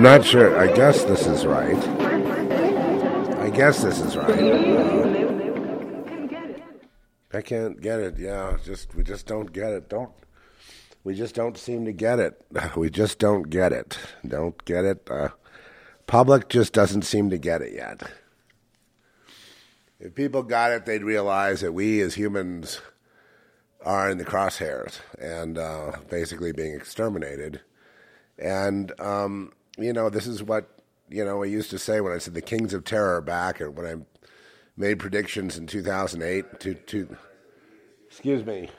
I'm not sure. I guess this is right. I guess this is right. I can't get it. Yeah, just we just don't get it. Don't we just don't seem to get it. We just don't get it. Don't get it. Uh, public just doesn't seem to get it yet. If people got it, they'd realize that we as humans are in the crosshairs and uh, basically being exterminated. And um, you know, this is what you know I used to say when I said the kings of terror are back, and when I made predictions in 2008 to, to excuse me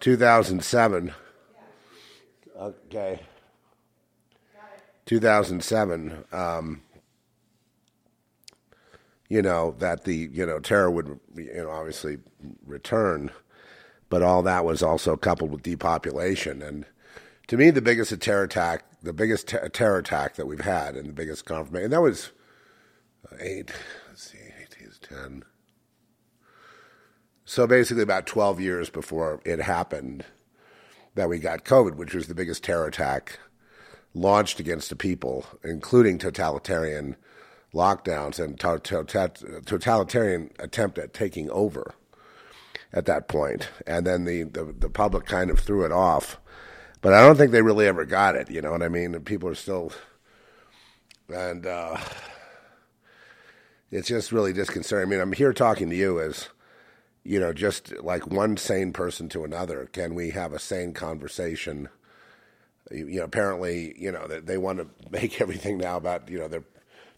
2007 okay. 2007 um, you know that the you know terror would you know obviously return but all that was also coupled with depopulation and to me the biggest terror attack the biggest ter- terror attack that we've had and the biggest confirmation and that was uh, eight let's see eight is 10 so basically about 12 years before it happened that we got covid which was the biggest terror attack launched against the people including totalitarian lockdowns and to- to- totalitarian attempt at taking over at that point. And then the, the, the public kind of threw it off but i don't think they really ever got it you know what i mean? People are still and uh, it's just really disconcerting. I mean i'm here talking to you as you know just like one sane person to another. Can we have a sane conversation? You you know apparently you know they, they want to make everything now about you know they're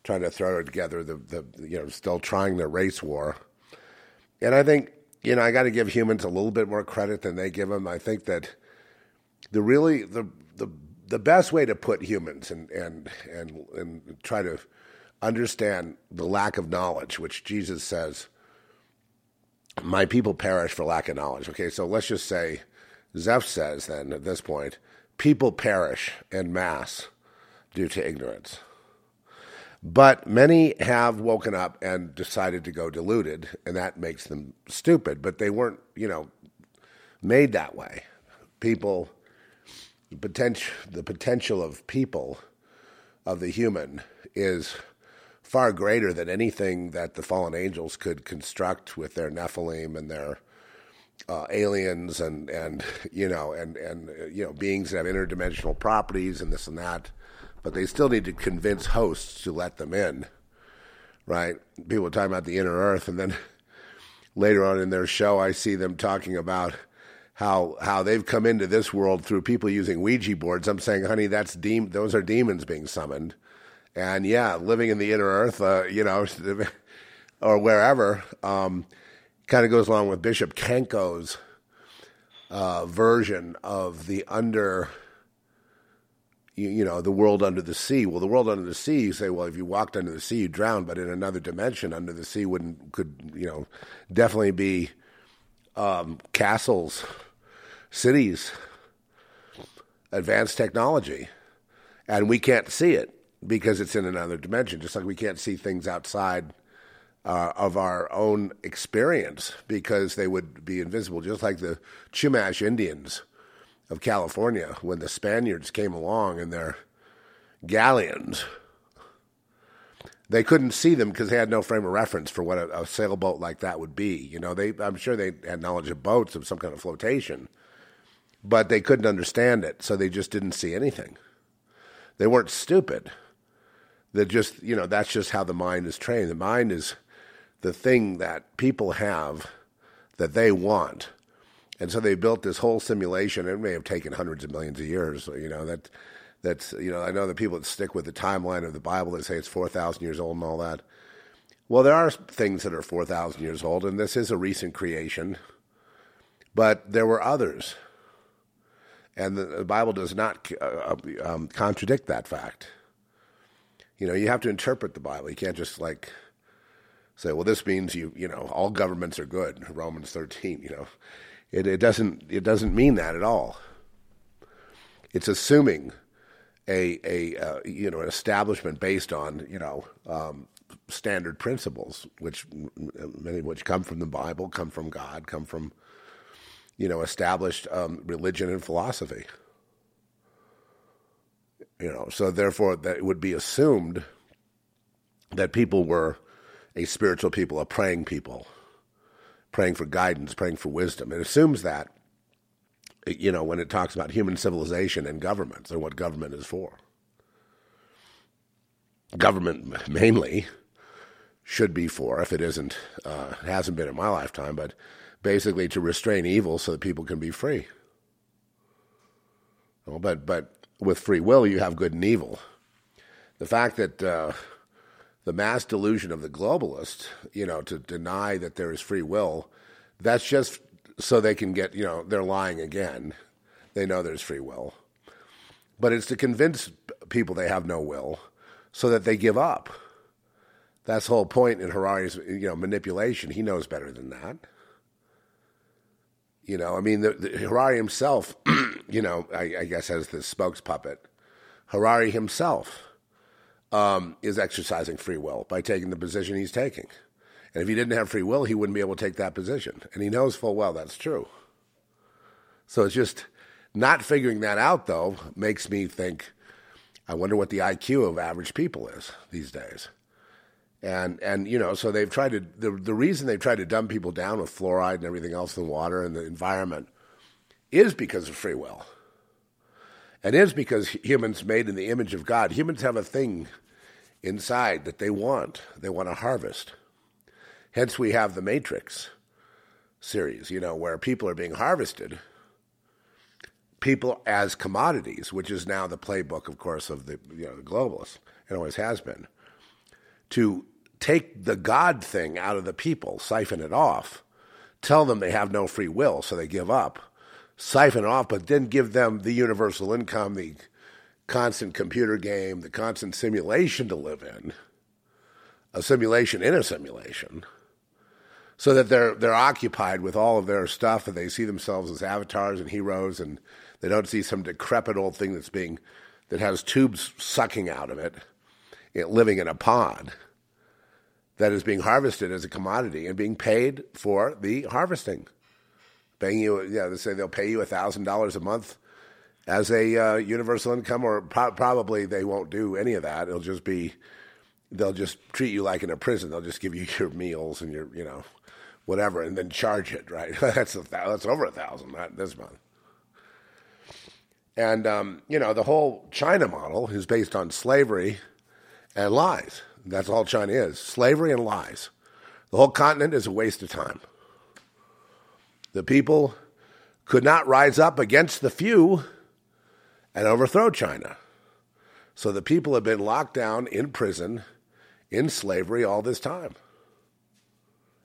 trying to throw together the, the you know still trying their race war. And i think you know i got to give humans a little bit more credit than they give them i think that the really the the the best way to put humans and and and and try to understand the lack of knowledge which jesus says my people perish for lack of knowledge okay so let's just say zeph says then at this point people perish en masse due to ignorance But many have woken up and decided to go deluded, and that makes them stupid. But they weren't, you know, made that way. People, the potential, the potential of people, of the human, is far greater than anything that the fallen angels could construct with their Nephilim and their uh, aliens and and you know and and you know beings that have interdimensional properties and this and that, but they still need to convince hosts to let them in, right? People are talking about the inner Earth, and then later on in their show, I see them talking about how how they've come into this world through people using Ouija boards. I'm saying, honey, that's de- those are demons being summoned, and yeah, living in the inner Earth, uh, you know, or wherever. Um, kind of goes along with Bishop Kanko's uh, version of the under, you, you, know, the world under the sea. Well, the world under the sea, you say, well, if you walked under the sea, you drown, but in another dimension under the sea wouldn't could you know definitely be um, castles, cities, advanced technology, and we can't see it because it's in another dimension. Just like we can't see things outside uh, of our own experience because they would be invisible, just like the Chumash Indians of California when the Spaniards came along in their galleons. They couldn't see them because they had no frame of reference for what a, a, sailboat like that would be. You know, they I'm sure they had knowledge of boats of some kind of flotation, but they couldn't understand it, so they just didn't see anything. They weren't stupid. That just you know that's just how the mind is trained. The mind is the thing that people have that they want. And so they built this whole simulation. It may have taken hundreds of millions of years. You know that that's you know I know the people that stick with the timeline of the Bible that say it's four thousand years old and all that. Well, there are things that are four thousand years old, and this is a recent creation. But there were others, and the, the Bible does not uh, um, contradict that fact. You know, you have to interpret the Bible. You can't just like say, well, this means you, you know, all governments are good. Romans 13, you know, it, it doesn't, it doesn't mean that at all. It's assuming a, a, uh, you know, an establishment based on, you know, um, standard principles, which many of which come from the Bible, come from God, come from, you know, established um, religion and philosophy. You know, so therefore, that it would be assumed that people were a spiritual people, a praying people, praying for guidance, praying for wisdom. It assumes that, you know, when it talks about human civilization and governments and what government is for. Government mainly should be for, if it isn't, uh, hasn't been in my lifetime, but basically to restrain evil so that people can be free. Well, but but with free will, you have good and evil. The fact that uh, the mass delusion of the globalist, you know, to deny that there is free will, that's just so they can get, you know, they're lying again. They know there's free will. But it's to convince people they have no will so that they give up. That's the whole point in Harari's, you know, manipulation. He knows better than that. You know, I mean, the, the Harari himself, you know, I, I guess as the spokespuppet, Harari himself um, is exercising free will by taking the position he's taking. And if he didn't have free will, he wouldn't be able to take that position. And he knows full well that's true. So it's just not figuring that out, though, makes me think I wonder what the IQ of average people is these days. And, and you know, so they've tried to, the, the reason they've tried to dumb people down with fluoride and everything else in the water and the environment is because of free will. And is because humans made in the image of God. Humans have a thing inside that they want. They want to harvest. Hence, we have the Matrix series, you know, where people are being harvested, people as commodities, which is now the playbook, of course, of the you know the globalists. It always has been to take the God thing out of the people, siphon it off, tell them they have no free will, so they give up, siphon it off, but then give them the universal income, the constant computer game, the constant simulation to live in, a simulation in a simulation, so that they're they're occupied with all of their stuff and they see themselves as avatars and heroes and they don't see some decrepit old thing that's being that has tubes sucking out of it living in a pod that is being harvested as a commodity and being paid for the harvesting. Paying you, yeah, they say they'll pay you thousand dollars a month as a uh, universal income, or pro- probably they won't do any of that. It'll just be they'll just treat you like in a prison. They'll just give you your meals and your you know whatever, and then charge it. Right? that's a, that's over a thousand this month. And um, you know the whole China model is based on slavery and lies. That's all China is: slavery and lies. The whole continent is a waste of time. The people could not rise up against the few and overthrow China. So the people have been locked down in prison, in slavery all this time.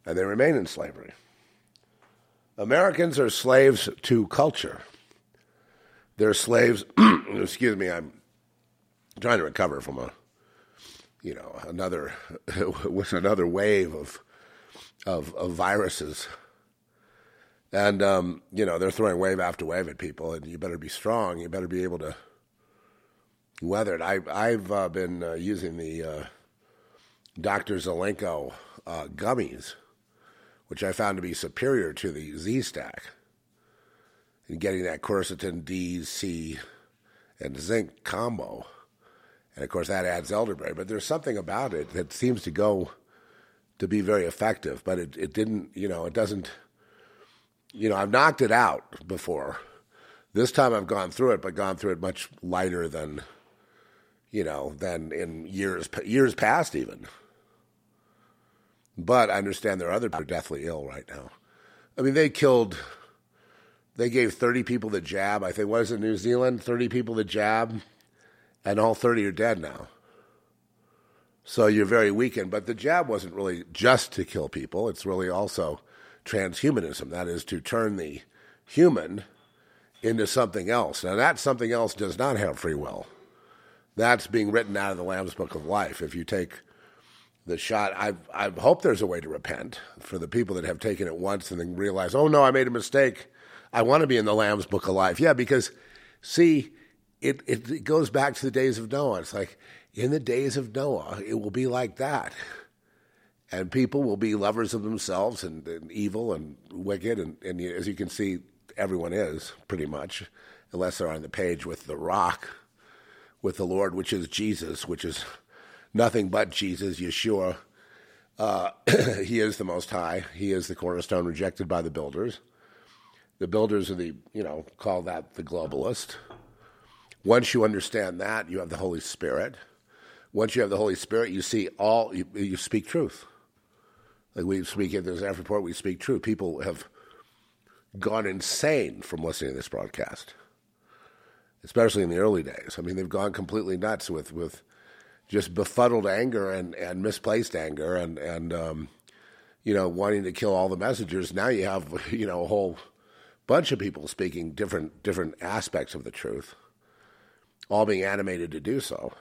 And they remain in slavery. Americans are slaves to culture. They're slaves, excuse me, I'm trying to recover from a, you know, another, with another wave of, of, of viruses and, um, you know, they're throwing wave after wave at people, and you better be strong. You better be able to weather it. I, I've uh, been uh, using the uh, Dr. Zelenko uh, gummies, which I found to be superior to the Z Stack in getting that quercetin D, C, and zinc combo. And of course, that adds elderberry. But there's something about it that seems to go to be very effective, but it, it didn't, you know, it doesn't you know, I've knocked it out before. This time I've gone through it, but gone through it much lighter than, you know, than in years years past even. But I understand there are other people are deathly ill right now. I mean, they killed, they gave 30 people the jab. I think, was it New Zealand? 30 people the jab, and all 30 are dead now. So you're very weakened. But the jab wasn't really just to kill people, it's really also transhumanism. That is to turn the human into something else. Now, that something else does not have free will. That's being written out of the Lamb's Book of Life. If you take the shot, I I hope there's a way to repent for the people that have taken it once and then realize, oh no, I made a mistake. I want to be in the Lamb's Book of Life. Yeah, because see, it, it, goes back to the days of Noah. It's like in the days of Noah, it will be like that and people will be lovers of themselves and, and evil and wicked, and, and as you can see, everyone is pretty much, unless they're on the page with the rock, with the Lord, which is Jesus, which is nothing but Jesus, Yeshua. Uh, he is the Most High. He is the cornerstone rejected by the builders. The builders are the, you know, call that the globalist. Once you understand that, you have the Holy Spirit. Once you have the Holy Spirit, you see all, you, you speak truth. Like we speak in this report, we speak truth. People have gone insane from listening to this broadcast, especially in the early days. I mean, they've gone completely nuts with with just befuddled anger and, and misplaced anger and and um, you know wanting to kill all the messengers. Now you have you know a whole bunch of people speaking different different aspects of the truth, all being animated to do so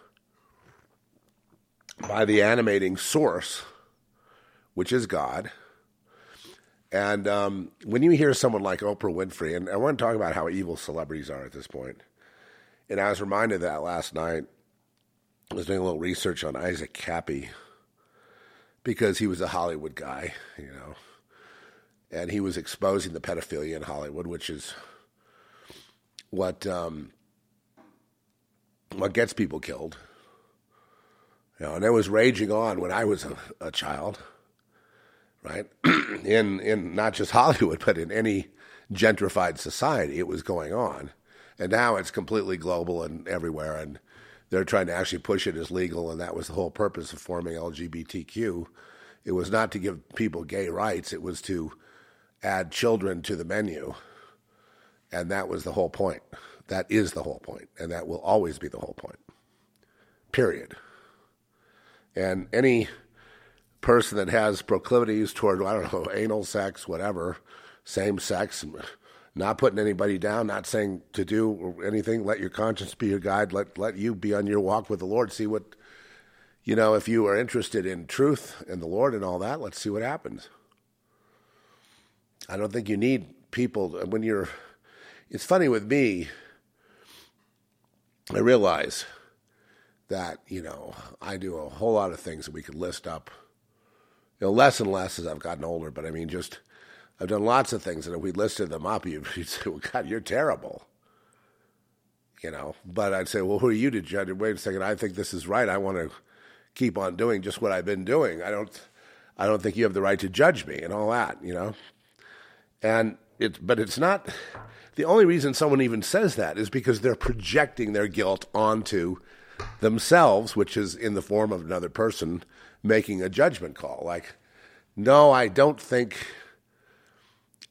by the animating source which is God. And um, when you hear someone like Oprah Winfrey, and I want to talk about how evil celebrities are at this point, and I was reminded that last night. I was doing a little research on Isaac Kappy because he was a Hollywood guy, you know, and he was exposing the pedophilia in Hollywood, which is what um, what gets people killed. You know, and it was raging on when I was a, a child right? in in not just Hollywood, but in any gentrified society, it was going on, and now it's completely global and everywhere, and they're trying to actually push it as legal, and that was the whole purpose of forming LGBTQ. It was not to give people gay rights; it was to add children to the menu, and that was the whole point. That is the whole point, and that will always be the whole point. Period. And any person that has proclivities toward, I don't know, anal sex, whatever, same sex, not putting anybody down, not saying to do anything. Let your conscience be your guide. Let, let you be on your walk with the Lord. See what, you know, if you are interested in truth and the Lord and all that, let's see what happens. I don't think you need people when you're, it's funny with me, I realize that you know I do a whole lot of things that we could list up. You know, less and less as I've gotten older, but I mean, just I've done lots of things, and if we listed them up, you'd, you'd say, "Well, God, you're terrible." You know, but I'd say, "Well, who are you to judge?" Wait a second, I think this is right. I want to keep on doing just what I've been doing. I don't, I don't think you have the right to judge me and all that. You know, and it's, but it's not. The only reason someone even says that is because they're projecting their guilt onto themselves, which is in the form of another person making a judgment call. Like, no, I don't think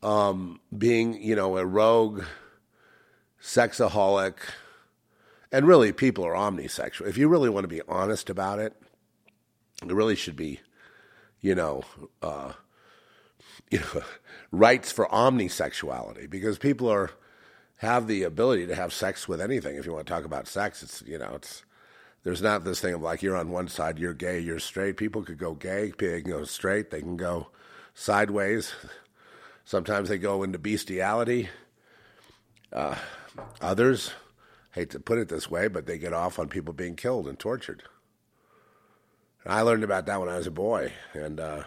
um, being, you know, a rogue sexaholic, and really people are omnisexual. If you really want to be honest about it, it really should be, you know, uh, you know, rights for omnisexuality because people are have the ability to have sex with anything. If you want to talk about sex, it's you know, it's there's not this thing of like you're on one side, you're gay, you're straight. People could go gay, they can go straight, they can go sideways. Sometimes they go into bestiality. Uh, others, hate to put it this way, but they get off on people being killed and tortured. And I learned about that when I was a boy, and uh,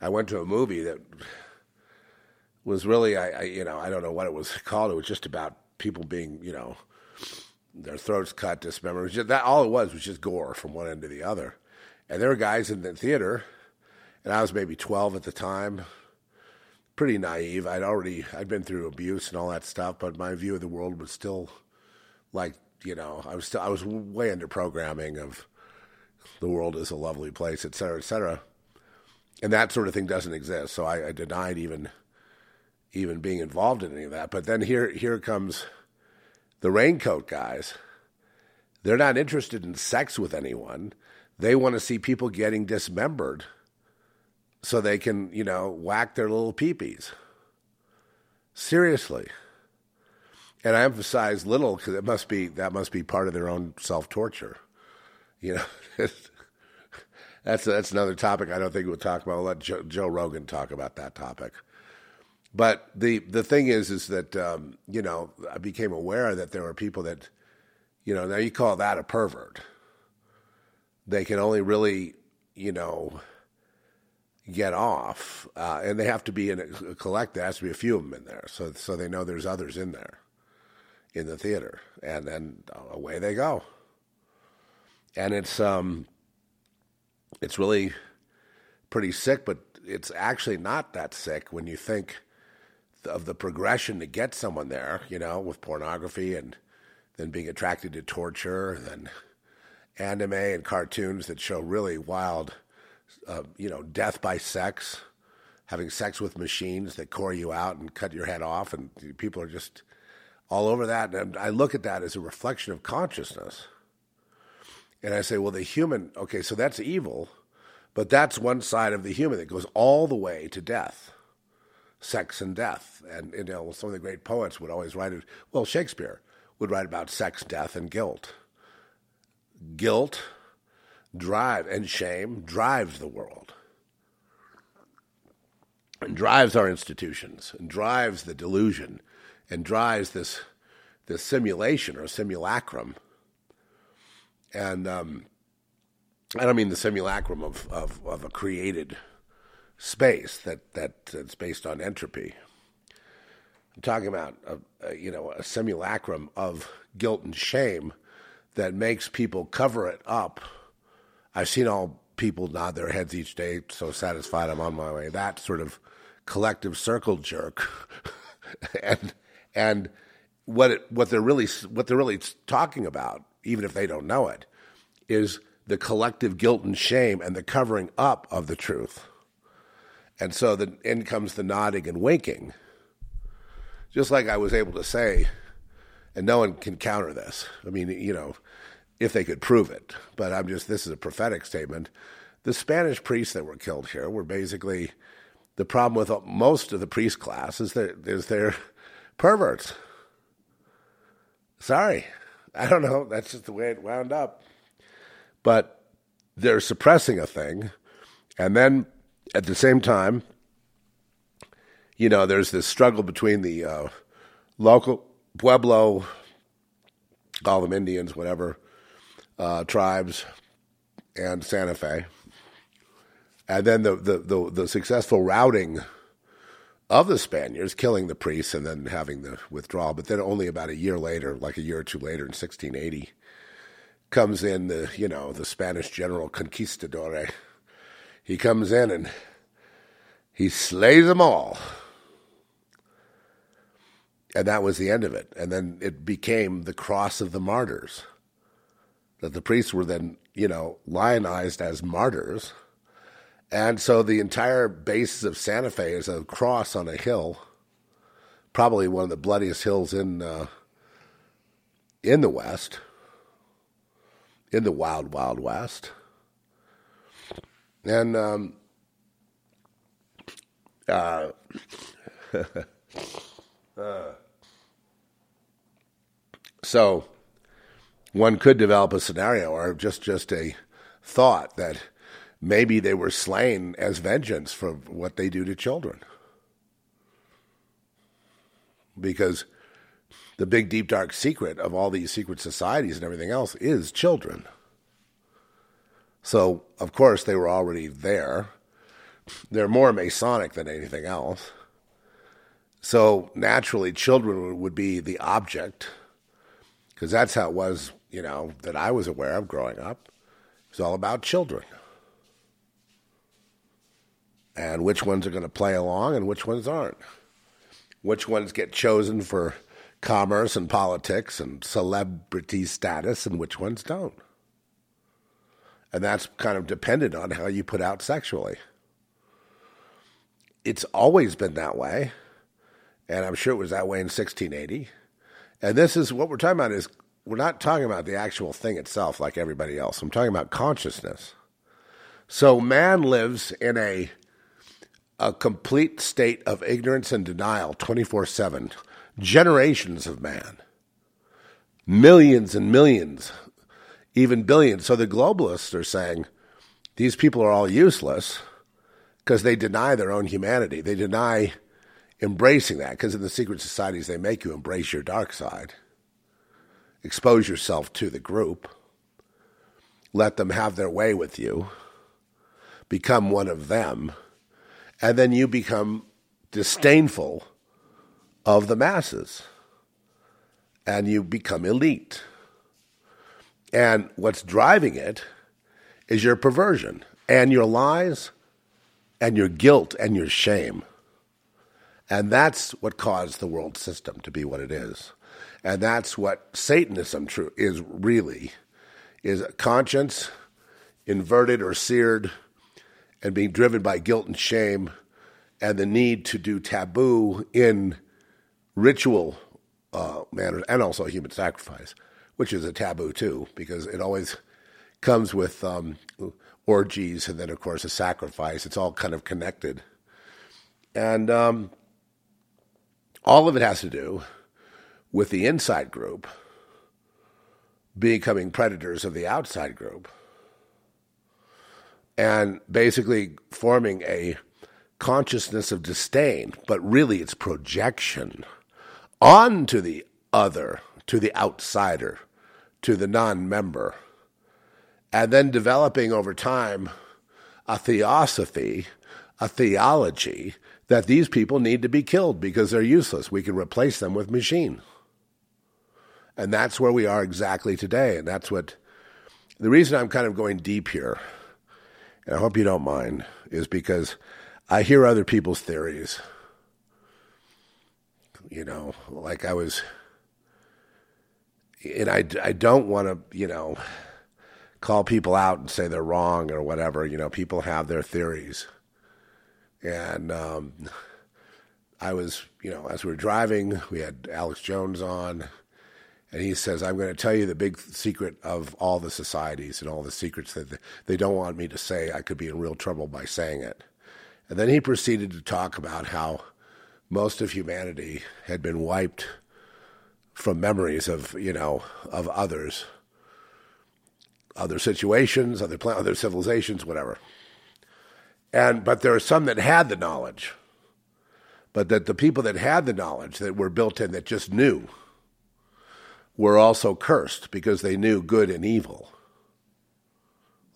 I went to a movie that was really, I, I, you know, I don't know what it was called. It was just about people being, you know, their throats cut, dismembered. Just, that all it was was just gore from one end to the other. And there were guys in the theater, and I was maybe 12 at the time, pretty naive. I'd already I'd been through abuse and all that stuff, but my view of the world was still like you know I was still I was way under programming of the world is a lovely place, et cetera, et cetera, and that sort of thing doesn't exist. So I, I denied even even being involved in any of that. But then here here comes the raincoat guys. They're not interested in sex with anyone. They want to see people getting dismembered so they can, you know, whack their little peepees. Seriously. And I emphasize little because it must be that must be part of their own self torture. You know, that's that's another topic I don't think we'll talk about. I'll let Joe, Joe Rogan talk about that topic. But the the thing is, is that um, you know I became aware that there were people that, you know, now you call that a pervert. They can only really, you know, get off, uh, and they have to be in a, collect. There has to be a few of them in there, so so they know there's others in there, in the theater, and then away they go. And it's um, it's really pretty sick, but it's actually not that sick when you think of the progression to get someone there. You know, with pornography and then being attracted to torture, and then anime and cartoons that show really wild uh, you know, death by sex, having sex with machines that core you out and cut your head off, and people are just all over that. And I look at that as a reflection of consciousness. And I say, well, the human, okay, so that's evil, but that's one side of the human that goes all the way to death, sex and death. And, you know, some of the great poets would always write it, well, Shakespeare would write about sex, death, and guilt. Guilt drive and shame drives the world and drives our institutions and drives the delusion and drives this this simulation or simulacrum and um, I don't mean the simulacrum of, of, of a created space that, that that's based on entropy. I'm talking about a, a, you know a simulacrum of guilt and shame that makes people cover it up I've seen all people nod their heads each day, so satisfied I'm on my way. That sort of collective circle jerk, and and what it, what they're really what they're really talking about, even if they don't know it, is the collective guilt and shame and the covering up of the truth. And so then in comes the nodding and winking. Just like I was able to say, and no one can counter this. I mean, you know, if they could prove it. But I'm just, this is a prophetic statement. The Spanish priests that were killed here were basically the problem with most of the priest class is that is they're perverts. Sorry, I don't know. That's just the way it wound up. But they're suppressing a thing, and then at the same time, you know, there's this struggle between the uh, local Pueblo, call them Indians, whatever, uh, tribes and Santa Fe. And then the, the, the, the successful routing of the Spaniards, killing the priests and then having the withdrawal. But then only about a year later, like a year or two later in 1680, comes in the, you know, the Spanish general conquistador. He comes in and he slays them all. And that was the end of it. And then it became the cross of the martyrs. That the priests were then, you know, lionized as martyrs. And so the entire basis of Santa Fe is a cross on a hill, probably one of the bloodiest hills in uh, in the West, in the wild, wild West. And um, uh, uh, so one could develop a scenario or just just a thought that maybe they were slain as vengeance for what they do to children. Because the big, deep, dark secret of all these secret societies and everything else is children. So, of course, they were already there. They're more Masonic than anything else. So, naturally, children would be the object, because that's how it was, you know, that I was aware of growing up. It was all about children and which ones are going to play along and which ones aren't. Which ones get chosen for commerce and politics and celebrity status and which ones don't. And that's kind of dependent on how you put out sexually. It's always been that way. And I'm sure it was that way in 1680. And this is what we're talking about is we're not talking about the actual thing itself like everybody else. I'm talking about consciousness. So man lives in a a complete state of ignorance and denial 24 7. Generations of man. Millions and millions, even billions. So the globalists are saying these people are all useless because they deny their own humanity. They deny embracing that because in the secret societies, they make you embrace your dark side, expose yourself to the group, let them have their way with you, become one of them and then you become disdainful of the masses and you become elite. And what's driving it is your perversion and your lies and your guilt and your shame. And that's what caused the world system to be what it is. And that's what Satanism true is really is conscience inverted or seared and being driven by guilt and shame and the need to do taboo in ritual uh, manners and also human sacrifice, which is a taboo too, because it always comes with um, orgies and then, of course, a sacrifice. It's all kind of connected. And um, all of it has to do with the inside group becoming predators of the outside group and basically forming a consciousness of disdain, but really it's projection onto the other, to the outsider, to the non member, and then developing over time a theosophy, a theology that these people need to be killed because they're useless. We can replace them with machines. And that's where we are exactly today. And that's what the reason I'm kind of going deep here and I hope you don't mind, is because I hear other people's theories. You know, like I was, and I, I don't want to, you know, call people out and say they're wrong or whatever. You know, people have their theories. And um, I was, you know, as we were driving, we had Alex Jones on and he says, I'm going to tell you the big secret of all the societies and all the secrets that they don't want me to say. I could be in real trouble by saying it. And then he proceeded to talk about how most of humanity had been wiped from memories of, you know, of others, other situations, other, other civilizations, whatever. And, but there are some that had the knowledge, but that the people that had the knowledge that were built in that just knew were also cursed because they knew good and evil.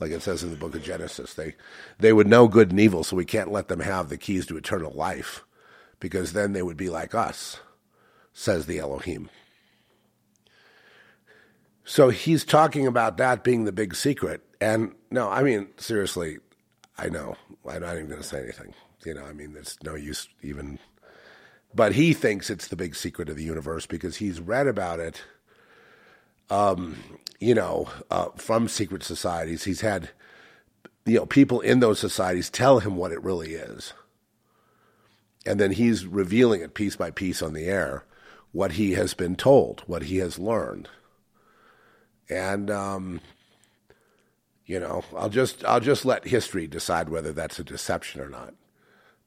like it says in the book of Genesis. They they would know good and evil, so we can't let them have the keys to eternal life, because then they would be like us, says the Elohim. So he's talking about that being the big secret. And no, I mean, seriously, I know. I'm not even going to say anything. You know, I mean, there's no use even. But he thinks it's the big secret of the universe because he's read about it, um, you know, uh, from secret societies. He's had, you know, people in those societies tell him what it really is. And then he's revealing it piece by piece on the air what he has been told, what he has learned and um, you know, I'll just I'll just let history decide whether that's a deception or not,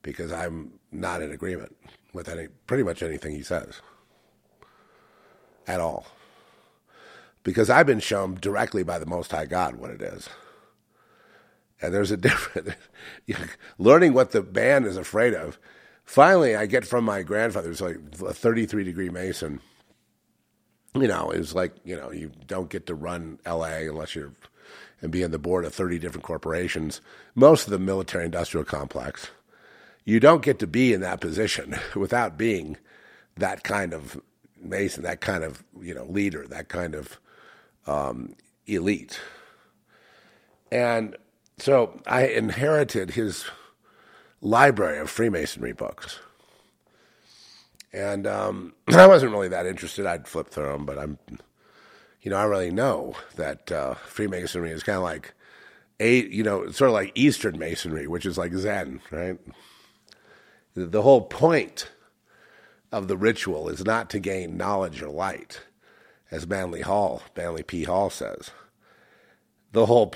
because I'm not in agreement with any pretty much anything he says at all. Because I've been shown directly by the Most High God what it is. And there's a different learning what the band is afraid of. Finally, I get from my grandfather, who's like a 33 degree Mason you know, it was like, you know, you don't get to run LA unless you're and be on the board of 30 different corporations, most of the military industrial complex. You don't get to be in that position without being that kind of Mason, that kind of, you know, leader, that kind of um, elite. And so I inherited his library of Freemasonry books. And um, I wasn't really that interested. I'd flip through them, but I'm, you know, I really know that uh, Freemasonry is kind of like, a, you know, sort of like Eastern Masonry, which is like Zen, right? The whole point of the ritual is not to gain knowledge or light, as Manly Hall, Manly P. Hall says. The whole.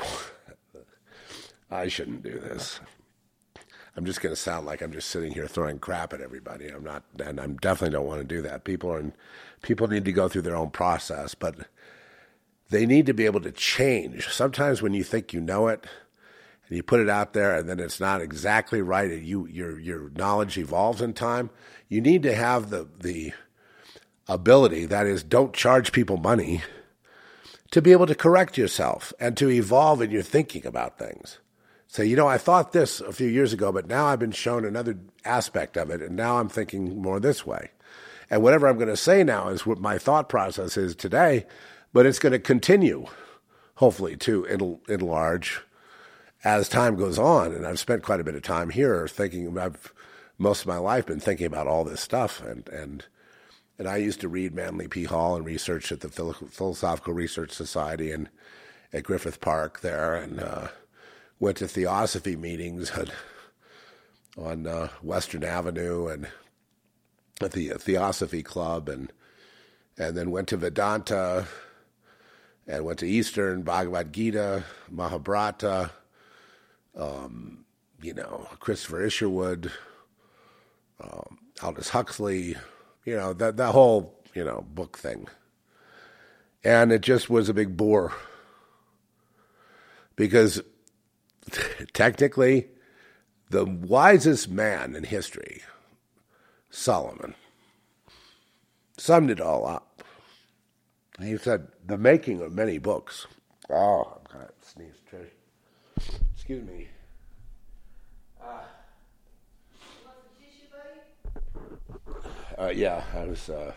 I shouldn't do this. I'm just going to sound like I'm just sitting here throwing crap at everybody. I'm not, and I definitely don't want to do that. People are, in, people need to go through their own process, but they need to be able to change. Sometimes when you think you know it, and you put it out there, and then it's not exactly right, and you your your knowledge evolves in time. You need to have the the ability that is, don't charge people money to be able to correct yourself and to evolve in your thinking about things say, you know, I thought this a few years ago, but now I've been shown another aspect of it, and now I'm thinking more this way. And whatever I'm going to say now is what my thought process is today, but it's going to continue, hopefully, to enlarge as time goes on. And I've spent quite a bit of time here thinking. I've most of my life been thinking about all this stuff, and and and I used to read Manly P. Hall and research at the Philosophical Research Society and at Griffith Park there, and. Uh, went to theosophy meetings on, on uh, Western Avenue and at the Theosophy Club, and and then went to Vedanta, and went to Eastern Bhagavad Gita, Mahabharata, um, you know Christopher Isherwood, um, Aldous Huxley, you know that that whole you know book thing, and it just was a big bore. Because technically the wisest man in history, Solomon, summed it all up. He said, the making of many books. Oh, I'm going to sneeze, Trish. Excuse me. Uh, uh, yeah, I was. Uh,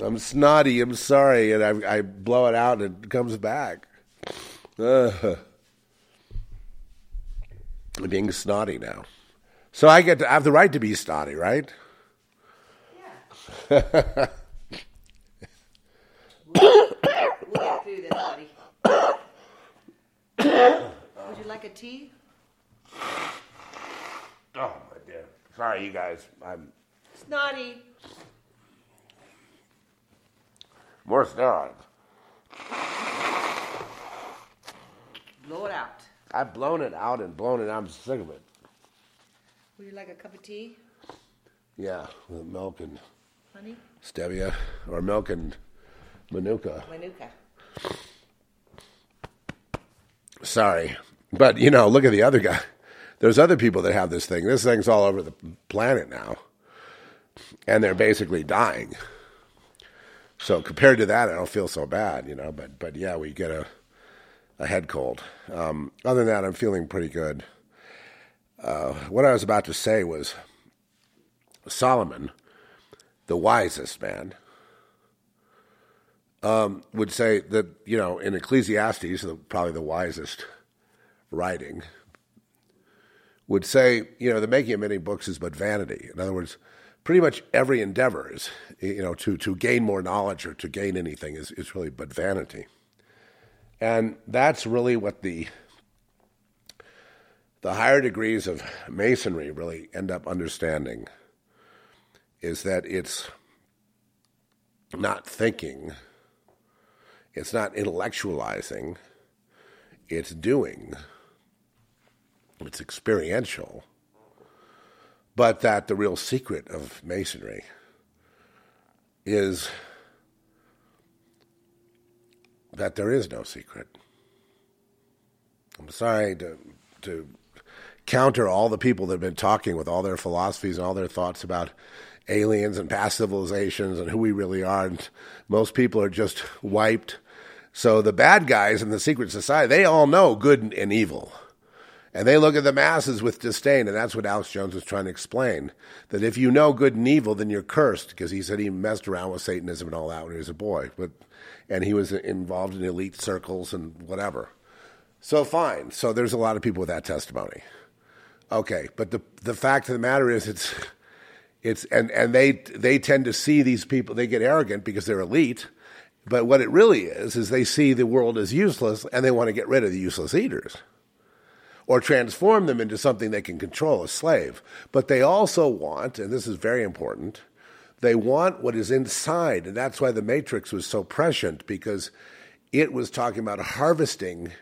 I'm snotty. I'm sorry, and I, I blow it out and it comes back. Uh, I'm being snotty now. So I get to I have the right to be snotty, right? Yeah. we'll, we'll through this, buddy. Would you like a tea? Oh my dear. Sorry, you guys. I'm snotty. More steroids. Blow it out. I've blown it out and blown it. I'm sick of it. Would you like a cup of tea? Yeah, with milk and honey, stevia, or milk and manuka. Manuka. Sorry, but you know, look at the other guy. There's other people that have this thing. This thing's all over the planet now, and they're basically dying. So compared to that, I don't feel so bad, you know. But but yeah, we get a a head cold. Um, other than that, I'm feeling pretty good. Uh, what I was about to say was Solomon, the wisest man, um, would say that, you know, in Ecclesiastes, probably the wisest writing, would say, you know, the making of many books is but vanity. In other words, pretty much every endeavor is, you know, to, to gain more knowledge or to gain anything is, is really but vanity. And that's really what the the higher degrees of masonry really end up understanding is that it's not thinking, it's not intellectualizing, it's doing, it's experiential, but that the real secret of masonry is that there is no secret. I'm sorry to to counter all the people that have been talking with all their philosophies and all their thoughts about aliens and past civilizations and who we really are. And most people are just wiped. So the bad guys in the secret society, they all know good and evil. And they look at the masses with disdain, and that's what Alex Jones was trying to explain. That if you know good and evil, then you're cursed, because he said he messed around with Satanism and all that when he was a boy. But and he was involved in elite circles and whatever. So fine. So there's a lot of people with that testimony. Okay, but the the fact of the matter is, it's it's and and they they tend to see these people. They get arrogant because they're elite. But what it really is is they see the world as useless, and they want to get rid of the useless eaters, or transform them into something they can control, a slave. But they also want, and this is very important, they want what is inside, and that's why the Matrix was so prescient because it was talking about harvesting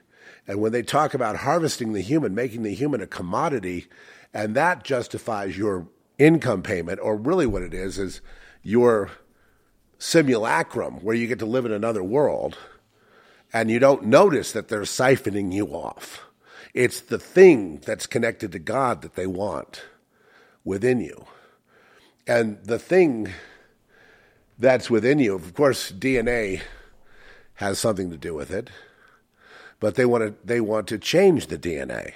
and when they talk about harvesting the human, making the human a commodity, and that justifies your income payment, or really what it is, is your simulacrum where you get to live in another world and you don't notice that they're siphoning you off. It's the thing that's connected to God that they want within you. And the thing that's within you, of course, DNA has something to do with it but they want to they want to change the DNA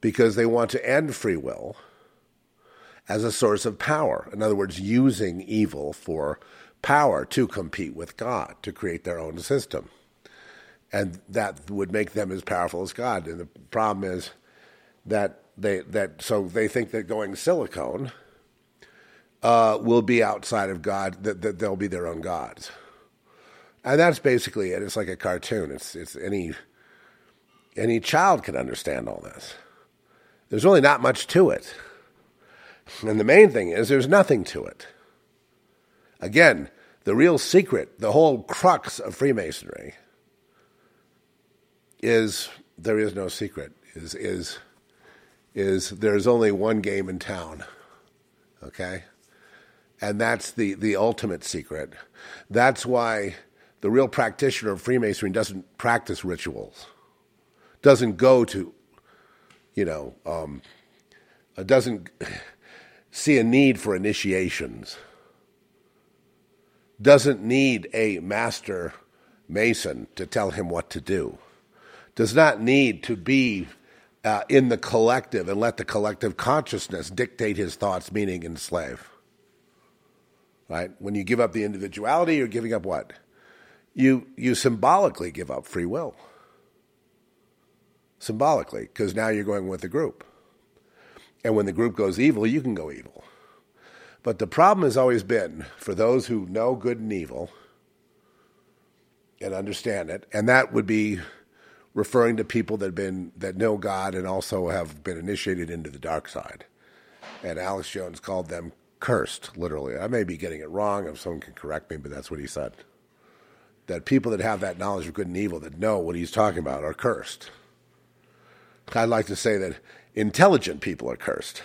because they want to end free will as a source of power. In other words, using evil for power to compete with God to create their own system. And that would make them as powerful as God. And the problem is that they that so they think that going silicone uh, will be outside of God, that, that they'll be their own gods and that's basically it. It's like a cartoon. It's it's any any child can understand all this. There's really not much to it, and the main thing is there's nothing to it. Again, the real secret, the whole crux of Freemasonry, is there is no secret. Is is is there's only one game in town. Okay? And that's the, the ultimate secret. That's why the real practitioner of Freemasonry doesn't practice rituals, doesn't go to, you know, um, uh, doesn't see a need for initiations, doesn't need a master mason to tell him what to do, does not need to be uh, in the collective and let the collective consciousness dictate his thoughts, meaning enslave. Right? When you give up the individuality, you're giving up what? you you symbolically give up free will. Symbolically, because now you're going with the group. And when the group goes evil, you can go evil. But the problem has always been for those who know good and evil and understand it, and that would be referring to people that have been that know God and also have been initiated into the dark side. And Alex Jones called them cursed, literally. I may be getting it wrong if someone can correct me, but that's what he said that people that have that knowledge of good and evil that know what he's talking about are cursed. I'd like to say that intelligent people are cursed,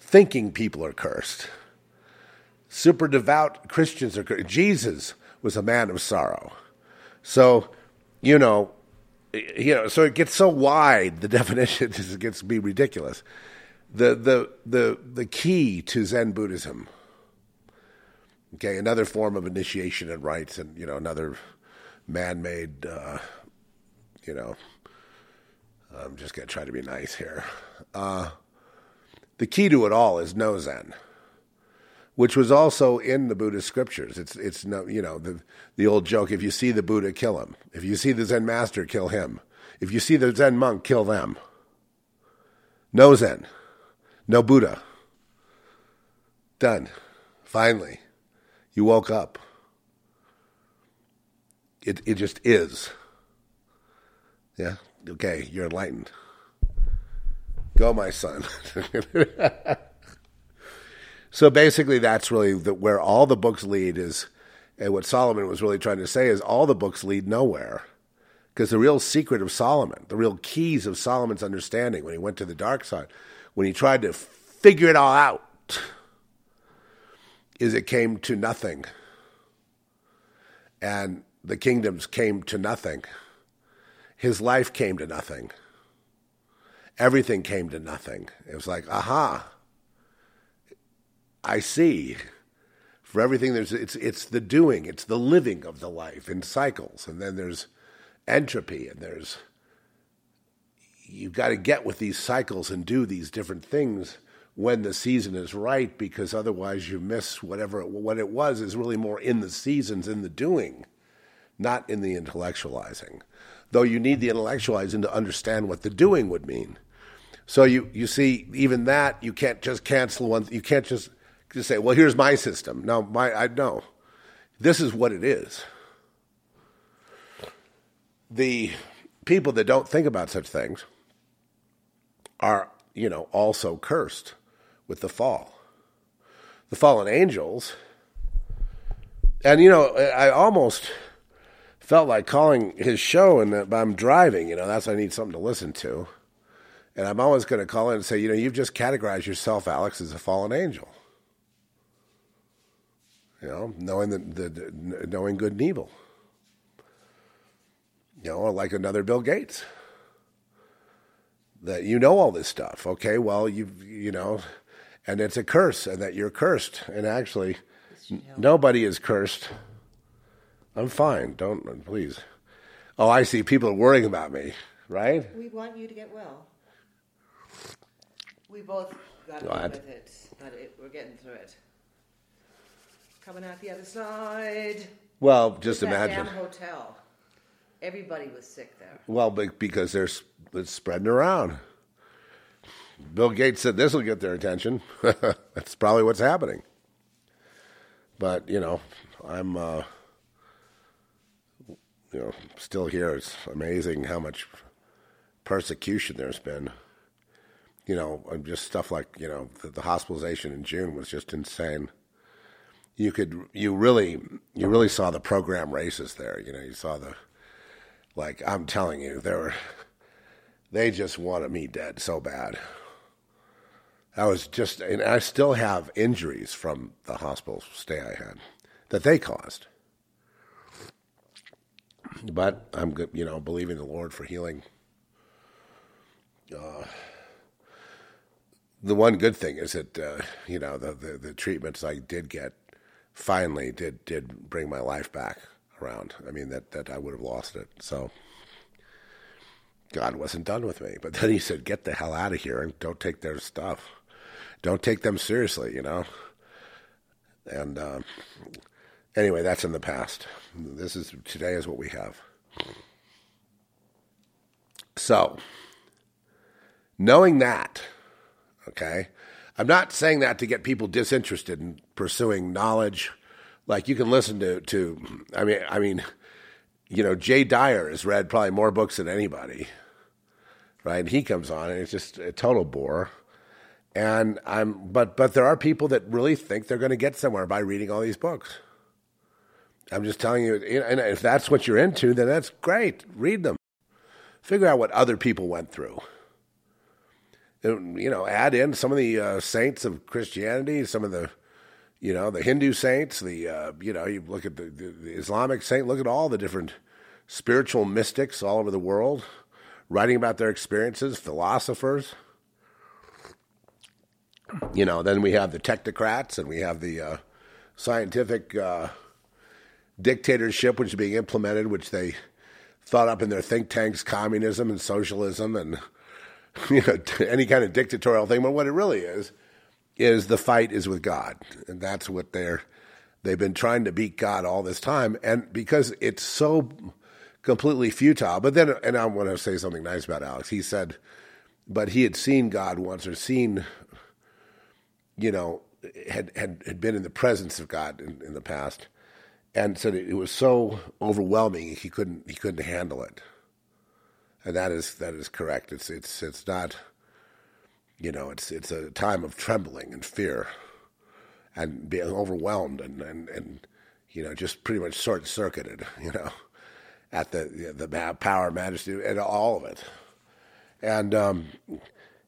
thinking people are cursed, super devout Christians are cursed. Jesus was a man of sorrow. So, you know, you know, so it gets so wide. The definition it gets to be ridiculous. The the the the key to Zen Buddhism Okay, another form of initiation and rites, and you know another man-made uh, you know, I'm just to try to be nice here. Uh, the key to it all is no Zen, which was also in the Buddhist scriptures. It's it's no you know the the old joke: if you see the Buddha, kill him. If you see the Zen master, kill him. If you see the Zen monk, kill them. No Zen, no Buddha. Done. Finally, you woke up. It it just is. Yeah. Okay, you're enlightened. Go, my son. so basically, that's really the, where all the books lead is, and what Solomon was really trying to say is all the books lead nowhere. Because the real secret of Solomon, the real keys of Solomon's understanding when he went to the dark side, when he tried to figure it all out, is it came to nothing. And the kingdoms came to nothing. His life came to nothing everything came to nothing. It was like, aha, I see. For everything, there's it's it's the doing, it's the living of the life in cycles, and then there's entropy, and there's you've got to get with these cycles and do these different things when the season is right, because otherwise you miss whatever what it was is really more in the seasons, in the doing, not in the intellectualizing. Though you need the intellectualizing to understand what the doing would mean. So you, you see, even that you can't just cancel one. You can't just just say, "Well, here's my system." No, my I know. This is what it is. The people that don't think about such things are, you know, also cursed with the fall. The fallen angels, and you know, I almost felt like calling his show, and I'm driving. You know, that's I need something to listen to. And I'm always going to call in and say, you know, you've just categorized yourself, Alex, as a fallen angel. You know, knowing the, the, the knowing good and evil. You know, like another Bill Gates. That you know all this stuff. Okay, well, you you know, and it's a curse, and that you're cursed. And actually, nobody is cursed. I'm fine. Don't please. Oh, I see. People are worrying about me, right? We want you to get well. We both got with it, but it, we're getting through it. Coming out the other side. Well, just that imagine. damn hotel. Everybody was sick there. Well, be- because there's it's spreading around. Bill Gates said this will get their attention. That's probably what's happening. But you know, I'm uh, you know still here. It's amazing how much persecution there's been. You know, just stuff like you know the, the hospitalization in June was just insane. You could you really you really saw the program races there. You know, you saw the like I'm telling you, they were they just wanted me dead so bad. I was just, and I still have injuries from the hospital stay I had that they caused. But I'm, you know, believing the Lord for healing. Uh, the one good thing is that uh, you know the, the the treatments I did get finally did did bring my life back I mean that that I would have lost it. So God wasn't done with me. But then He said, "Get the hell out of here and don't take their stuff. Don't take them seriously." You know. And um, anyway, that's in the past. This is today is what we have. So, knowing that, okay, I'm not saying that to get people disinterested in pursuing knowledge. Like you can listen to, to I mean, I mean, you know, Jay Dyer has read probably more books than anybody, right? And he comes on and it's just a total bore. And I'm, but but there are people that really think they're going to get somewhere by reading all these books. I'm just telling you, and if that's what you're into, then that's great. Read them. Figure out what other people went through. You know, add in some of the uh, saints of Christianity, some of the, you know, the Hindu saints. The uh, you know, you look at the, the, Islamic saint. Look at all the different spiritual mystics all over the world, writing about their experiences. Philosophers. You know, then we have the technocrats, and we have the uh, scientific. Uh, dictatorship which is being implemented, which they thought up in their think tanks communism and socialism and you know any kind of dictatorial thing. But what it really is is the fight is with God, and that's what they're they've been trying to beat God all this time, and because it's so completely futile. But then, and I want to say something nice about Alex. He said, but he had seen God once or seen, you know, had had, had been in the presence of God in, in the past, and said it, it was so overwhelming he couldn't he couldn't handle it. And that is that is correct. It's it's it's not, you know, it's it's a time of trembling and fear, and being overwhelmed and and and you know just pretty much short circuited. You know at the the power, majesty, and all of it. And um,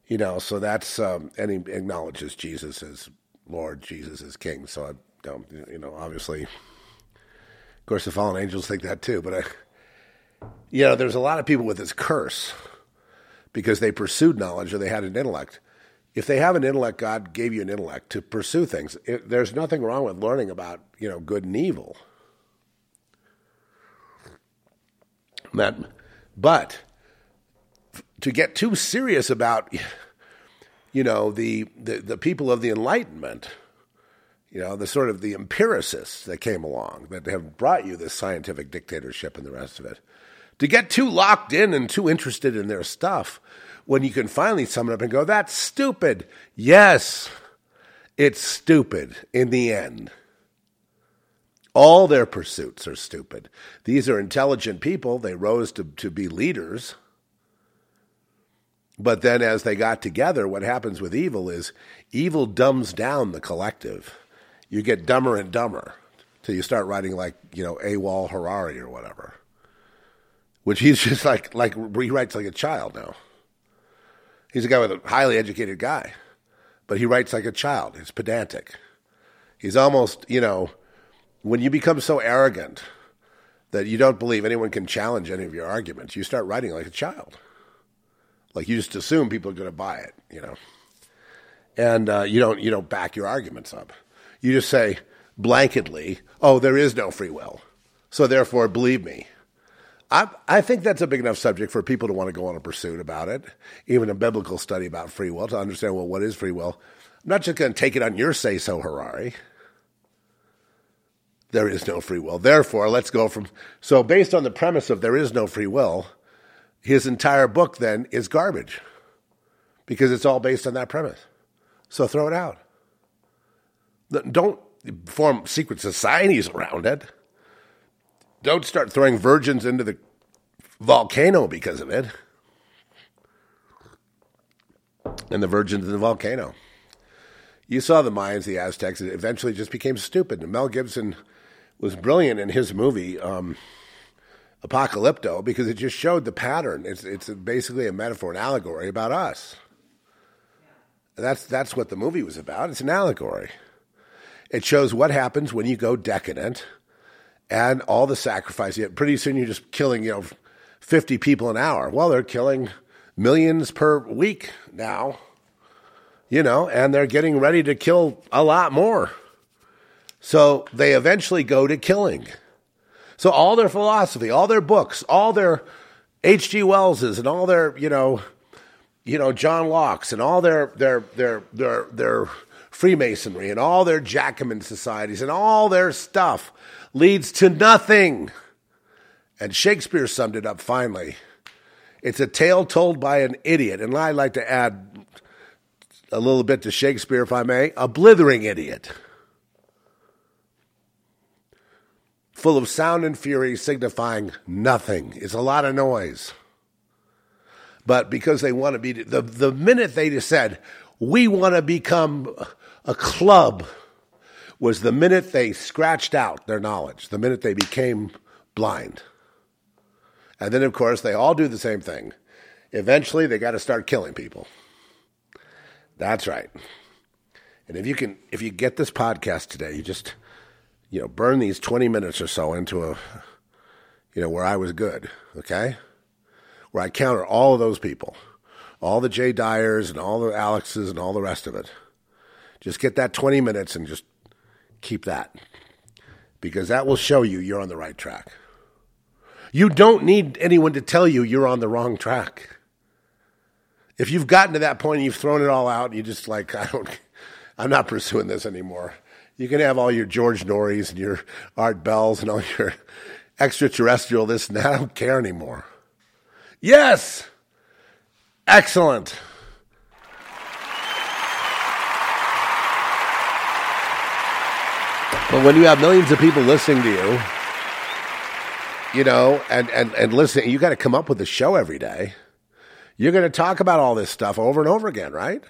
you know, so that's um, and he acknowledges Jesus as Lord, Jesus as King. So I don't, you know, obviously, of course, the fallen angels think that too. But I, you know, there's a lot of people with this curse because they pursued knowledge or they had an intellect. If they have an intellect, God gave you an intellect to pursue things. It, there's nothing wrong with learning about you know good and evil. That, but to get too serious about, you know, the, the, the people of the Enlightenment, you know, the sort of the empiricists that came along that have brought you this scientific dictatorship and the rest of it, to get too locked in and too interested in their stuff when you can finally sum it up and go, that's stupid. Yes, it's stupid in the end. All their pursuits are stupid. These are intelligent people. They rose to, to be leaders. But then, as they got together, what happens with evil is evil dumbs down the collective. You get dumber and dumber till you start writing like, you know, Yuval Harari or whatever. Which he's just like, like he writes like a child now. He's a guy with a highly educated guy, but he writes like a child. He's pedantic. He's almost, you know, when you become so arrogant that you don't believe anyone can challenge any of your arguments, you start writing like a child. Like you just assume people are going to buy it, you know, and uh, you don't you don't back your arguments up. You just say blanketly, "Oh, there is no free will, so therefore believe me." I, I think that's a big enough subject for people to want to go on a pursuit about it, even a biblical study about free will to understand well what is free will. I'm not just going to take it on your say so, Harari there is no free will. Therefore, let's go from. So, based on the premise of there is no free will, his entire book then is garbage because it's all based on that premise. So, throw it out. Don't form secret societies around it. Don't start throwing virgins into the volcano because of it. And the virgins in the volcano. You saw the Mayans, the Aztecs, it eventually just became stupid. And Mel Gibson was brilliant in his movie um, Apocalypto because it just showed the pattern. It's it's basically a metaphor, an allegory about us. That's that's what the movie was about. It's an allegory. It shows what happens when you go decadent and all the sacrifice. Yet Pretty soon you're just killing, you know, 50 people an hour. Well, they're killing millions per week now, you know, and they're getting ready to kill a lot more. So they eventually go to killing. So all their philosophy, all their books, all their H.G. Wells's and all their, you know, you know, John Locke's and all their their their their their Freemasonry and all their Jacobin societies and all their stuff leads to nothing. And Shakespeare summed it up finally. It's a tale told by an idiot. And I'd like to add a little bit to Shakespeare, if I may, a blithering idiot. full of sound and fury, signifying nothing. It's a lot of noise. But because they want to be, the, the minute they just said, we want to become a club, was the minute they scratched out their knowledge, the minute they became blind. And then, of course, they all do the same thing. Eventually, they got to start killing people. That's right. And if you can, if you get this podcast today, you just you know, burn these 20 minutes or so into a, you know, where I was good, okay? Where I counter all of those people, all the Jay Dyers and all the Alexes and all the rest of it. Just get that 20 minutes and just keep that because that will show you you're on the right track. You don't need anyone to tell you you're on the wrong track. If you've gotten to that point and you've thrown it all out, you're just like, I don't, I'm not pursuing this anymore. You can have all your George Noorys and your Art Bells and all your extraterrestrial this and that. I don't care anymore. Yes! Excellent. But when you have millions of people listening to you, you know, and, and, and listening, you got to come up with a show every day. You're going to talk about all this stuff over and over again, right?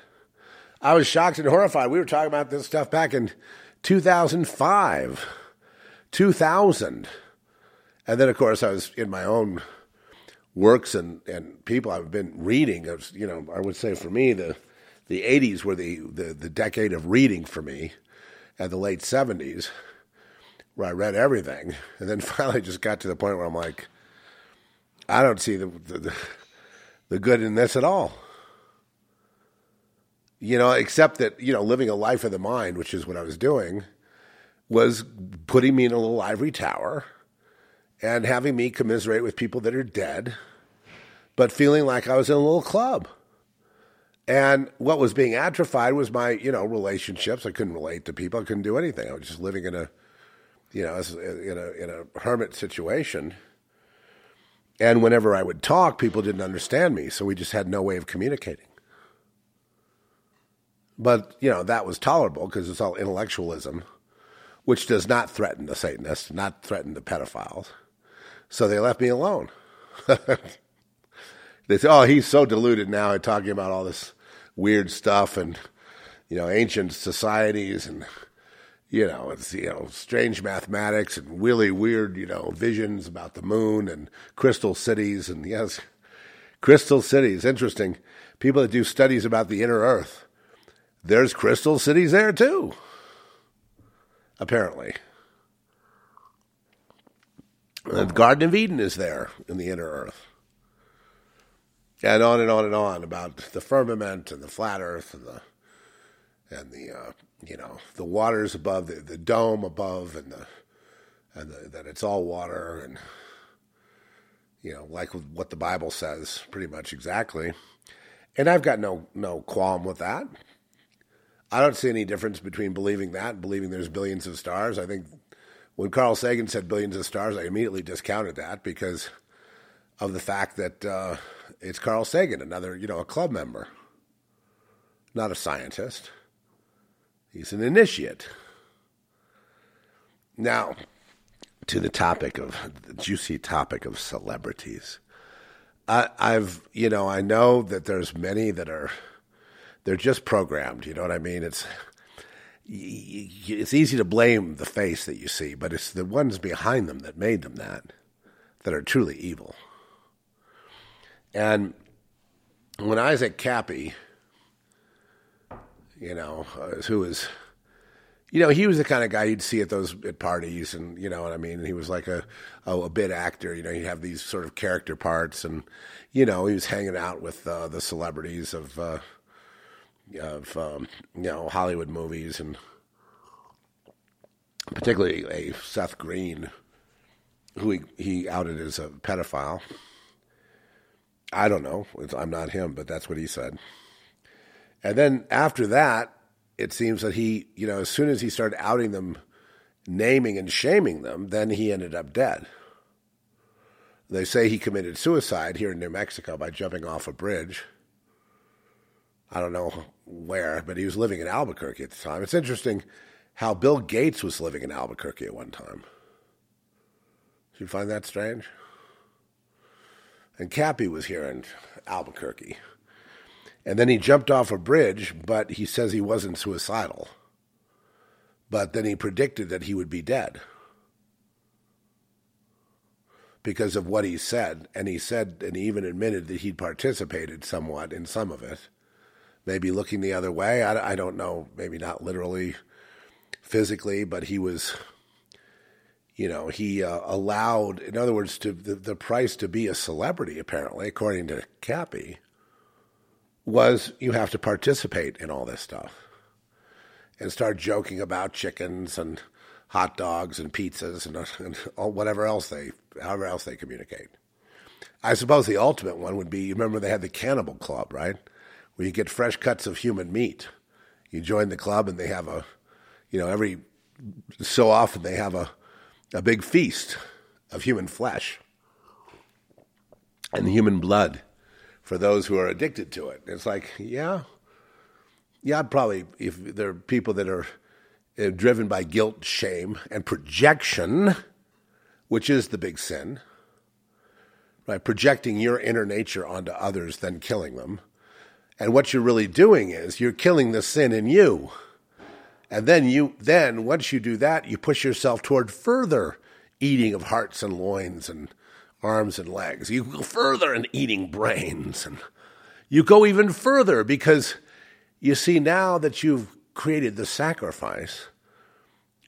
I was shocked and horrified. We were talking about this stuff back in 2005, 2000. And then, of course, I was in my own works and, and people I've been reading. Of, you know, I would say for me, the, the 80s were the, the, the decade of reading for me and the late 70s where I read everything. And then finally just got to the point where I'm like, I don't see the, the, the good in this at all. You know, except that, you know, living a life of the mind, which is what I was doing, was putting me in a little ivory tower and having me commiserate with people that are dead, but feeling like I was in a little club. And what was being atrophied was my, you know, relationships. I couldn't relate to people. I couldn't do anything. I was just living in a, you know, in a in a hermit situation. And whenever I would talk, people didn't understand me, so we just had no way of communicating. But you know that was tolerable because it's all intellectualism, which does not threaten the Satanists, not threaten the pedophiles. So they left me alone. they said, "Oh, he's so deluded now, talking about all this weird stuff and you know ancient societies and you know it's you know strange mathematics and really weird you know visions about the moon and crystal cities and yes crystal cities. Interesting. People that do studies about the inner earth. There's crystal cities there too apparently. The garden of eden is there in the inner earth and on and on and on about the firmament and the flat Earth and the and the uh, you know the waters above the, the dome above and the and the, that it's all water and you know like what the Bible says pretty much exactly. And I've got no no qualm with that. I don't see any difference between believing that and believing there's billions of stars. I think when Carl Sagan said billions of stars, I immediately discounted that because of the fact that uh, it's Carl Sagan, another, you know, a club member, not a scientist. He's an initiate. Now, to the topic of the juicy topic of celebrities. I, I've, you know, I know that there's many that are, they're just programmed. You know what I mean? It's, it's easy to blame the face that you see, but it's the ones behind them that made them that, that are truly evil. And when Isaac Kappy, you know, uh, who was, you know, he was the kind of guy you'd see at those at parties, and you know what I mean. He was like a a, a bit actor. You know, he'd have these sort of character parts, and you know, he was hanging out with uh, the celebrities of uh, of um, you know Hollywood movies, and particularly a Seth Green, who he, he outed as a pedophile. I don't know. I'm not him, but that's what he said. And then after that, it seems that he, you know, as soon as he started outing them, naming and shaming them, then he ended up dead. They say he committed suicide here in New Mexico by jumping off a bridge. I don't know where, but he was living in Albuquerque at the time. It's interesting how Bill Gates was living in Albuquerque at one time. Do you find that strange? And Kappy was here in Albuquerque. And then he jumped off a bridge, but he says he wasn't suicidal. But then he predicted that he would be dead because of what he said. And he said, and he even admitted that he'd participated somewhat in some of it. Maybe looking the other way. I, I don't know. Maybe not literally, physically, but he was you know, he uh, allowed, in other words, to the, the price to be a celebrity, apparently, according to Kappy, was you have to participate in all this stuff and start joking about chickens and hot dogs and pizzas and, and all, whatever else they however else they communicate. I suppose the ultimate one would be you remember they had the Cannibal Club, right? Where you get fresh cuts of human meat. You join the club and they have a, you know, every so often they have a, a big feast of human flesh and human blood for those who are addicted to it. It's like, yeah, yeah, probably if there are people that are uh, driven by guilt, shame, and projection, which is the big sin, right? Projecting your inner nature onto others, then killing them. And what you're really doing is you're killing the sin in you. And then you then once you do that, you push yourself toward further eating of hearts and loins and arms and legs. You go further in eating brains and you go even further because you see now that you've created the sacrifice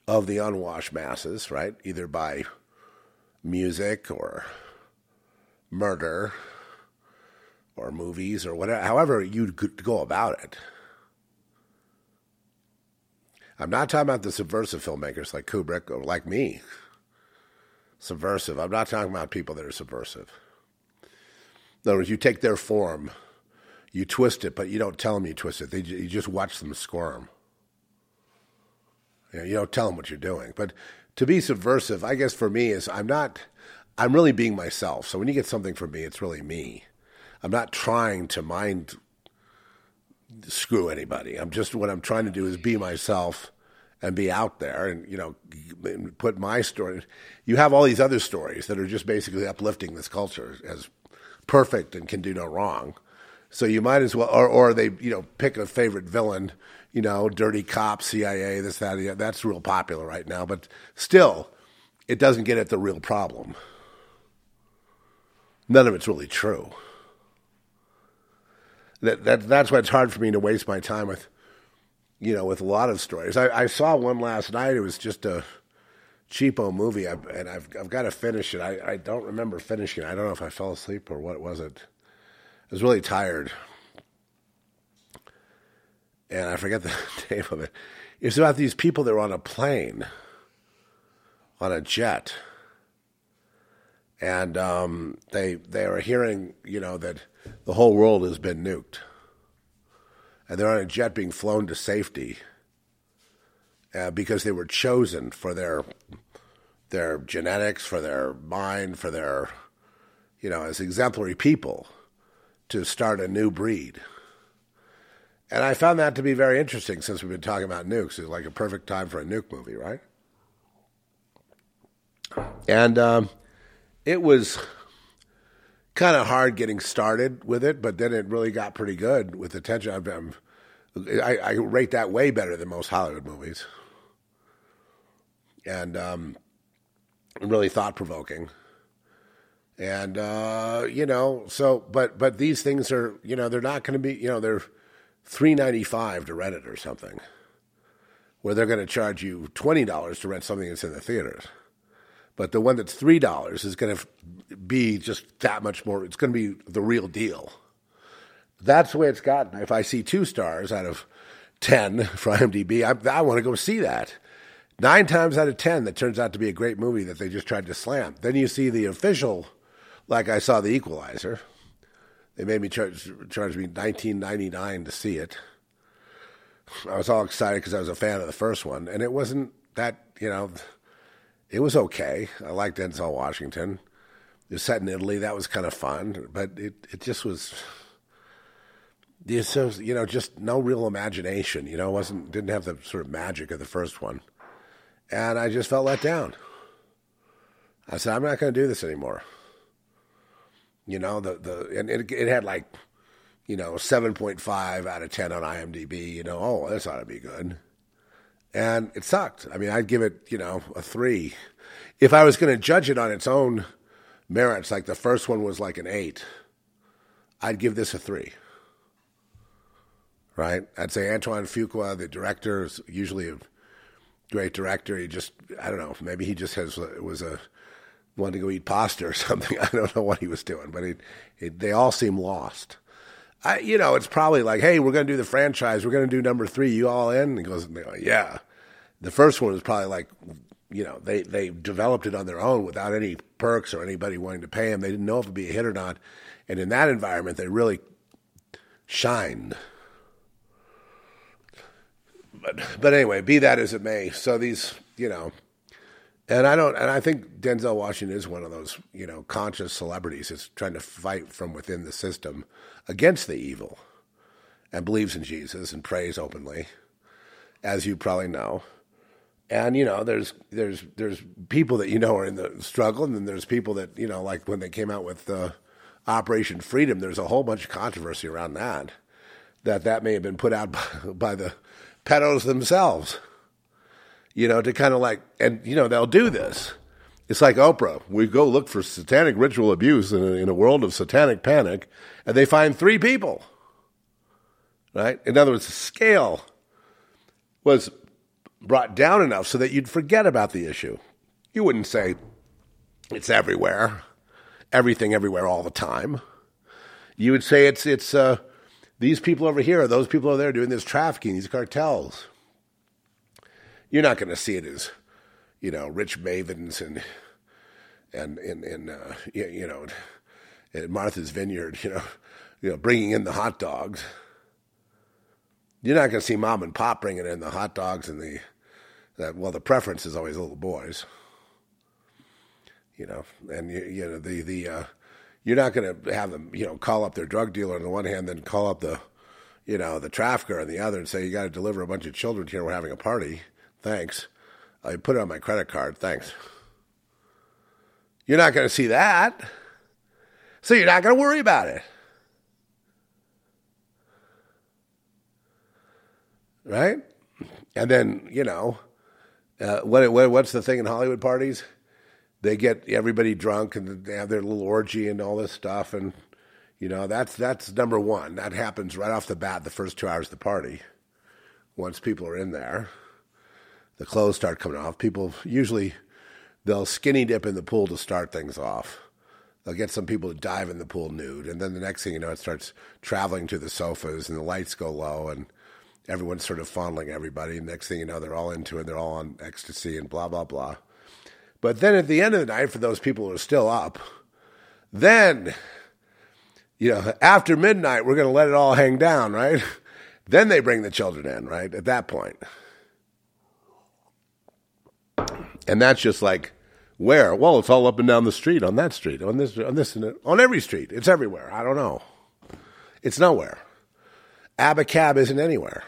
of the unwashed masses, right? Either by music or murder or movies or whatever, however you go about it. I'm not talking about the subversive filmmakers like Kubrick or like me. Subversive. I'm not talking about people that are subversive. In other words, you take their form, you twist it, but you don't tell them you twist it. They, you just watch them squirm. You, know, you don't tell them what you're doing. But to be subversive, I guess for me is I'm not. I'm really being myself. So when you get something from me, it's really me. I'm not trying to mind screw anybody. I'm just what I'm trying to do is be myself and be out there and you know put my story. You have all these other stories that are just basically uplifting this culture as perfect and can do no wrong. So you might as well, or or they you know pick a favorite villain, you know, dirty cop, CIA, this that that's real popular right now. But still, it doesn't get at the real problem. None of it's really true that, that that's why it's hard for me to waste my time with, you know, with a lot of stories. I, I saw one last night. It was just a cheapo movie, I, and I've I've got to finish it. I, I don't remember finishing. it. I don't know if I fell asleep or what was it. I was really tired, and I forget the name of it. It's about these people that were on a plane, on a jet, and um, they they were hearing, you know, that the whole world has been nuked. And they're on a jet being flown to safety uh, because they were chosen for their their genetics, for their mind, for their, you know, as exemplary people to start a new breed. And I found that to be very interesting since we've been talking about nukes. It's like a perfect time for a nuke movie, right? And um, it was kind of hard getting started with it, but then it really got pretty good with the tension. I'm, I, I rate that way better than most Hollywood movies, and um, really thought provoking. And uh, you know, so but but these things are you know they're not going to be you know they're three ninety five to rent it or something, where they're going to charge you twenty dollars to rent something that's in the theaters. But the one that's three dollars is going to be just that much more. It's going to be the real deal. That's the way it's gotten. If I see two stars out of ten for IMDb, I, I want to go see that. Nine times out of ten, that turns out to be a great movie that they just tried to slam. Then you see the official, like I saw The Equalizer. They made me charge, charge me nineteen ninety nine to see it. I was all excited because I was a fan of the first one, and it wasn't that you know it was okay. I liked Denzel Washington. It was set in Italy. That was kind of fun, but it, it just was. You know, just no real imagination. You know, it wasn't didn't have the sort of magic of the first one, and I just felt let down. I said, I'm not going to do this anymore. You know, the the and it, it had like, you know, seven point five out of ten on IMDb. You know, oh, this ought to be good and it sucked. I mean, I'd give it, you know, a three. If I was going to judge it on its own merits, like the first one was like an eight, I'd give this a three. Right? I'd say Antoine Fuqua, the director, is usually a great director. He just, I don't know, maybe he just has was a wanted to go eat pasta or something. I don't know what he was doing, but it, it, they all seem lost. I, you know, it's probably like, hey, we're going to do the franchise. We're going to do number three. You all in? And he goes, yeah. The first one was probably like, you know, they, they developed it on their own without any perks or anybody wanting to pay them. They didn't know if it'd be a hit or not. And in that environment, they really shined. But, but anyway, be that as it may. So these, you know, and I don't, and I think Denzel Washington is one of those, you know, conscious celebrities that's trying to fight from within the system against the evil and believes in Jesus and prays openly, as you probably know. And you know, there's there's there's people that you know are in the struggle, and then there's people that you know, like when they came out with uh, Operation Freedom, there's a whole bunch of controversy around that. That that may have been put out by, by the pedos themselves, you know, to kind of like, and you know, they'll do this. It's like Oprah. We go look for satanic ritual abuse in a, in a world of satanic panic, and they find three people. Right? In other words, the scale was brought down enough so that you'd forget about the issue. You wouldn't say it's everywhere, everything everywhere all the time. You would say it's it's uh, these people over here, those people over there doing this trafficking, these cartels. You're not going to see it as, you know, rich mavens and and in in uh, you know, at Martha's Vineyard, you know, you know, bringing in the hot dogs. You're not going to see mom and pop bringing in the hot dogs and the that. Well, the preference is always little boys, you know, and you, you know the the uh, you're not going to have them, you know, call up their drug dealer on the one hand, then call up the, you know, the trafficker on the other, and say you got to deliver a bunch of children here. We're having a party. Thanks. I put it on my credit card. Thanks. You're not going to see that, so you're not going to worry about it. right? And then you know, uh, what, what what's the thing in Hollywood parties? They get everybody drunk and they have their little orgy and all this stuff, and you know that's that's number one. That happens right off the bat, the first two hours of the party. Once people are in there, the clothes start coming off. People usually they'll skinny dip in the pool to start things off. They'll get some people to dive in the pool nude, and then the next thing you know, it starts traveling to the sofas, and the lights go low, and everyone's sort of fondling everybody. Next thing you know, they're all into it. They're all on ecstasy and blah, blah, blah. But then at the end of the night, for those people who are still up, then, you know, after midnight, we're going to let it all hang down, right? then they bring the children in, right? At that point. And that's just like, where? Well, it's all up and down the street, on that street, on this, on this, on every street. It's everywhere. I don't know. It's nowhere. Abacab isn't anywhere.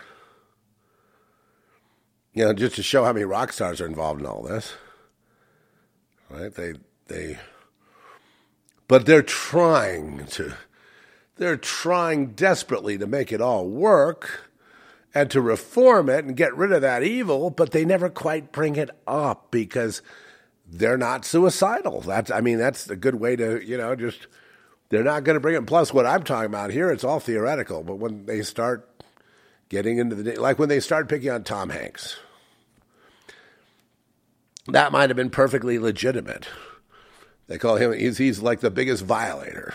You know, just to show how many rock stars are involved in all this. Right? They they but they're trying to they're trying desperately to make it all work and to reform it and get rid of that evil, but they never quite bring it up because they're not suicidal. That's I mean, that's a good way to, you know, just they're not going to bring it. Plus, what I'm talking about here, it's all theoretical. But when they start getting into the like when they start picking on Tom Hanks, that might have been perfectly legitimate. They call him he's he's like the biggest violator.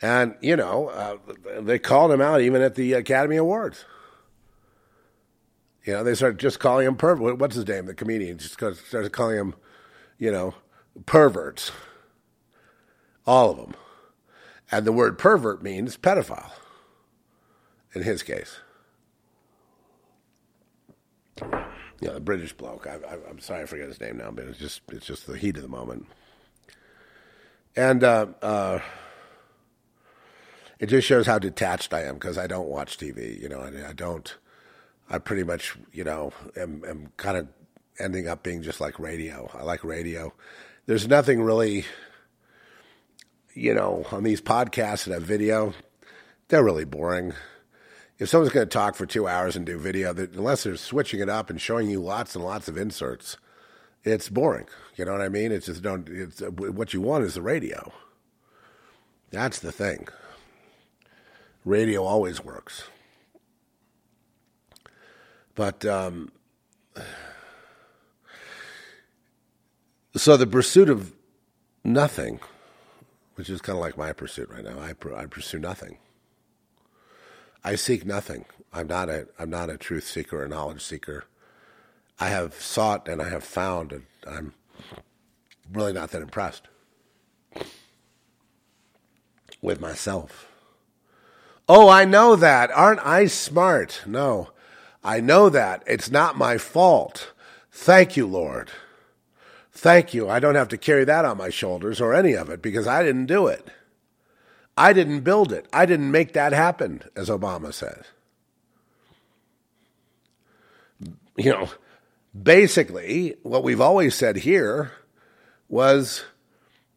And you know, uh, they called him out even at the Academy Awards. You know, they started just calling him pervert. What's his name? The comedian just started calling him, you know, perverts all of them. And the word pervert means pedophile in his case. Yeah, the British bloke. I, am sorry, I forget his name now, but it's just it's just the heat of the moment. And uh, uh, it just shows how detached I am because I don't watch TV. You know, I, I don't. I pretty much, you know, am, am kind of ending up being just like radio. I like radio. There's nothing really you know, on these podcasts that have video, they're really boring. If someone's going to talk for two hours and do video, unless they're switching it up and showing you lots and lots of inserts, it's boring. You know what I mean? It's just don't. It's what you want is the radio. That's the thing. Radio always works, but um, so the pursuit of nothing which is kind of like my pursuit right now. I, I pursue nothing. I seek nothing. I'm not a I'm not a truth seeker or knowledge seeker. I have sought and I have found, and I'm really not that impressed with myself. Oh, I know that. Aren't I smart? No, I know that. It's not my fault. Thank you, Lord. Thank you. I don't have to carry that on my shoulders or any of it because I didn't do it. I didn't build it. I didn't make that happen, as Obama says. You know, basically, what we've always said here was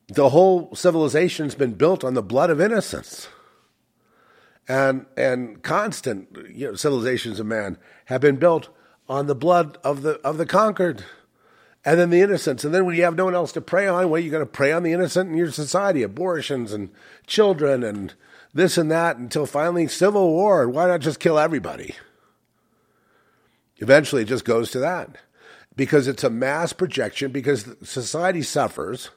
the whole civilization's been built on the blood of innocence. And, and constant you know, civilizations of man have been built on the blood of the, of the conquered and then the innocents. And then when you have no one else to prey on, well, you're going to prey on the innocent in your society, abortions and children and this and that until finally civil war. Why not just kill everybody? Eventually, it just goes to that because it's a mass projection because society suffers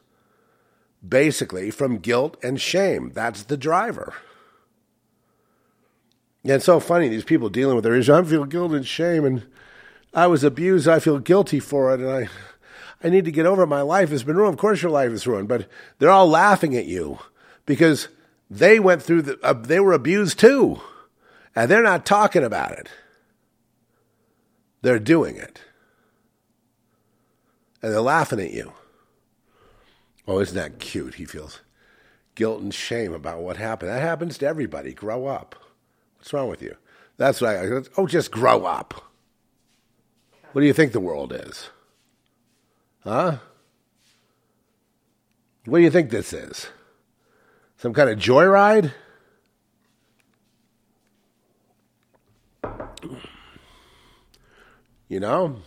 basically from guilt and shame. That's the driver. And it's so funny, these people dealing with their issues. I feel guilt and shame, and I was abused. I feel guilty for it, and I, I need to get over it. My life has been ruined. Of course, your life is ruined, but they're all laughing at you because they went through the, uh, they were abused too, and they're not talking about it. They're doing it. And they're laughing at you. Oh, isn't that cute? He feels guilt and shame about what happened. That happens to everybody. Grow up. What's wrong with you? That's right. Oh, just grow up. What do you think the world is? Huh? What do you think this is? Some kind of joyride? You know?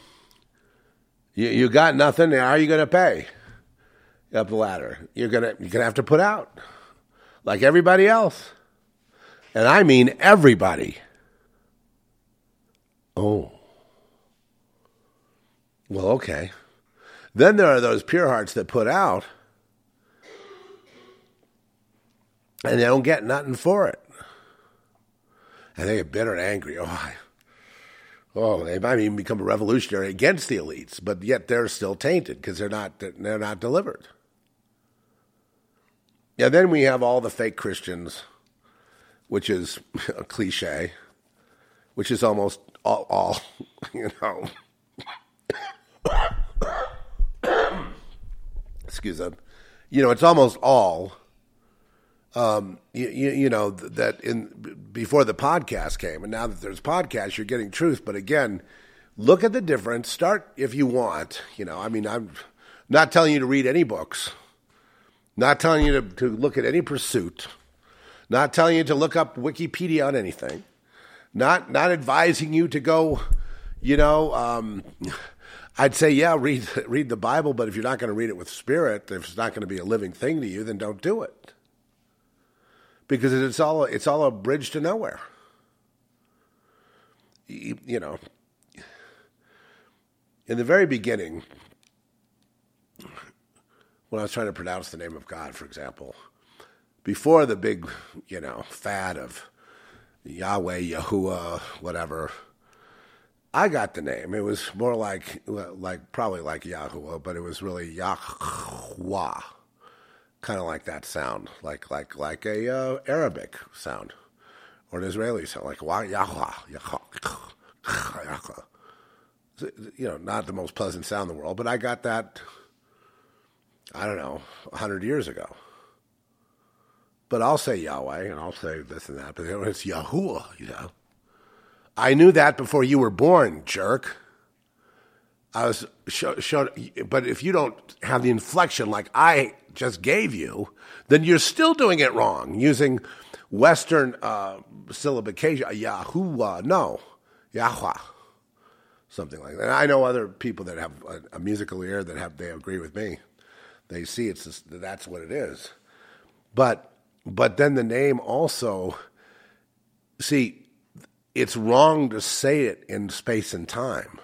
You, you got nothing, how are you going to pay? Up the ladder. You're gonna you're gonna have to put out. Like everybody else. And I mean everybody. Oh. Well, okay. Then there are those pure hearts that put out and they don't get nothing for it. And they get bitter and angry. Oh, I, oh, they might even become a revolutionary against the elites, but yet they're still tainted because they're not they're not delivered. Yeah, then we have all the fake Christians, which is a cliche, which is almost all, all you know. Excuse me. You know, it's almost all. Um, you, you, you know that in before the podcast came, and now that there's podcasts, you're getting truth. But again, look at the difference. Start if you want. You know, I mean, I'm not telling you to read any books. Not telling you to, to look at any pursuit. Not telling you to look up Wikipedia on anything. Not not advising you to go, you know, um, I'd say yeah, read read the Bible, but if you're not going to read it with spirit, if it's not going to be a living thing to you, then don't do it. Because it's all it's all a bridge to nowhere. You, you know, in the very beginning, when I was trying to pronounce the name of God, for example, before the big, you know, fad of Yahweh, Yahuwah, whatever, I got the name. It was more like, like probably like Yahuwah, but it was really Yahweh, kind of like that sound, like like like a uh, Arabic sound or an Israeli sound, like Yahweh, Yahweh. You know, not the most pleasant sound in the world, but I got that I don't know, 100 years ago. But I'll say Yahweh and I'll say this and that, but it's Yahuwah, you know. I knew that before you were born, jerk. I was shown, but if you don't have the inflection like I just gave you, then you're still doing it wrong using Western uh, syllabication. Yahuwah, no, Yahweh, something like that. And I know other people that have a, a musical ear that have they agree with me. They see it's just, that's what it is. But but then the name also see it's wrong to say it in space and time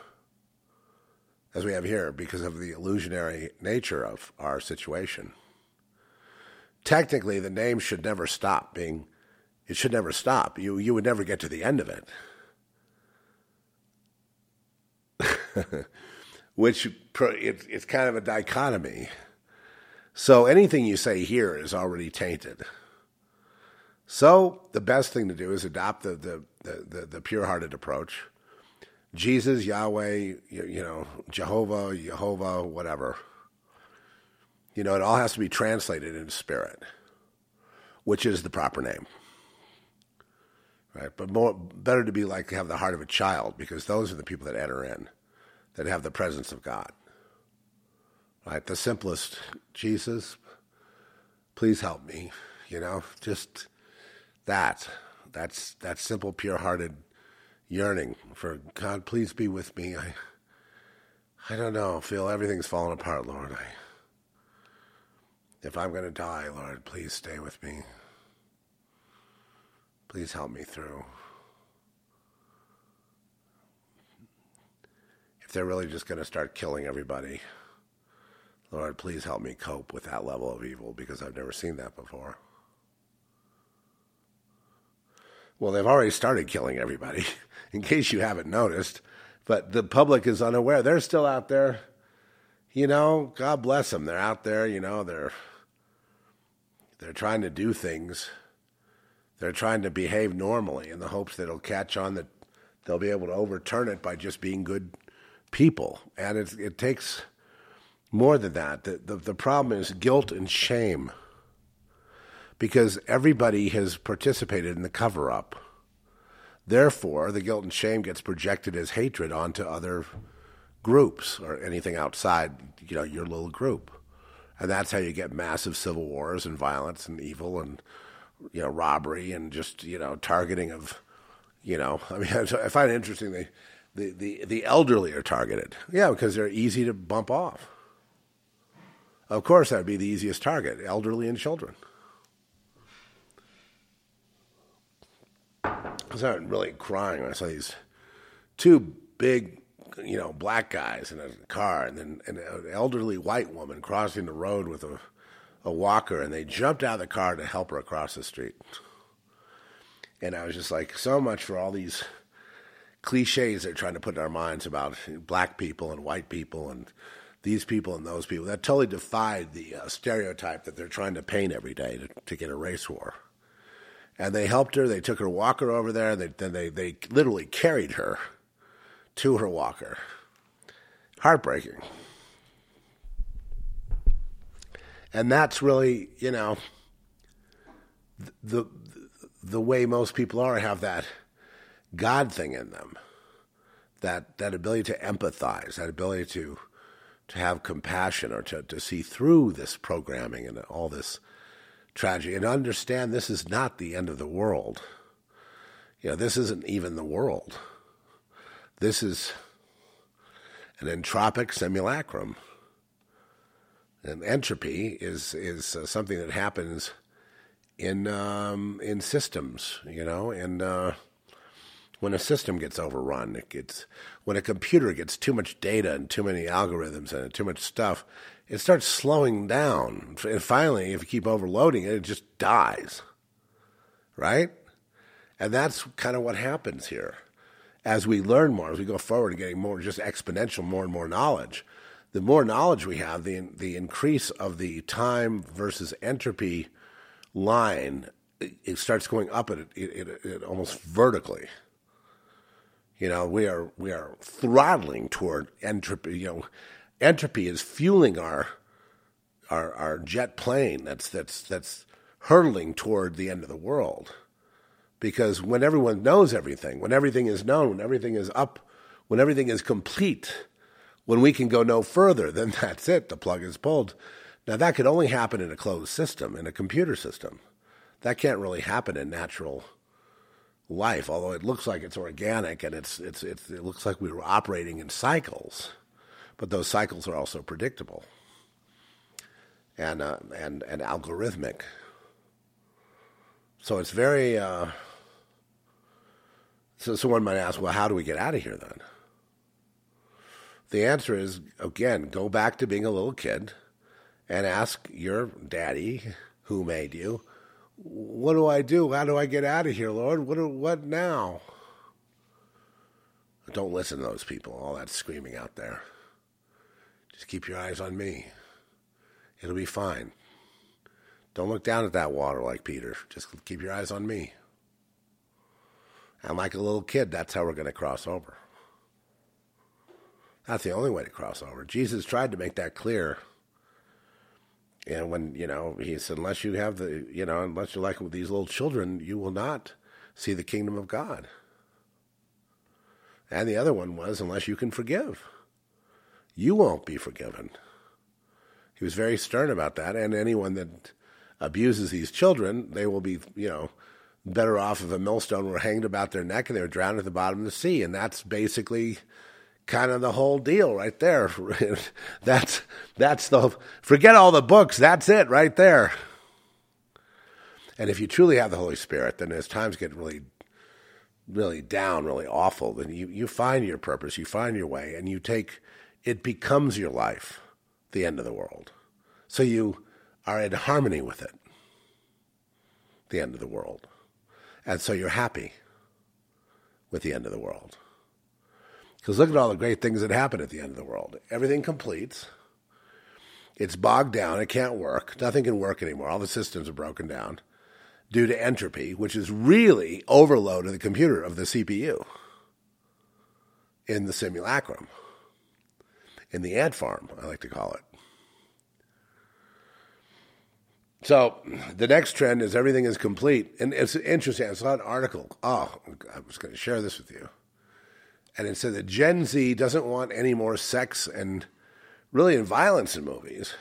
as we have here because of the illusionary nature of our situation. Technically the name should never stop being it should never stop. You you would never get to the end of it. which it, it's kind of a dichotomy. So anything you say here is already tainted. So the best thing to do is adopt the the the, the, the pure-hearted approach. Jesus, Yahweh, you, you know, Jehovah, Jehovah, whatever. You know, it all has to be translated into spirit, which is the proper name. Right? But more better to be like have the heart of a child because those are the people that enter in, that have the presence of God. Right? The simplest, Jesus, please help me. You know, just that. That's that simple, pure hearted yearning for God, please be with me. I I don't know, feel everything's falling apart, Lord. I if I'm gonna die, Lord, please stay with me. Please help me through. If they're really just going to start killing everybody, Lord, please help me cope with that level of evil because I've never seen that before. Well, they've already started killing everybody, in case you haven't noticed, but the public is unaware. They're still out there. You know, God bless them. They're out there, you know, they're they're trying to do things they're trying to behave normally in the hopes that it'll catch on that they'll be able to overturn it by just being good people. And it, it takes more than that. The, the, the problem is guilt and shame because everybody has participated in the cover up. Therefore, the guilt and shame gets projected as hatred onto other groups or anything outside, you know, your little group. And that's how you get massive civil wars and violence and evil and you know, robbery and just, you know, targeting of, you know, I mean, I find it interesting the, the, the, elderly are targeted. Yeah, because they're easy to bump off. Of course, that would be the easiest target elderly and children. I started really crying when I saw these two big, you know, black guys in a car and then an elderly white woman crossing the road with a a walker and they jumped out of the car to help her across the street. And I was just like, so much for all these cliches they're trying to put in our minds about black people and white people and these people and those people. That totally defied the uh, stereotype that they're trying to paint every day to, to get a race war. And they helped her. They took her walker over there. And they, then they, they literally carried her to her walker. Heartbreaking. and that's really you know the the way most people are have that God thing in them, that that ability to empathize, that ability to to have compassion or to, to see through this programming and all this tragedy and understand this is not the end of the world. You know, this isn't even the world. This is an entropic simulacrum. And entropy is is uh, something that happens in um, in systems, you know, and uh, when a system gets overrun, it gets when a computer gets too much data and too many algorithms and too much stuff, it starts slowing down. And finally, if you keep overloading it, it just dies. Right? And that's kind of what happens here. As we learn more, as we go forward and getting more just exponential, more and more knowledge, the more knowledge we have, the the increase of the time versus entropy line, it, starts going up at it, it, it, almost vertically. You know, we are we are throttling toward entropy. You know, entropy is fueling our our our jet plane. That's that's that's hurtling toward the end of the world. Because when everyone knows everything, when everything is known, when everything is up, when everything is complete when we can go no further, then that's it. The plug is pulled. Now, that could only happen in a closed system, in a computer system. That can't really happen in natural life, although it looks like it's organic and it's, it's, it's, it looks like we were operating in cycles. But those cycles are also predictable and, uh, and, and algorithmic. So it's very. Uh, so someone might ask, well, how do we get out of here then? The answer is again, go back to being a little kid and ask your daddy who made you, what do I do? How do I get out of here, Lord? What what now? don't listen to those people, all that screaming out there. Just keep your eyes on me. It'll be fine. Don't look down at that water like Peter. Just keep your eyes on me. And like a little kid, that's how we're going to cross over. That's the only way to cross over. Jesus tried to make that clear. And when, you know, he said, unless you have the, you know, unless you're like with these little children, you will not see the kingdom of God. And the other one was, unless you can forgive, you won't be forgiven. He was very stern about that. And anyone that abuses these children, they will be, you know, better off if a millstone were hanged about their neck and they were drowned at the bottom of the sea. And that's basically kind of the whole deal right there. that's that's the forget all the books. That's it right there. And if you truly have the Holy Spirit, then as times get really, really down, really awful, then you, you find your purpose, you find your way, and you take it becomes your life, the end of the world. So you are in harmony with it, the end of the world. And so you're happy with the end of the world. Because look at all the great things that happen at the end of the world. Everything completes. It's bogged down. It can't work. Nothing can work anymore. All the systems are broken down due to entropy, which is really overload of the computer of the CPU in the simulacrum, in the ant farm, I like to call it. So the next trend is everything is complete. And it's interesting. I saw an article. Oh, I was going to share this with you and it said that Gen Z doesn't want any more sex and really in violence in movies.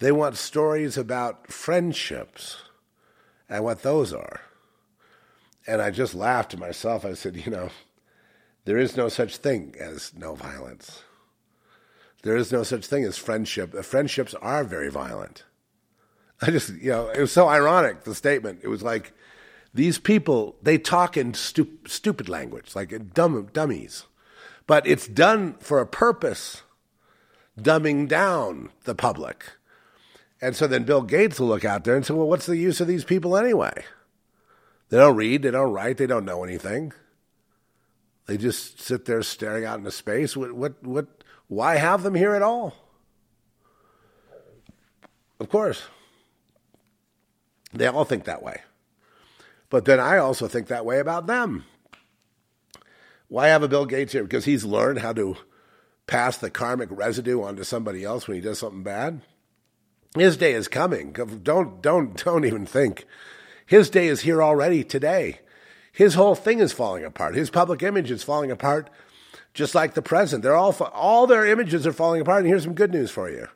They want stories about friendships and what those are. And I just laughed to myself. I said, you know, there is no such thing as no violence. There is no such thing as friendship. Friendships are very violent. I just, you know, it was so ironic, the statement. It was like, these people, they talk in stu- stupid language, like dumb, dummies. But it's done for a purpose, dumbing down the public. And so then Bill Gates will look out there and say, well, what's the use of these people anyway? They don't read, they don't write, they don't know anything. They just sit there staring out into space. What, what, what, why have them here at all? Of course. They all think that way. But then I also think that way about them. Why have a Bill Gates here? Because he's learned how to pass the karmic residue onto somebody else when he does something bad. His day is coming. Don't don't don't even think. His day is here already today. His whole thing is falling apart. His public image is falling apart, just like the present. They're all all their images are falling apart. And here's some good news for you: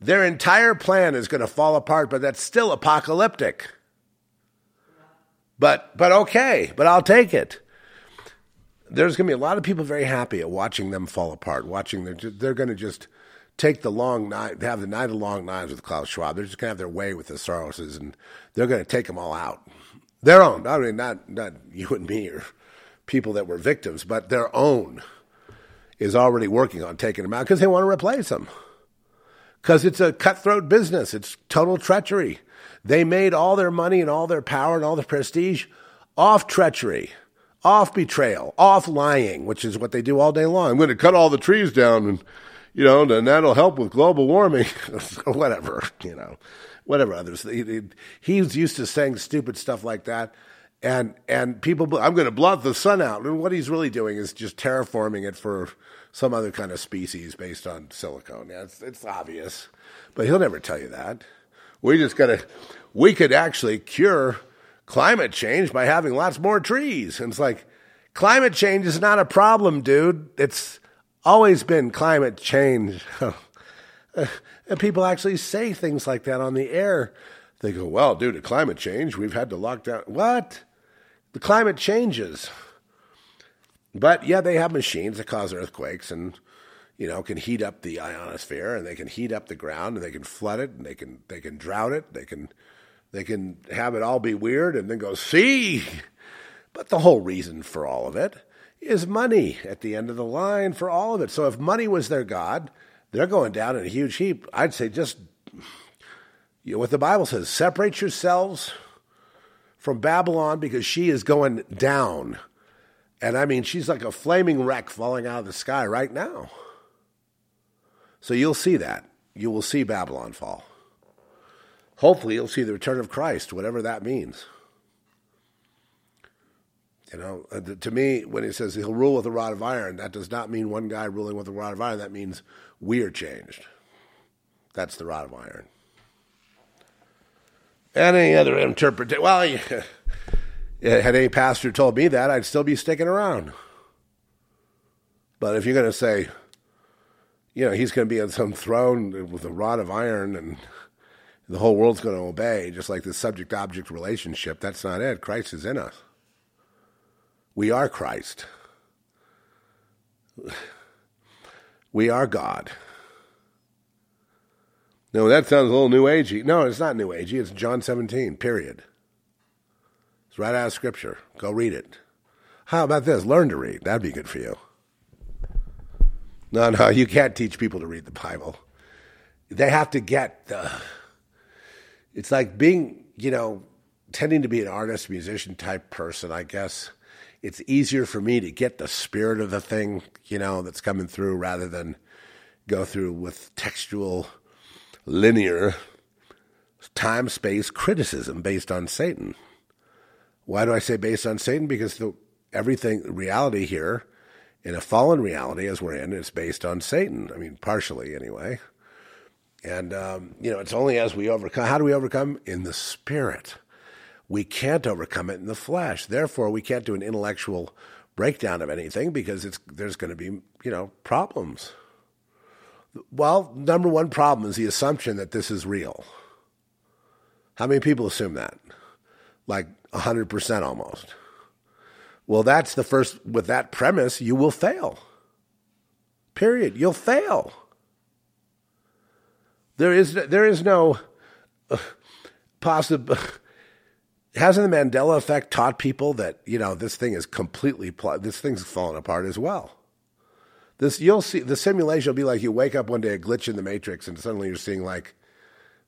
their entire plan is going to fall apart, but that's still apocalyptic. But but okay, but I'll take it. There's going to be a lot of people very happy at watching them fall apart. Watching they're they're going to just take the long night, have the night of long knives with Klaus Schwab. They're just going to have their way with the Soroses, and they're going to take them all out. Their own. I mean, not not you and me or people that were victims, but their own is already working on taking them out because they want to replace them. Because it's a cutthroat business. It's total treachery. They made all their money and all their power and all their prestige off treachery, off betrayal, off lying, which is what they do all day long. I'm going to cut all the trees down and, you know, and that'll help with global warming whatever, you know, whatever others. He's used to saying stupid stuff like that. And, and people, I'm going to blot the sun out. And what he's really doing is just terraforming it for some other kind of species based on silicone. Yeah, it's, it's obvious, but he'll never tell you that. We just got to, we could actually cure climate change by having lots more trees. And it's like, climate change is not a problem, dude. It's always been climate change. and people actually say things like that on the air. They go, well, due to climate change, we've had to lock down. What? The climate changes. But yeah, they have machines that cause earthquakes and you know, can heat up the ionosphere and they can heat up the ground and they can flood it and they can they can drought it. They can they can have it all be weird and then go, see. But the whole reason for all of it is money at the end of the line for all of it. So if money was their God, they're going down in a huge heap. I'd say just you know what the Bible says, separate yourselves from Babylon because she is going down And I mean, she's like a flaming wreck falling out of the sky right now. So you'll see that. You will see Babylon fall. Hopefully, you'll see the return of Christ, whatever that means. You know, uh, to me, when he says he'll rule with a rod of iron, that does not mean one guy ruling with a rod of iron. That means we are changed. That's the rod of iron. And any other interpretation, well, had any pastor told me that, I'd still be sticking around. But if you're going to say, you know, he's going to be on some throne with a rod of iron and the whole world's going to obey, just like the subject object relationship, that's not it. Christ is in us. We are Christ. We are God. No, that sounds a little new agey. No, it's not new agey. It's John 17, period. It's right out of Scripture. Go read it. How about this? Learn to read. That'd be good for you. No, no, you can't teach people to read the Bible. They have to get the. It's like being, you know, tending to be an artist, musician type person, I guess. It's easier for me to get the spirit of the thing, you know, that's coming through rather than go through with textual linear time space criticism based on Satan. Why do I say based on Satan? Because the, everything, reality here, in a fallen reality as we're in, is based on Satan. I mean, partially anyway. And, um, you know, it's only as we overcome. How do we overcome? In the spirit. We can't overcome it in the flesh. Therefore, we can't do an intellectual breakdown of anything because it's, there's going to be, you know, problems. Well, number one problem is the assumption that this is real. How many people assume that? Like 100% almost. Well, that's the first, with that premise, you will fail. Period. You'll fail. There is, there is no uh, possible. Hasn't the Mandela effect taught people that, you know, this thing is completely, this thing's falling apart as well? This you'll see the simulation will be like you wake up one day a glitch in the matrix and suddenly you're seeing like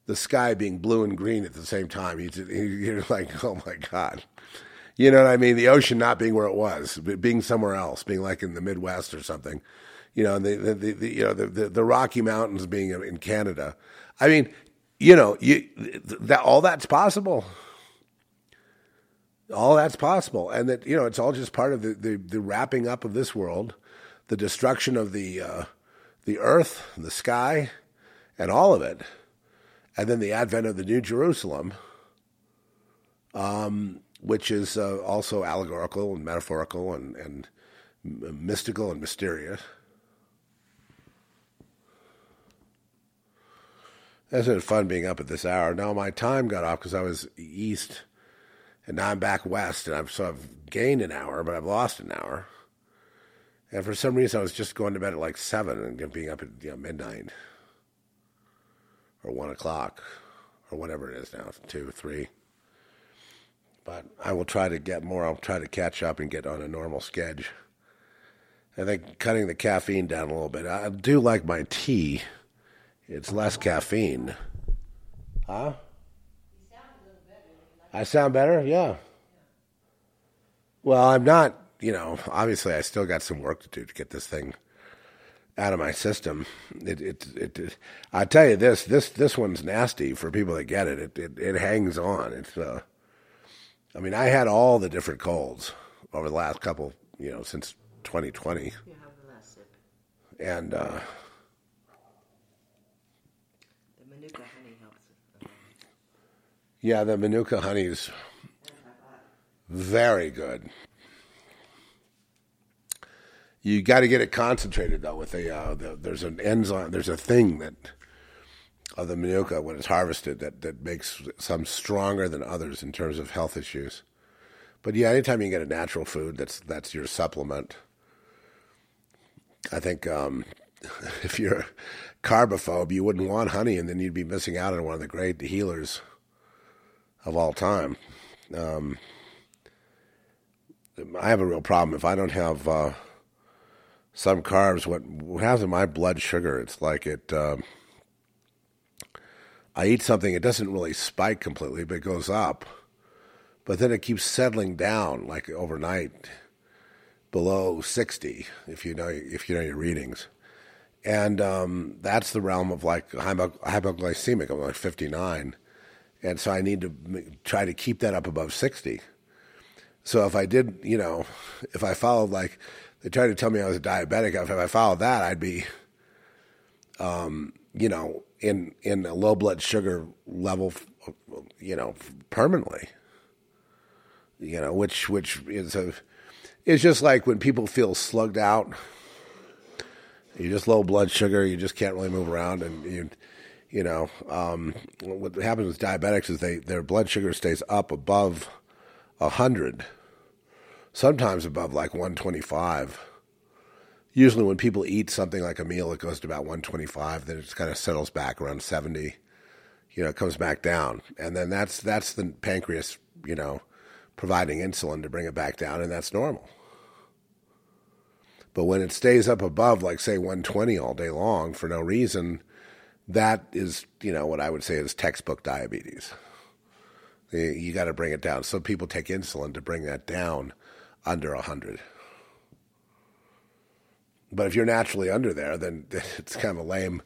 the sky being blue and green at the same time. You're like, oh my god, you know what I mean? The ocean not being where it was, being somewhere else, being like in the Midwest or something. You know, the the, the, the you know the, the, Rocky Mountains being in Canada. I mean, you know, you that all that's possible. All that's possible, and that you know it's all just part of the, the, the wrapping up of this world the destruction of the uh, the earth, the sky, and all of it, and then the advent of the New Jerusalem, um, which is uh, also allegorical and metaphorical and, and mystical and mysterious. Isn't it fun being up at this hour? Now my time got off because I was east, and now I'm back west, and I've so I've gained an hour, but I've lost an hour. And for some reason, I was just going to bed at like seven and being up at you know, midnight or one o'clock or whatever it is now, two, three. But I will try to get more. I'll try to catch up and get on a normal schedule. I think cutting the caffeine down a little bit. I do like my tea. It's less caffeine. Huh? I sound better? Yeah. Well, I'm not you know, obviously I still got some work to do to get this thing out of my system. It, it, it, it, I tell you this, this, this one's nasty for people that get it. It, it, it hangs on. It's, uh, I mean, I had all the different colds over the last couple, you know, since 2020. And, uh, the Manuka honey helps. Yeah, the Manuka honey's very good. You got to get it concentrated though. With a uh, the, there's an enzyme, there's a thing that of the manuka when it's harvested that that makes some stronger than others in terms of health issues. But yeah, anytime you get a natural food, that's that's your supplement. I think um, if you're a carbophobe, you wouldn't want honey, and then you'd be missing out on one of the great healers of all time. Um, I have a real problem if I don't have uh, some carbs. What, happens my blood sugar? It's like it. Uh, I eat something, it doesn't really spike completely, but it goes up. But then it keeps settling down like overnight. below 60 if you know if you know your readings. And um, that's the realm of like hypoglycemic. I'm like 59. And so I need to try to keep that up above 60. So if I did, you know, if I followed like, they tried to tell me I was a diabetic. If I followed that, I'd be, um, you know, in, in a low blood sugar level, you know, permanently, you know, which, which is a, it's just like when people feel slugged out, you just low blood sugar, you just can't really move around. And you, you know, um, what happens with diabetics is they their blood sugar stays up above hundred, sometimes above like one twenty five. Usually, when people eat something like a meal, it goes to about one twenty five. Then it kind of settles back around seventy. You know, it comes back down, and then that's that's the pancreas, you know, providing insulin to bring it back down, and that's normal. But when it stays up above, like say 120 all day long for no reason, that is, you know, what I would say is textbook diabetes. You got to bring it down. So people take insulin to bring that down under 100. But if you're naturally under there, then it's kind of lame.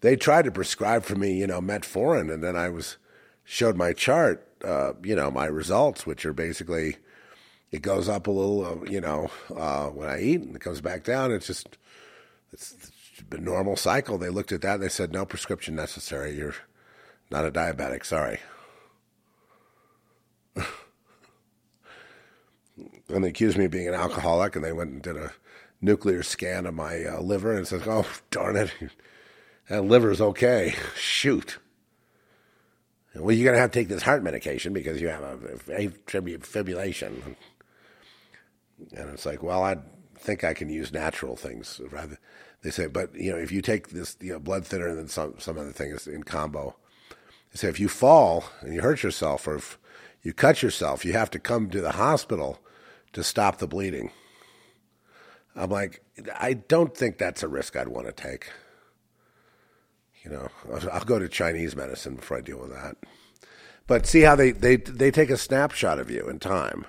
They tried to prescribe for me, you know, metformin, and then I was showed my chart, uh, you know, my results, which are basically it goes up a little, uh, you know, uh, when I eat, and it comes back down. It's just it's a normal cycle. They looked at that and they said, no prescription necessary. You're not a diabetic. Sorry. And they accused me of being an alcoholic, and they went and did a nuclear scan of my uh, liver and says, "Oh, darn it, that liver's okay. Shoot." Well, you're going to have to take this heart medication because you have a, a fibrillation. And it's like, well, I think I can use natural things rather they say, but you know, if you take this you know, blood thinner and then some some other things in combo, they say if you fall and you hurt yourself or if you cut yourself, you have to come to the hospital to stop the bleeding. I'm like, I don't think that's a risk I'd want to take. You know, I'll go to Chinese medicine before I deal with that. But see how they, they, they take a snapshot of you in time.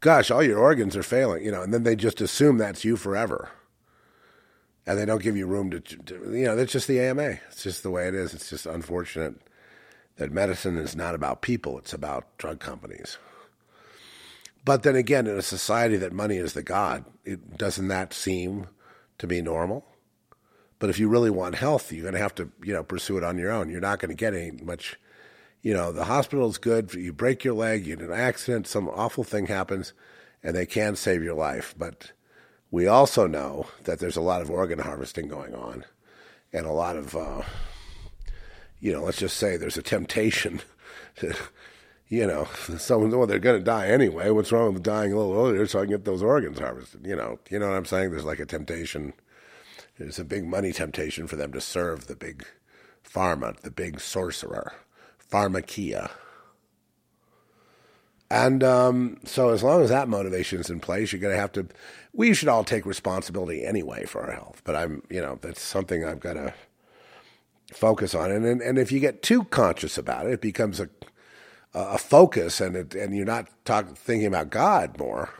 Gosh, all your organs are failing, you know, and then they just assume that's you forever and they don't give you room to, to, you know, that's just the AMA. It's just the way it is. It's just unfortunate that medicine is not about people, it's about drug companies. But then again, in a society that money is the god, it, doesn't that seem to be normal? But if you really want health, you're going to have to, you know, pursue it on your own. You're not going to get any much, you know, the hospital is good. You break your leg, you get an accident, some awful thing happens, and they can save your life. But we also know that there's a lot of organ harvesting going on and a lot of, uh, you know, let's just say there's a temptation to, you know, someone, well, they're going to die anyway. What's wrong with dying a little earlier so I can get those organs harvested? You know, you know what I'm saying? There's like a temptation. There's a big money temptation for them to serve the big pharma, the big sorcerer, pharmakia. And um, so, as long as that motivation is in place, you're going to have to. We should all take responsibility anyway for our health. But I'm, you know, that's something I've got to focus on. And and, and if you get too conscious about it, it becomes a a focus, and it, and you're not talk, thinking about God more,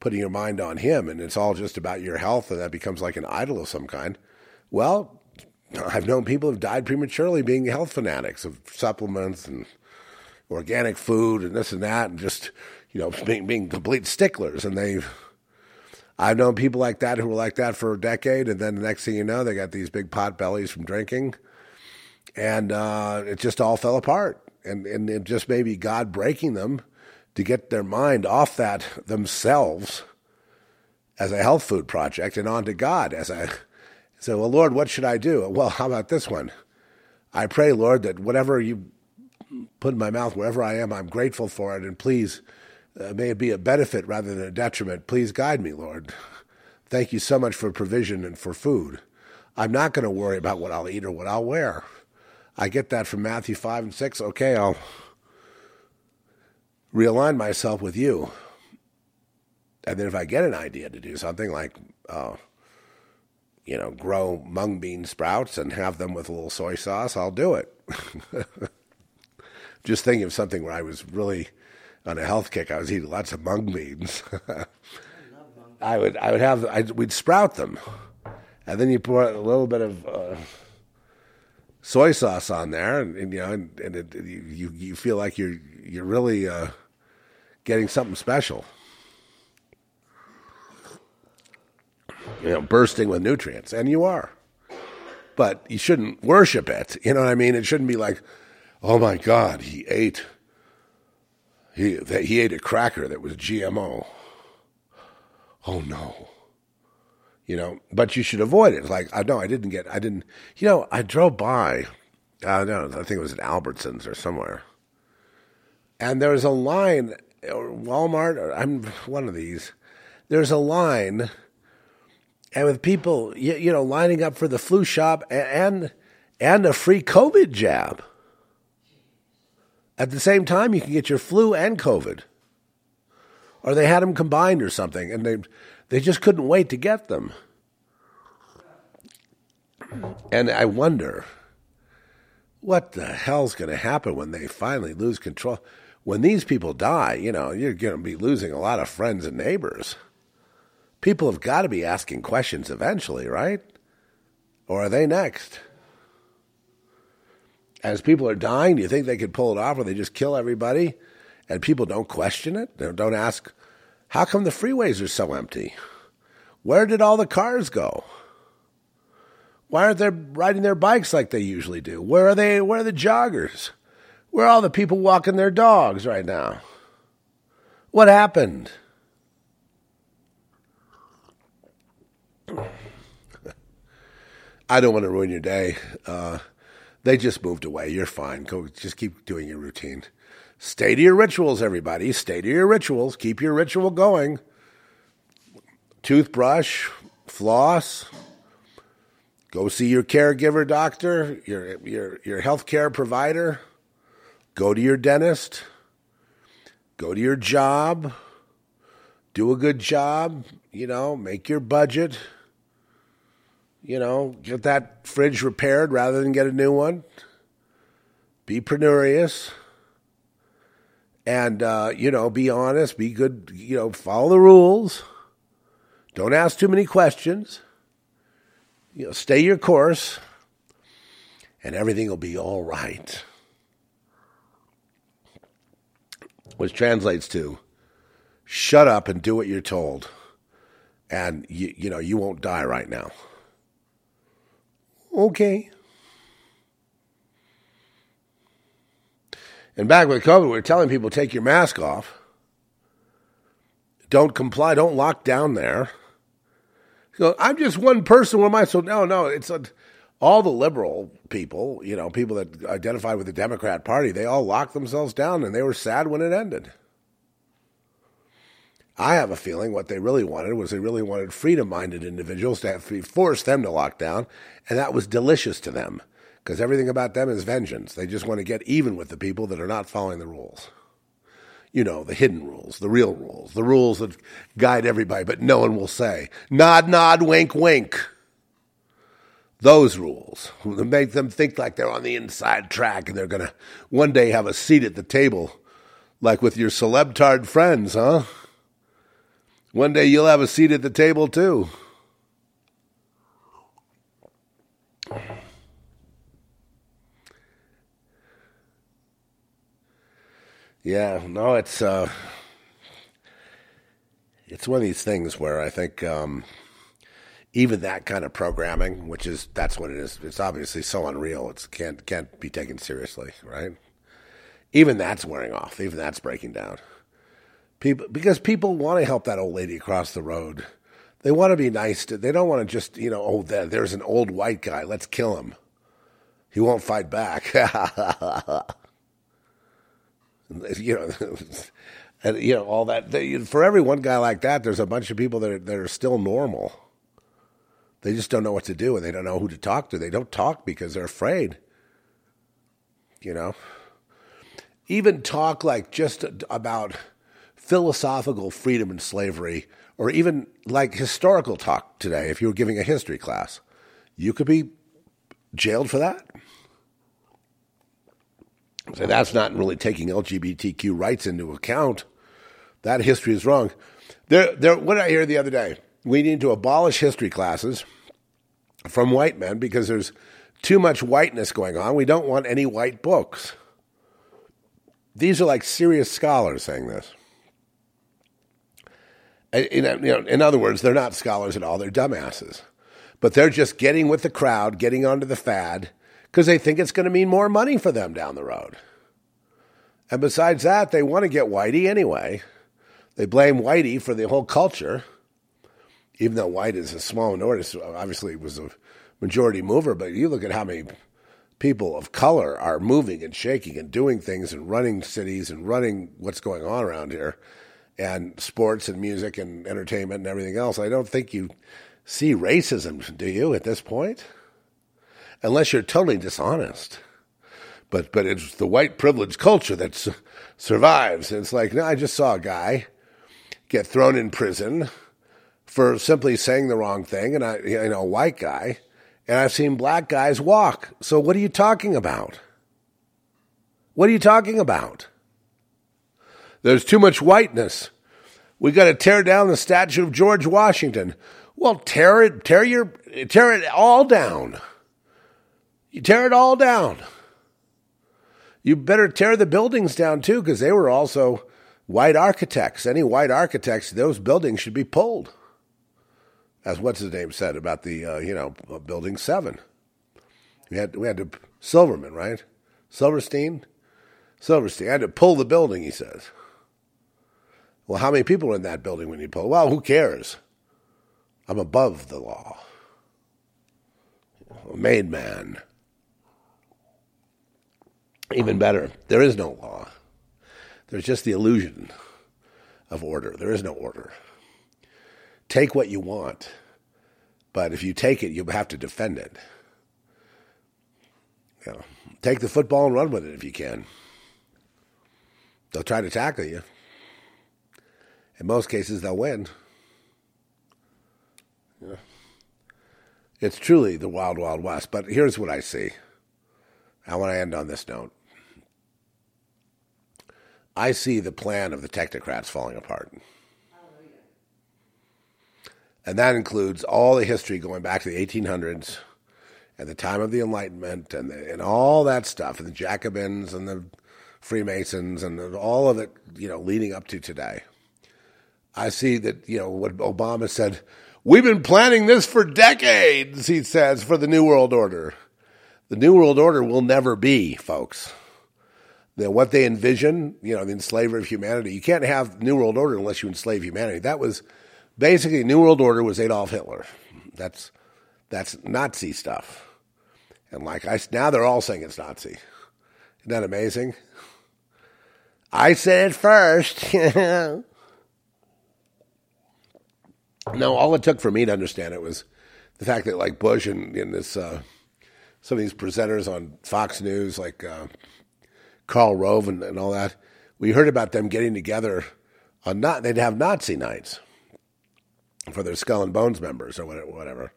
putting your mind on Him, and it's all just about your health, and that becomes like an idol of some kind. Well, I've known people who've died prematurely being health fanatics of supplements and organic food and this and that, and just you know being being complete sticklers. And they, I've known people like that who were like that for a decade, and then the next thing you know, they got these big pot bellies from drinking, and uh, it just all fell apart. And and it just maybe God breaking them to get their mind off that themselves as a health food project and onto God as a so well Lord what should I do well how about this one I pray Lord that whatever you put in my mouth wherever I am. I'm grateful for it, and please, uh, may it be a benefit rather than a detriment. Please guide me, Lord. Thank you so much for provision and for food. I'm not going to worry about what I'll eat or what I'll wear. I get that from Matthew 5 and 6. Okay, I'll realign myself with you. And then if I get an idea to do something like, uh, you know, grow mung bean sprouts and have them with a little soy sauce, I'll do it. just thinking of something where I was really on a health kick. I was eating lots of mung beans. I would I would have I, we'd sprout them, and then you put a little bit of uh, soy sauce on there, and, and you know, and, and it, you you feel like you're you're really uh, getting something special. You know, bursting with nutrients, and you are. But you shouldn't worship it. You know what I mean? It shouldn't be like, oh my God, he ate he that he ate a cracker that was GMO. Oh no. You know, but you should avoid it. Like I know I didn't get I didn't you know, I drove by I don't know, I think it was at Albertsons or somewhere. And there was a line or Walmart or I'm one of these. There's a line and with people you, you know lining up for the flu shot and and a free COVID jab. At the same time, you can get your flu and COVID. Or they had them combined or something, and they, they just couldn't wait to get them. And I wonder what the hell's going to happen when they finally lose control. When these people die, you know, you're going to be losing a lot of friends and neighbors. People have got to be asking questions eventually, right? Or are they next? as people are dying, do you think they could pull it off, or they just kill everybody, and people don't question it? Don't ask, how come the freeways are so empty? Where did all the cars go? Why aren't they riding their bikes like they usually do? Where are they? Where are the joggers? Where are all the people walking their dogs right now? What happened? I don't want to ruin your day. Uh, they just moved away. You're fine. Go, just keep doing your routine. Stay to your rituals, everybody. Stay to your rituals. Keep your ritual going. Toothbrush, floss. Go see your caregiver doctor, your your your healthcare provider. Go to your dentist. Go to your job. Do a good job. You know, make your budget you know, get that fridge repaired rather than get a new one. Be penurious. And, uh, you know, be honest, be good, you know, follow the rules. Don't ask too many questions. You know, stay your course, and everything will be all right. Which translates to shut up and do what you're told. And, you, you know, you won't die right now. Okay. And back with COVID, we were telling people take your mask off. Don't comply. Don't lock down there. So I'm just one person. What am I? So no, no. It's a, all the liberal people. You know, people that identify with the Democrat Party. They all locked themselves down, and they were sad when it ended. I have a feeling what they really wanted was they really wanted freedom minded individuals to have, force them to lock down, and that was delicious to them because everything about them is vengeance. They just want to get even with the people that are not following the rules. You know, the hidden rules, the real rules, the rules that guide everybody, but no one will say, nod, nod, wink, wink. Those rules make them think like they're on the inside track and they're going to one day have a seat at the table, like with your celebtard friends, huh? One day you'll have a seat at the table too. Yeah, no, it's uh, it's one of these things where I think um, even that kind of programming, which is that's what it is, it's obviously so unreal. It can't can't be taken seriously, right? Even that's wearing off. Even that's breaking down. People, because people want to help that old lady across the road. They want to be nice to. They don't want to just you know. Oh, there, there's an old white guy. Let's kill him. He won't fight back. you know, and you know all that. They, for every one guy like that, there's a bunch of people that are, that are still normal. They just don't know what to do, and they don't know who to talk to. They don't talk because they're afraid. You know, even talk like just about philosophical freedom and slavery, or even like historical talk today, if you were giving a history class, you could be jailed for that. So that's not really taking LGBTQ rights into account. That history is wrong. There, there, what did I hear the other day? We need to abolish history classes from white men because there's too much whiteness going on. We don't want any white books. These are like serious scholars saying this. In, you know, in other words, they're not scholars at all, they're dumbasses. But they're just getting with the crowd, getting onto the fad, because they think it's going to mean more money for them down the road. And besides that, they want to get Whitey anyway. They blame Whitey for the whole culture, even though White is a small minority, obviously was a majority mover. But you look at how many people of color are moving and shaking and doing things and running cities and running what's going on around here and sports and music and entertainment and everything else. I don't think you see racism, do you, at this point? Unless you're totally dishonest. But but it's the white privilege culture that su- survives. And it's like, no, I just saw a guy get thrown in prison for simply saying the wrong thing, and I, you know, a white guy, and I've seen black guys walk. So what are you talking about? What are you talking about? There's too much whiteness. We got to tear down the statue of George Washington. Well, tear it, tear your, tear it all down. You tear it all down. You better tear the buildings down too, because they were also white architects. Any white architects, those buildings should be pulled. As what's his name said about the, uh, you know, building seven. We had we had to Silverman, right? Silverstein, Silverstein. I had to pull the building. He says. Well, how many people were in that building when you pull? Well, who cares? I'm above the law. A made man. Even better, there is no law. There's just the illusion of order. There is no order. Take what you want, but if you take it, you have to defend it. You know, take the football and run with it if you can. They'll try to tackle you. In most cases, they'll win. Yeah. It's truly the wild, wild west. But here's what I see. I want to end on this note. I see the plan of the technocrats falling apart. And that includes all the history going back to the 1800s and the time of the Enlightenment and, the, and all that stuff, and the Jacobins and the Freemasons and all of it, you know, leading up to today. I see that, you know, what Obama said, we've been planning this for decades, he says, for the New World Order. The New World Order will never be, folks. You what they envision, you know, the enslaver of humanity. You can't have New World Order unless you enslave humanity. That was basically New World Order was Adolf Hitler. That's that's Nazi stuff. And like I now they're all saying it's Nazi. Isn't that amazing? I said it first. No, all it took for me to understand it was the fact that like Bush and, and this uh, some of these presenters on Fox News, like uh, Karl Rove and, and, all that, we heard about them getting together on not they'd have Nazi nights for their Skull and Bones members or whatever,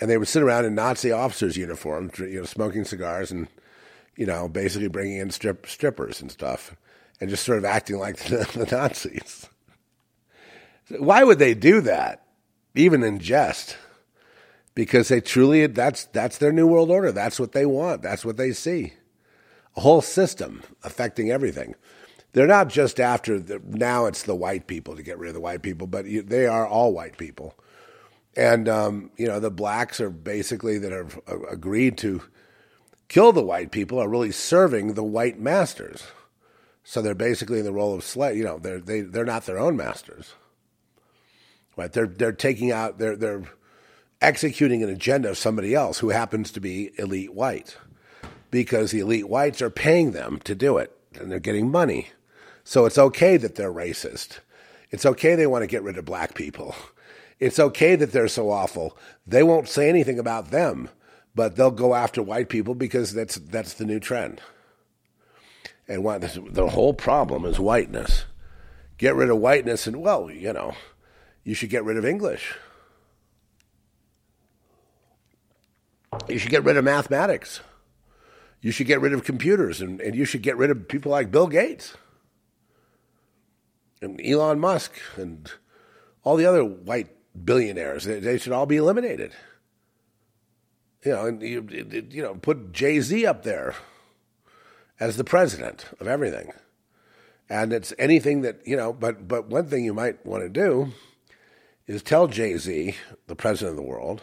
and they would sit around in Nazi officers' uniforms, you know, smoking cigars and you know, basically bringing in strip, strippers and stuff, and just sort of acting like the, the Nazis. Why would they do that, even in jest? Because they truly that's that's their new world order. That's what they want. That's what they see. Whole system affecting everything. They're not just after the, now. It's the white people to get rid of the white people, but they are all white people. And um, you know the blacks are basically that have agreed to kill the white people are really serving the white masters. So they're basically in the role of slave. You know, they're they, they're not their own masters. Right? They're they're taking out they're they're executing an agenda of somebody else who happens to be elite white because the elite whites are paying them to do it and they're getting money. So it's okay that they're racist. It's okay they want to get rid of black people. It's okay that they're so awful. They won't say anything about them, but they'll go after white people because that's that's the new trend. And what, the whole problem is whiteness. Get rid of whiteness, and well, you know, you should get rid of English. You should get rid of mathematics. You should get rid of computers, and, and you should get rid of people like Bill Gates and Elon Musk and all the other white billionaires. They, they should all be eliminated. You know, and you, you know, put Jay Z up there as the president of everything. And it's anything that, you know, but, but one thing you might want to do is tell Jay Z, the president of the world,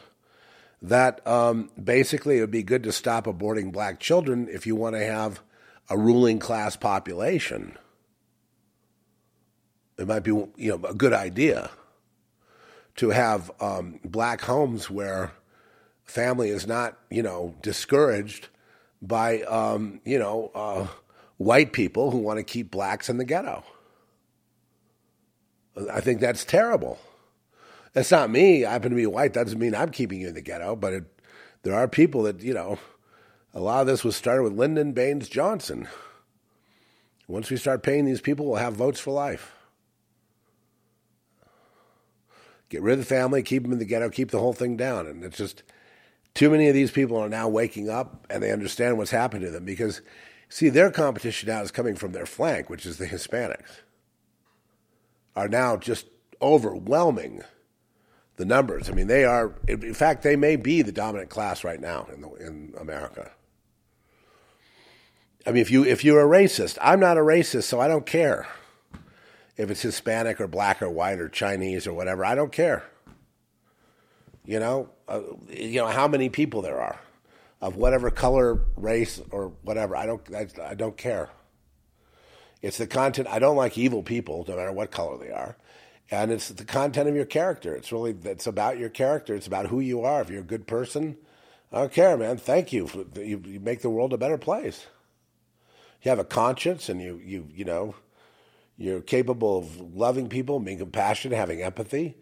that um, basically it would be good to stop aborting black children if you want to have a ruling class population. It might be, you know, a good idea to have um, black homes where family is not, you know, discouraged by, um, you know, uh, white people who want to keep blacks in the ghetto. I think that's terrible. That's not me. I happen to be white. That doesn't mean I'm keeping you in the ghetto, but it, there are people that, you know, a lot of this was started with Lyndon Baines Johnson. Once we start paying these people, we'll have votes for life. Get rid of the family, keep them in the ghetto, keep the whole thing down. And it's just too many of these people are now waking up and they understand what's happened to them because, see, their competition now is coming from their flank, which is the Hispanics, are now just overwhelming the numbers. I mean, they are, in fact, they may be the dominant class right now in, the, in America. I mean, if you if you're a racist, I'm not a racist, so I don't care if it's Hispanic or black or white or Chinese or whatever. I don't care. You know, uh, you know how many people there are of whatever color, race, or whatever. I don't. I, I don't care. It's the content. I don't like evil people, no matter what color they are, and it's the content of your character. It's really it's about your character. It's about who you are. If you're a good person, I don't care, man. Thank you. You, you make the world a better place. You have a conscience, and you you you know you're capable of loving people, being compassionate, having empathy.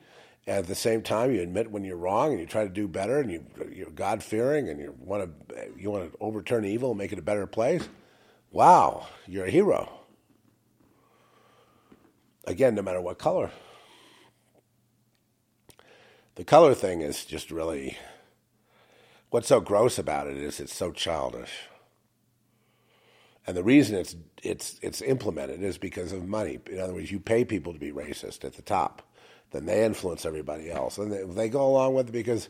And at the same time, you admit when you're wrong and you try to do better and you, you're God fearing and you want to you want to overturn evil and make it a better place. Wow, you're a hero. Again, no matter what color. The color thing is just really what's so gross about it is it's so childish. And the reason it's it's it's implemented is because of money. In other words, you pay people to be racist at the top, then they influence everybody else, and they, they go along with it because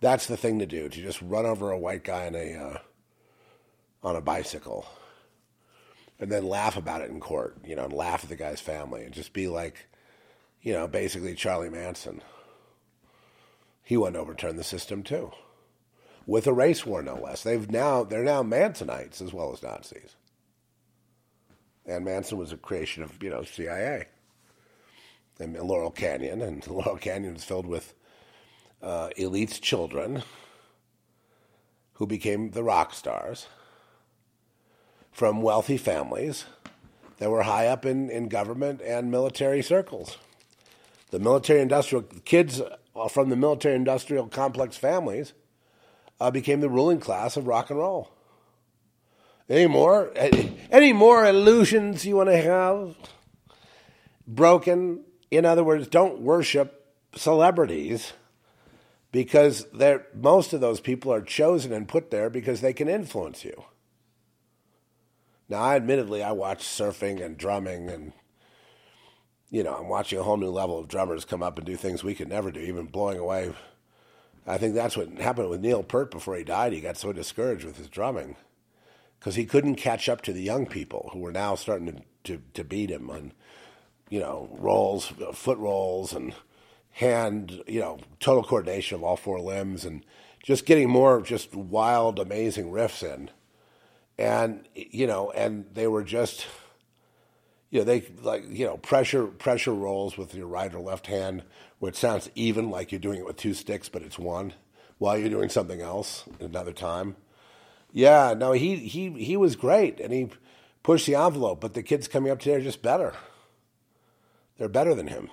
that's the thing to do. To just run over a white guy in a uh, on a bicycle, and then laugh about it in court, you know, and laugh at the guy's family, and just be like, you know, basically Charlie Manson. He wouldn't overturn the system too, with a race war no less. They've now they're now Mansonites as well as Nazis and Manson was a creation of you know CIA and Laurel Canyon, and Laurel Canyon was filled with uh, elite's children who became the rock stars from wealthy families that were high up in, in government and military circles. The military industrial kids from the military industrial complex families uh, became the ruling class of rock and roll. Any more? Any more illusions you want to have? Broken. In other words, don't worship celebrities because most of those people are chosen and put there because they can influence you. Now, I admittedly, I watch surfing and drumming, and you know, I'm watching a whole new level of drummers come up and do things we could never do, even blowing away. I think that's what happened with Neil Peart before he died. He got so discouraged with his drumming because he couldn't catch up to the young people who were now starting to, to, to beat him on, you know, rolls, foot rolls, and hand, you know, total coordination of all four limbs, and just getting more just wild, amazing riffs in. And you know, and they were just, you know, they like you know pressure pressure rolls with your right or left hand, which sounds even like you're doing it with two sticks, but it's one, while you're doing something else another time yeah, no, he he he was great, and he pushed the envelope. But the kids coming up today are just better. They're better than him.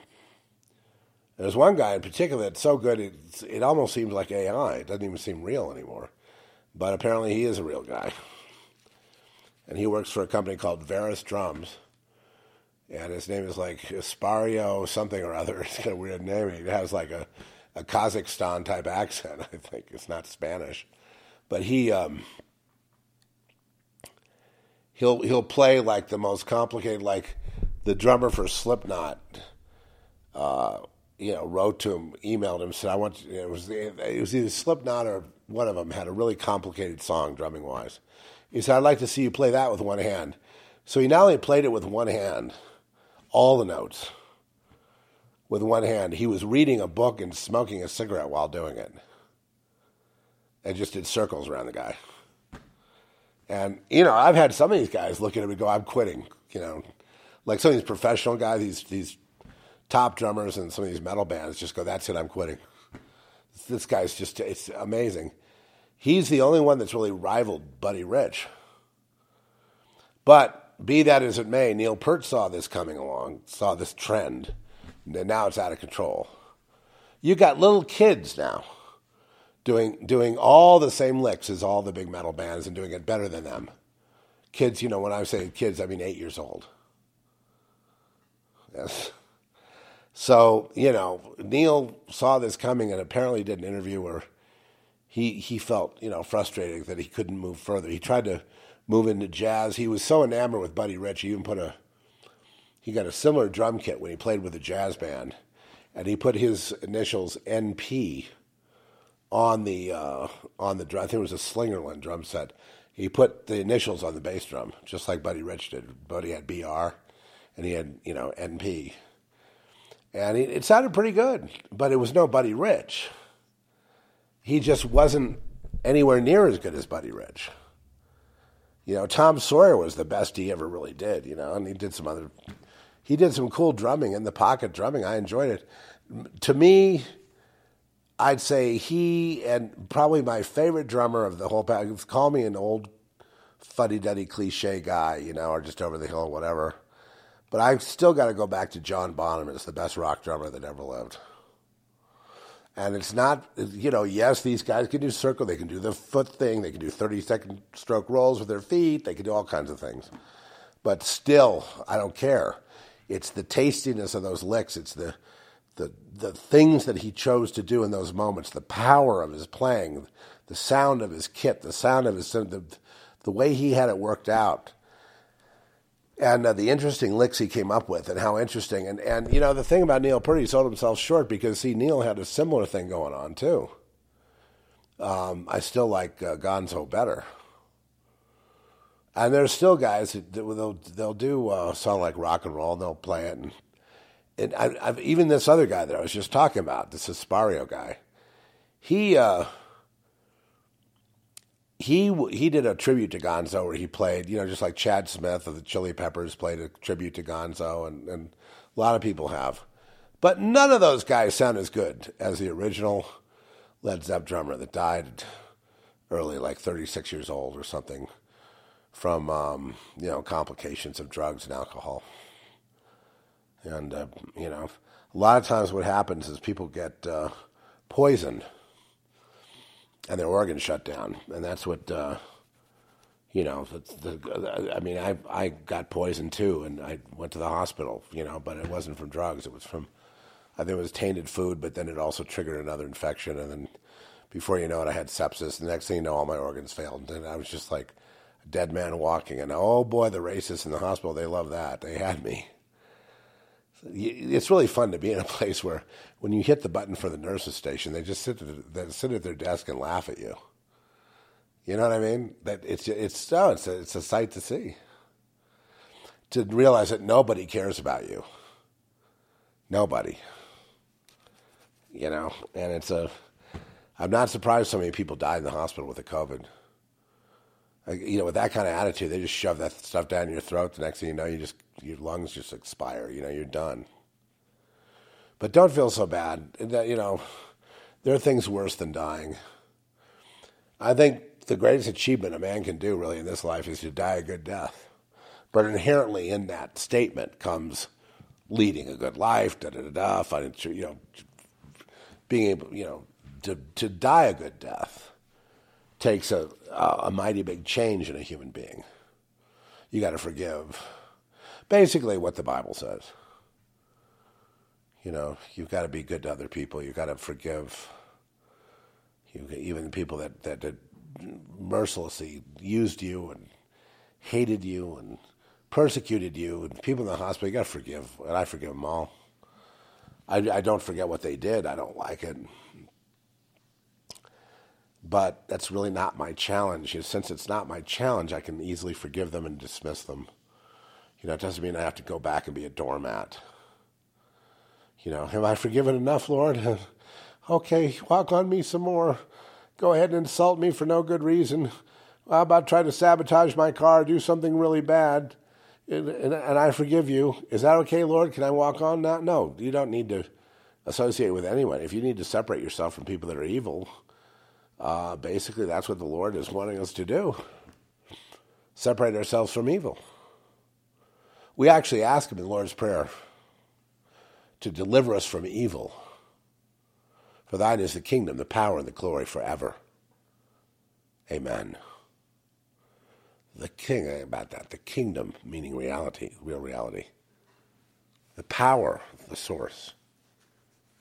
There's one guy in particular that's so good it it almost seems like AI. It doesn't even seem real anymore. But apparently, he is a real guy, and he works for a company called Varus Drums. And his name is like Aspario something or other. It's got a weird name. He has like a, a Kazakhstan type accent. I think it's not Spanish, but he um, he'll he'll play like the most complicated, like the drummer for Slipknot. Uh, you know, wrote to him, emailed him, said, "I want." You it was it was either Slipknot or one of them had a really complicated song drumming wise. He said, "I'd like to see you play that with one hand." So he not only played it with one hand, all the notes with one hand. He was reading a book and smoking a cigarette while doing it, and just did circles around the guy. And you know, I've had some of these guys look at him and go, "I'm quitting." You know, like some of these professional guys, these these top drummers and some of these metal bands just go, "That's it, I'm quitting." This guy's just it's amazing. He's the only one that's really rivaled Buddy Rich. But be that as it may, Neil Peart saw this coming along, saw this trend, and now it's out of control. You got little kids now doing doing all the same licks as all the big metal bands and doing it better than them. Kids, you know, when I say kids, I mean eight years old. Yes. So, you know, Neil saw this coming and apparently did an interview where he he felt, you know, frustrated that he couldn't move further. He tried to move into jazz. He was so enamored with Buddy Rich, he even put a he got a similar drum kit when he played with a jazz band, and he put his initials NP on the uh, on the drum. I think it was a Slingerland drum set. He put the initials on the bass drum, just like Buddy Rich did. Buddy had BR, and he had you know NP, and it, it sounded pretty good, but it was no Buddy Rich. He just wasn't anywhere near as good as Buddy Rich. You know, Tom Sawyer was the best he ever really did. You know, and he did some other he did some cool drumming in the pocket drumming. I enjoyed it. To me, I'd say he and probably my favorite drummer of the whole pack. Call me an old fuddy duddy cliche guy, you know, or just over the hill, whatever. But I've still got to go back to John Bonham as the best rock drummer that ever lived. And it's not, you know, yes, these guys can do circle, they can do the foot thing, they can do 30 second stroke rolls with their feet, they can do all kinds of things. But still, I don't care. It's the tastiness of those licks. It's the the the things that he chose to do in those moments. The power of his playing, the sound of his kit, the sound of his the the way he had it worked out, and uh, the interesting licks he came up with, and how interesting. And and you know the thing about Neil purdy he sold himself short because see Neil had a similar thing going on too. Um, I still like uh, Bonzo better. And there's still guys that they'll they'll do uh, song like rock and roll. And they'll play it, and, and I, even this other guy that I was just talking about, this Esparrio guy, he uh, he he did a tribute to Bonzo where he played, you know, just like Chad Smith of the Chili Peppers played a tribute to Bonzo, and, and a lot of people have, but none of those guys sound as good as the original Led Zepp drummer that died early, like 36 years old or something from um, you know complications of drugs and alcohol. And uh, you know, a lot of times what happens is people get uh, poisoned and their organs shut down, and that's what uh, you know. The, the, I mean, I I got poisoned too, and I went to the hospital. You know, but it wasn't from drugs; it was from I think it was tainted food, but then it also triggered another infection, and then before you know it, I had sepsis. The next thing you know, all my organs failed, and I was just like a dead man walking. And oh boy, the racists in the hospital, they love that. They had me. It's really fun to be in a place where when you hit the button for the nurses station, they just sit, they sit at their desk and laugh at you. You know what I mean? That it's it's oh, it's a, it's a sight to see. To realize that nobody cares about you. Nobody. You know, and it's a. I'm not surprised so many people died in the hospital with the COVID you know, with that kind of attitude, they just shove that stuff down your throat. The next thing you know, you just your lungs just expire. You know, you're done. But don't feel so bad. You know, there are things worse than dying. I think the greatest achievement a man can do, really, in this life, is to die a good death. But inherently, in that statement comes leading a good life. Da da da da. finding, you know, being able, you know, to to die a good death takes a, a mighty big change in a human being. You got to forgive. Basically, what the Bible says. You know, you've got to be good to other people. You've got to forgive. You, even people that, that, that mercilessly used you and hated you and persecuted you and people in the hospital, you got to forgive. And I forgive them all. I, I don't forget what they did. I don't like it. But that's really not my challenge. Since it's not my challenge, I can easily forgive them and dismiss them. You know, it doesn't mean I have to go back and be a doormat. You know, have I forgiven enough, Lord? okay, walk on me some more. Go ahead and insult me for no good reason. How about try to sabotage my car, do something really bad, and, and, and I forgive you? Is that okay, Lord? Can I walk on now? No, you don't need to associate with anyone. If you need to separate yourself from people that are evil, uh, basically that's what the Lord is wanting us to do separate ourselves from evil. We actually ask Him in the Lord's Prayer to deliver us from evil. For thine is the kingdom, the power, and the glory forever. Amen. The king, about that, the kingdom, meaning reality, real reality. The power, the source.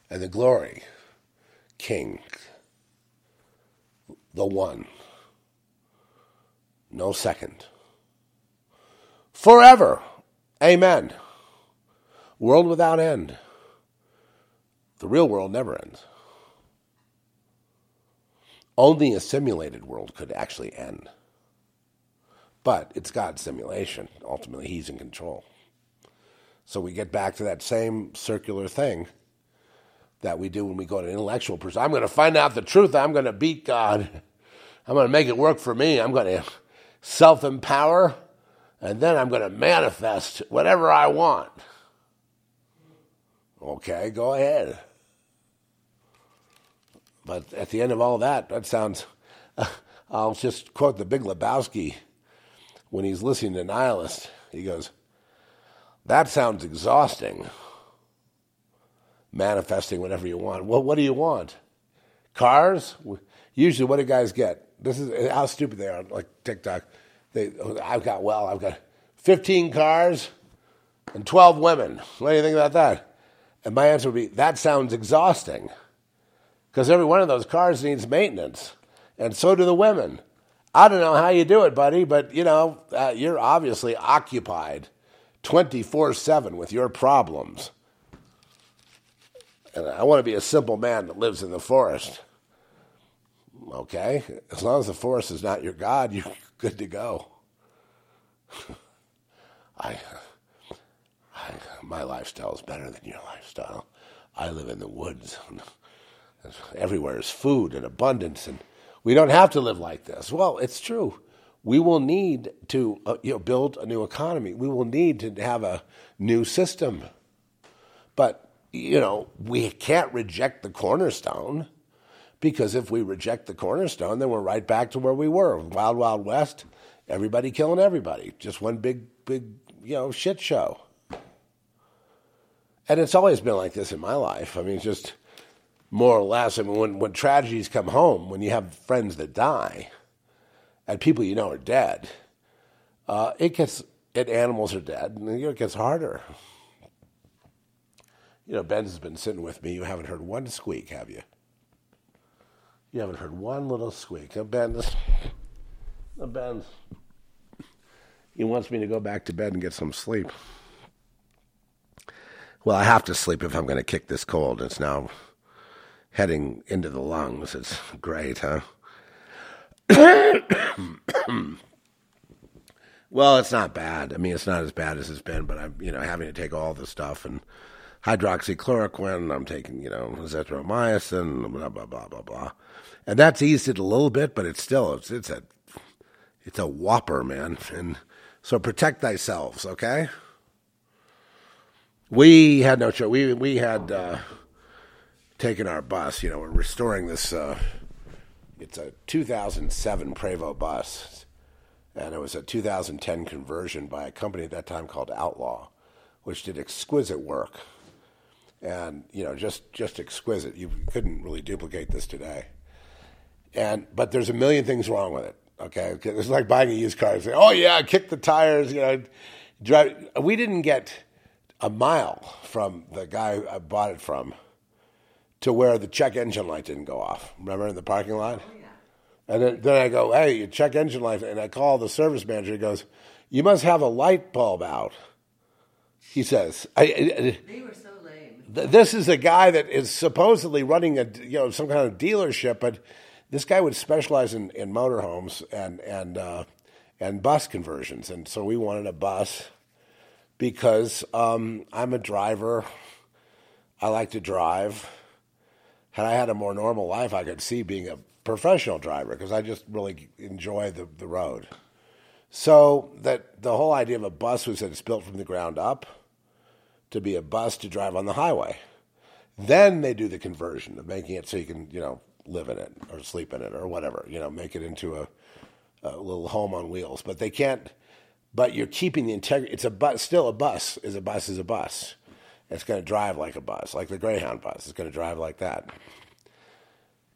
And the glory, king, the one. No second. Forever. Amen. World without end. The real world never ends. Only a simulated world could actually end. But it's God's simulation. Ultimately, He's in control. So we get back to that same circular thing that we do when we go to intellectual person. I'm going to find out the truth. I'm going to beat God. I'm going to make it work for me. I'm going to self empower. And then I'm going to manifest whatever I want. Okay, go ahead. But at the end of all that, that sounds. Uh, I'll just quote the Big Lebowski when he's listening to Nihilist. He goes, That sounds exhausting. Manifesting whatever you want. Well, what do you want? Cars? Usually, what do guys get? This is how stupid they are, like TikTok. They, I've got, well, I've got 15 cars and 12 women. What do you think about that? And my answer would be, that sounds exhausting because every one of those cars needs maintenance, and so do the women. I don't know how you do it, buddy, but you know, uh, you're obviously occupied 24 7 with your problems. And I want to be a simple man that lives in the forest. Okay? As long as the forest is not your God, you're good to go. I, I, my lifestyle is better than your lifestyle. I live in the woods. Everywhere is food and abundance, and we don't have to live like this. Well, it's true. We will need to uh, you know, build a new economy. We will need to have a new system. But, you know, we can't reject the cornerstone because if we reject the cornerstone, then we're right back to where we were Wild, Wild West, everybody killing everybody. Just one big, big, you know, shit show. And it's always been like this in my life. I mean, just more or less. I mean, when, when tragedies come home, when you have friends that die, and people you know are dead, uh, it gets, and animals are dead, and it gets harder. You know, Ben's been sitting with me. You haven't heard one squeak, have you? You haven't heard one little squeak. Now, Ben, now Ben, he wants me to go back to bed and get some sleep. Well, I have to sleep if I'm going to kick this cold. It's now heading into the lungs. It's great, huh? well, it's not bad. I mean, it's not as bad as it's been, but I'm, you know, having to take all the stuff and hydroxychloroquine. I'm taking, you know, azithromycin, blah blah blah blah blah, and that's eased it a little bit, but it's still it's it's a it's a whopper, man. And so protect thyself, okay? We had no choice. We we had. Uh, taking our bus. You know, we're restoring this. Uh, it's a 2007 Prevost bus, and it was a 2010 conversion by a company at that time called Outlaw, which did exquisite work, and you know, just just exquisite. You couldn't really duplicate this today. And but there's a million things wrong with it. Okay, it's like buying a used car. Say, oh yeah, kick the tires. You know, drive. We didn't get a mile from the guy I bought it from to where the check engine light didn't go off. Remember in the parking lot? Oh, yeah. And then, then I go, hey, your check engine light. And I call the service manager. He goes, you must have a light bulb out. He says, I, they were so. Th- this is a guy that is supposedly running a you know some kind of dealership, but this guy would specialize in, in motorhomes and and uh, and bus conversions, and so we wanted a bus because um, I'm a driver. I like to drive. Had I had a more normal life, I could see being a professional driver because I just really enjoy the, the road. So that the whole idea of a bus was that it's built from the ground up to be a bus to drive on the highway. Then they do the conversion of making it so you can, you know, live in it or sleep in it or whatever, you know, make it into a, a little home on wheels. But they can't. But you're keeping the integrity. It's a bus. Still, a bus is a bus is a bus. It's going to drive like a bus, like the Greyhound bus. It's going to drive like that.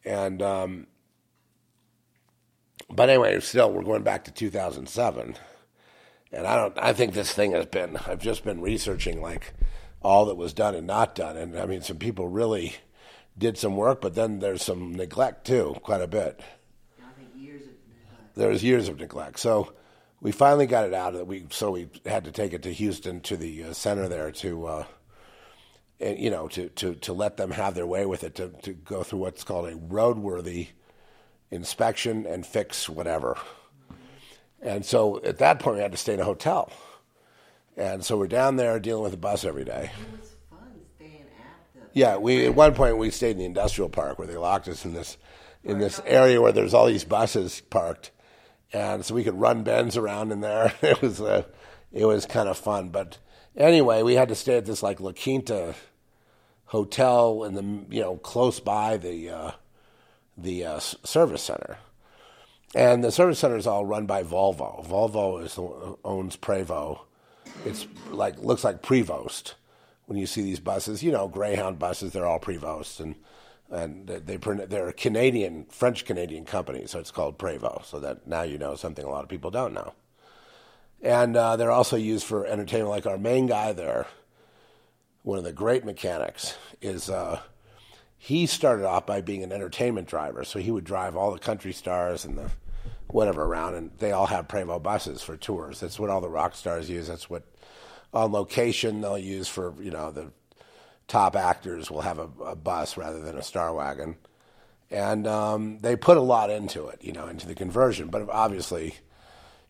And um, but anyway, still, we're going back to 2007, and I don't. I think this thing has been. I've just been researching like all that was done and not done, and I mean, some people really did some work, but then there's some neglect too, quite a bit. Years. There was years of neglect, so we finally got it out. Of we so we had to take it to Houston to the uh, center there to. Uh, and, you know, to, to, to let them have their way with it, to, to go through what's called a roadworthy inspection and fix whatever. And so at that point, we had to stay in a hotel. And so we're down there dealing with the bus every day. It was fun staying at the. Yeah, we at one point we stayed in the industrial park where they locked us in this in this area where there's all these buses parked, and so we could run bends around in there. It was uh, it was kind of fun. But anyway, we had to stay at this like La Quinta hotel in the you know close by the uh, the uh, service center. And the service center is all run by Volvo. Volvo is owns Prevo. It's like looks like Prevost when you see these buses. You know, Greyhound buses. They're all Prevost, and and they they're a Canadian French Canadian company, so it's called Prevo. So that now you know something a lot of people don't know. And uh, they're also used for entertainment. Like our main guy there, one of the great mechanics, is. Uh, he started off by being an entertainment driver. So he would drive all the country stars and the whatever around, and they all have Prevo buses for tours. That's what all the rock stars use. That's what on location they'll use for you know the top actors will have a, a bus rather than a star wagon, and um, they put a lot into it, you know, into the conversion. But obviously.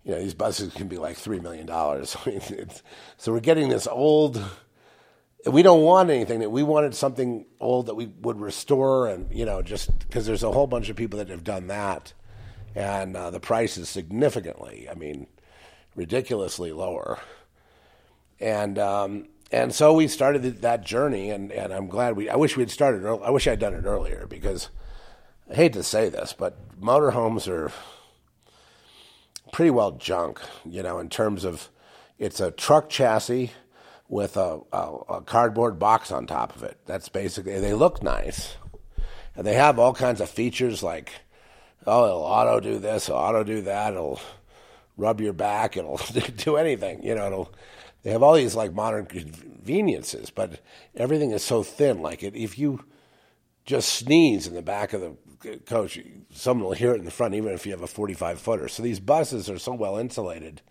You know, these buses can be like three million dollars. so we're getting this old we don't want anything. That we wanted something old that we would restore, and you know, just because there's a whole bunch of people that have done that, and uh, the price is significantly, I mean, ridiculously lower. And um, and so we started that journey, and, and I'm glad we. I wish we had started. I wish I'd done it earlier because I hate to say this, but motorhomes are pretty well junk, you know, in terms of it's a truck chassis with a, a, a cardboard box on top of it. That's basically, they look nice. And they have all kinds of features like, oh, it'll auto do this, it'll auto do that, it'll rub your back, it'll do anything, you know, it'll, they have all these like modern conveniences, but everything is so thin. Like it, if you just sneeze in the back of the coach, someone will hear it in the front, even if you have a 45 footer. So these buses are so well insulated.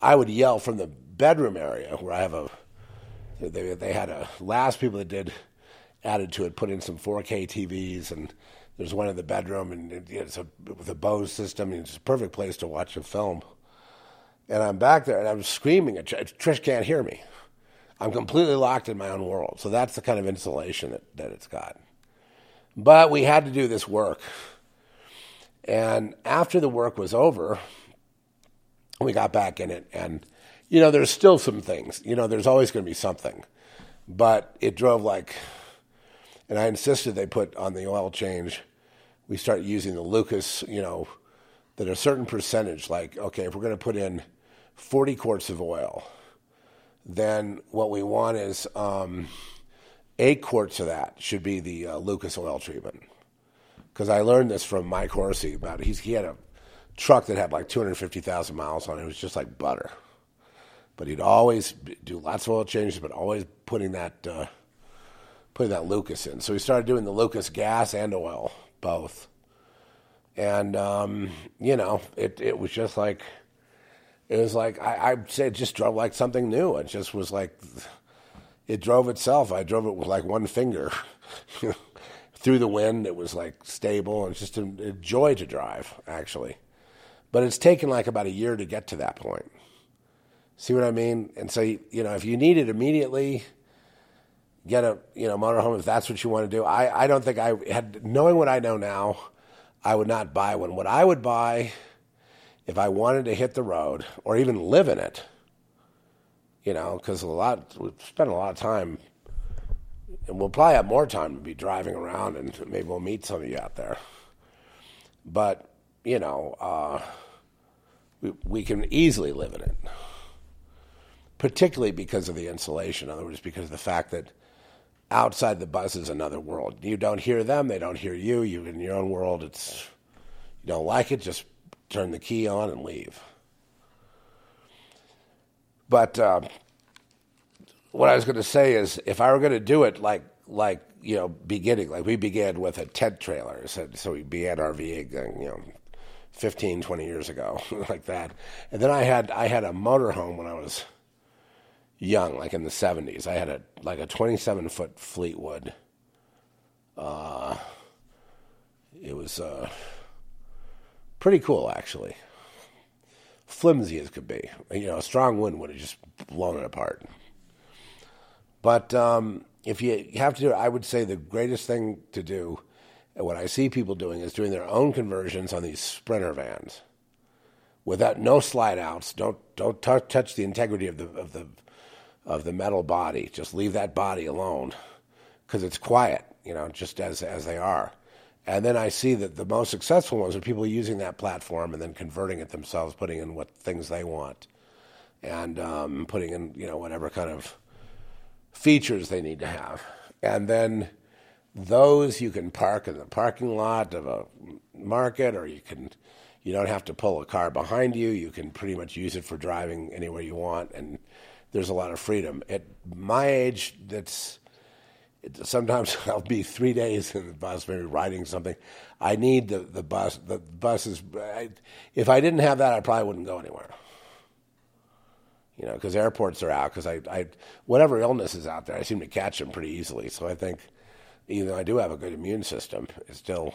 I would yell from the bedroom area where I have a. They they had a last people that did added to it, put in some 4K TVs, and there's one in the bedroom, and it, it's a with a Bose system, it's a perfect place to watch a film. And I'm back there, and I'm screaming at Trish. Trish can't hear me. I'm completely locked in my own world. So that's the kind of insulation that, that it's got. But we had to do this work. And after the work was over, we got back in it. And, you know, there's still some things. You know, there's always going to be something. But it drove like, and I insisted they put on the oil change, we start using the Lucas, you know, that a certain percentage, like, okay, if we're going to put in 40 quarts of oil, then what we want is um, eight quarts of that should be the uh, Lucas oil treatment. Because I learned this from Mike Horsey about it. He's, he had a truck that had like 250,000 miles on it. It was just like butter. But he'd always do lots of oil changes, but always putting that uh, putting that Lucas in. So we started doing the Lucas gas and oil both. And um, you know, it it was just like it was like I, I'd say it just drove like something new. It just was like it drove itself. I drove it with like one finger through the wind. It was like stable and just a, a joy to drive, actually. But it's taken like about a year to get to that point. See what I mean? And so, you know, if you need it immediately, get a you know motorhome if that's what you want to do. I, I don't think I had knowing what I know now, I would not buy one. What I would buy if I wanted to hit the road or even live in it, you know, because a lot we spend a lot of time, and we'll probably have more time to be driving around, and maybe we'll meet some of you out there. But you know, uh, we we can easily live in it, particularly because of the insulation. In other words, because of the fact that outside the bus is another world. You don't hear them; they don't hear you. You're in your own world. It's you don't like it, just turn the key on and leave. But uh, what I was going to say is, if I were going to do it like like you know beginning, like we began with a tent trailer, so, so we began RVing, you know, 15, 20 years ago, like that, and then I had I had a motorhome when I was young, like in the seventies. I had a like a twenty seven foot Fleetwood. Uh, it was uh, pretty cool actually. Flimsy as could be. You know, a strong wind would have just blown it apart. But um, if you have to do it, I would say the greatest thing to do, and what I see people doing, is doing their own conversions on these Sprinter vans, without no slide outs. Don't don't t- touch the integrity of the of the of the metal body. Just leave that body alone because it's quiet, you know, just as as they are. And then I see that the most successful ones are people using that platform and then converting it themselves, putting in what things they want, and um, putting in you know whatever kind of features they need to have, and then those you can park in the parking lot of a market, or you can you don't have to pull a car behind you. You can pretty much use it for driving anywhere you want, and there's a lot of freedom. At my age, that's it, sometimes I'll be three days in the bus, maybe riding something. I need the, the bus. The bus is. I, if I didn't have that, I probably wouldn't go anywhere. You know, because airports are out. Because I, I, whatever illness is out there, I seem to catch them pretty easily. So I think, even though I do have a good immune system, it's still,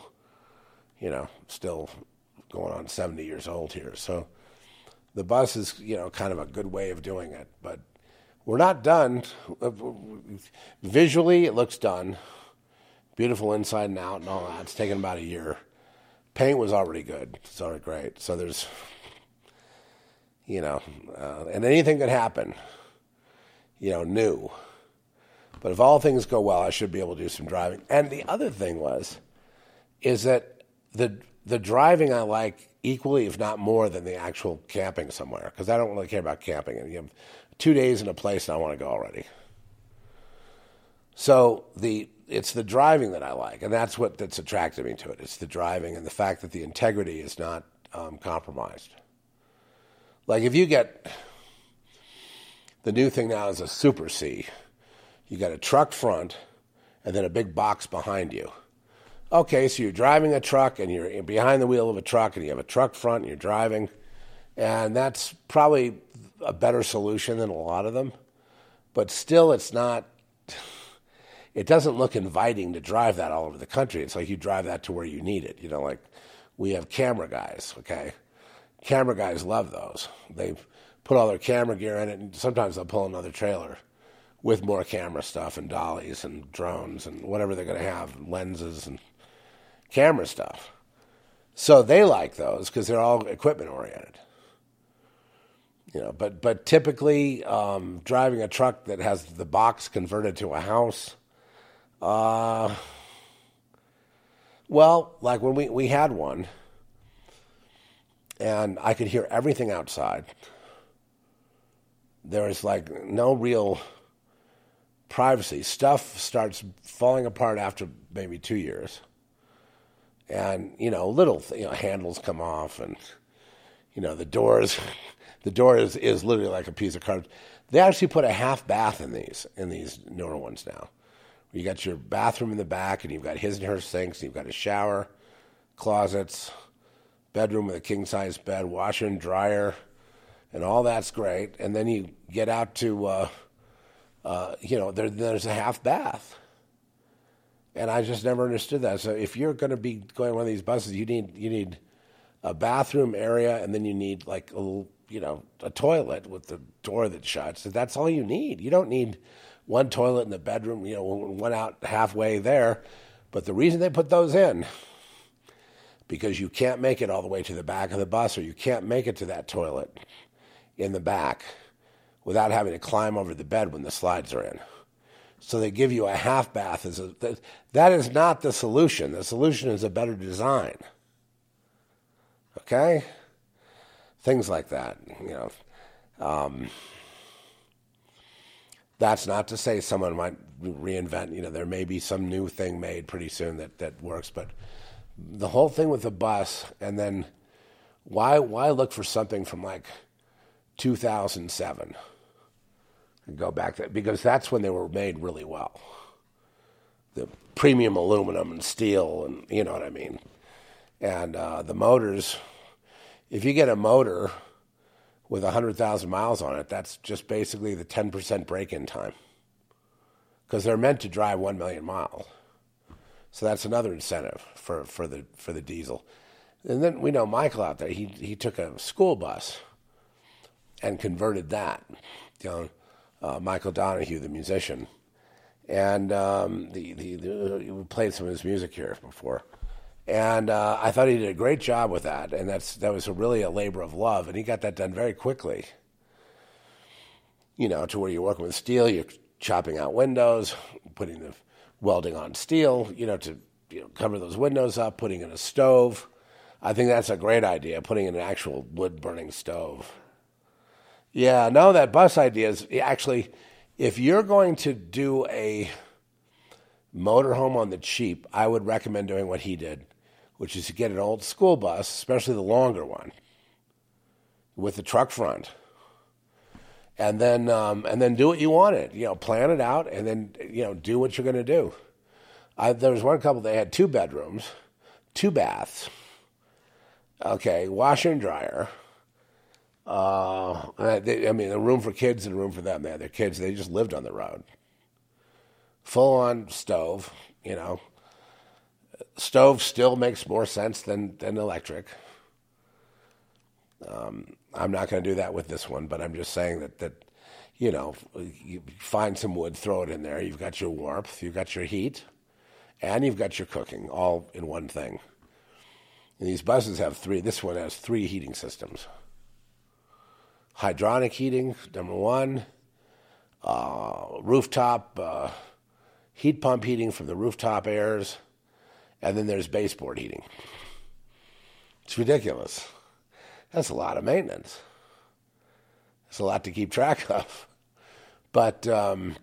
you know, still going on seventy years old here. So the bus is, you know, kind of a good way of doing it. But we're not done. Visually, it looks done. Beautiful inside and out and all that. It's taken about a year. Paint was already good. It's already great. So there's, you know, uh, and anything could happen, you know, new. But if all things go well, I should be able to do some driving. And the other thing was, is that the the driving I like equally, if not more, than the actual camping somewhere because I don't really care about camping. And you have two days in a place and I want to go already. So the it's the driving that I like, and that's what that's attracted me to it. It's the driving and the fact that the integrity is not um, compromised. Like if you get the new thing now is a Super C. You got a truck front and then a big box behind you. Okay, so you're driving a truck and you're behind the wheel of a truck and you have a truck front and you're driving. And that's probably a better solution than a lot of them. But still, it's not, it doesn't look inviting to drive that all over the country. It's like you drive that to where you need it. You know, like we have camera guys, okay? Camera guys love those. They put all their camera gear in it, and sometimes they'll pull another trailer with more camera stuff and dollies and drones and whatever they're going to have, lenses and camera stuff. So they like those because they're all equipment oriented. You know, but but typically um, driving a truck that has the box converted to a house, uh, well, like when we, we had one, and I could hear everything outside. There was like no real privacy. Stuff starts falling apart after maybe two years and you know little you know handles come off and you know the doors the door is, is literally like a piece of cardboard they actually put a half bath in these in these newer ones now. You got your bathroom in the back and you've got his and her sinks and you've got a shower closets bedroom with a king size bed washer and dryer and all that's great. And then you get out to uh, uh, you know, there, there's a half bath. And I just never understood that. So if you're going to be going on one of these buses, you need you need a bathroom area, and then you need like a little, you know a toilet with the door that shuts. That's all you need. You don't need one toilet in the bedroom, you know, one out halfway there. But the reason they put those in because you can't make it all the way to the back of the bus, or you can't make it to that toilet in the back without having to climb over the bed when the slides are in. So they give you a half bath. A, that is not the solution. The solution is a better design. Okay? Things like that, you know. Um, that's not to say someone might reinvent, you know, there may be some new thing made pretty soon that, that works, but the whole thing with the bus and then why why look for something from like 2007 and go back there because that's when they were made really well the premium aluminum and steel and you know what i mean and uh, the motors if you get a motor with 100000 miles on it that's just basically the 10% break-in time because they're meant to drive 1 million miles so that's another incentive for, for the for the diesel. And then we know Michael out there. He he took a school bus and converted that. You know, uh, Michael Donahue, the musician, and um, the, the, the we played some of his music here before. And uh, I thought he did a great job with that, and that's that was a really a labor of love, and he got that done very quickly. You know, to where you're working with steel, you're chopping out windows, putting the welding on steel, you know, to you know, cover those windows up, putting in a stove. I think that's a great idea, putting in an actual wood burning stove. Yeah, no, that bus idea is actually, if you're going to do a motorhome on the cheap, I would recommend doing what he did, which is to get an old school bus, especially the longer one, with the truck front and then um, and then do what you wanted. You know, plan it out, and then you know do what you're going to do. I, there was one couple they had two bedrooms, two baths. Okay, washer and dryer. Uh, they, I mean, a room for kids and a room for them. They had their kids. They just lived on the road. Full on stove. You know, stove still makes more sense than than electric. Um, I'm not going to do that with this one, but I'm just saying that that you know, you find some wood, throw it in there. You've got your warmth, you've got your heat, and you've got your cooking all in one thing. And these buses have three. This one has three heating systems. Hydronic heating, number one. Uh, rooftop uh, heat pump heating from the rooftop airs, and then there's baseboard heating. It's ridiculous. That's a lot of maintenance. It's a lot to keep track of. But um,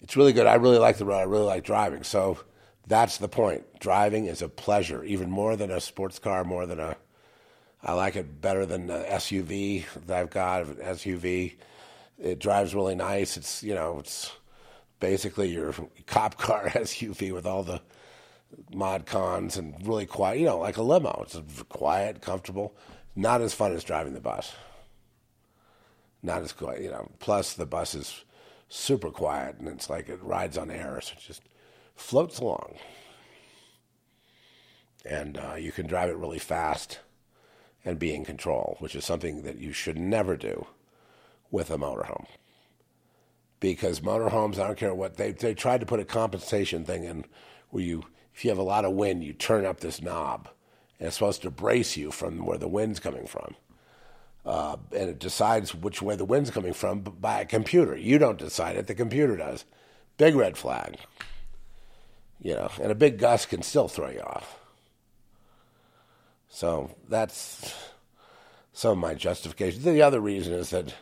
it's really good. I really like the road. I really like driving. So that's the point. Driving is a pleasure, even more than a sports car, more than a. I like it better than the SUV that I've got. SUV, it drives really nice. It's you know it's basically your cop car SUV with all the mod cons and really quiet. You know, like a limo. It's quiet, comfortable. Not as fun as driving the bus. Not as quiet, you know. Plus, the bus is super quiet, and it's like it rides on air, so it just floats along. And uh, you can drive it really fast and be in control, which is something that you should never do with a motorhome because motorhomes, I don't care what they they tried to put a compensation thing in where you if you have a lot of wind, you turn up this knob, and it's supposed to brace you from where the wind's coming from. Uh, and it decides which way the wind's coming from by a computer. You don't decide it; the computer does. Big red flag. You know, and a big gust can still throw you off. So that's some of my justification. The other reason is that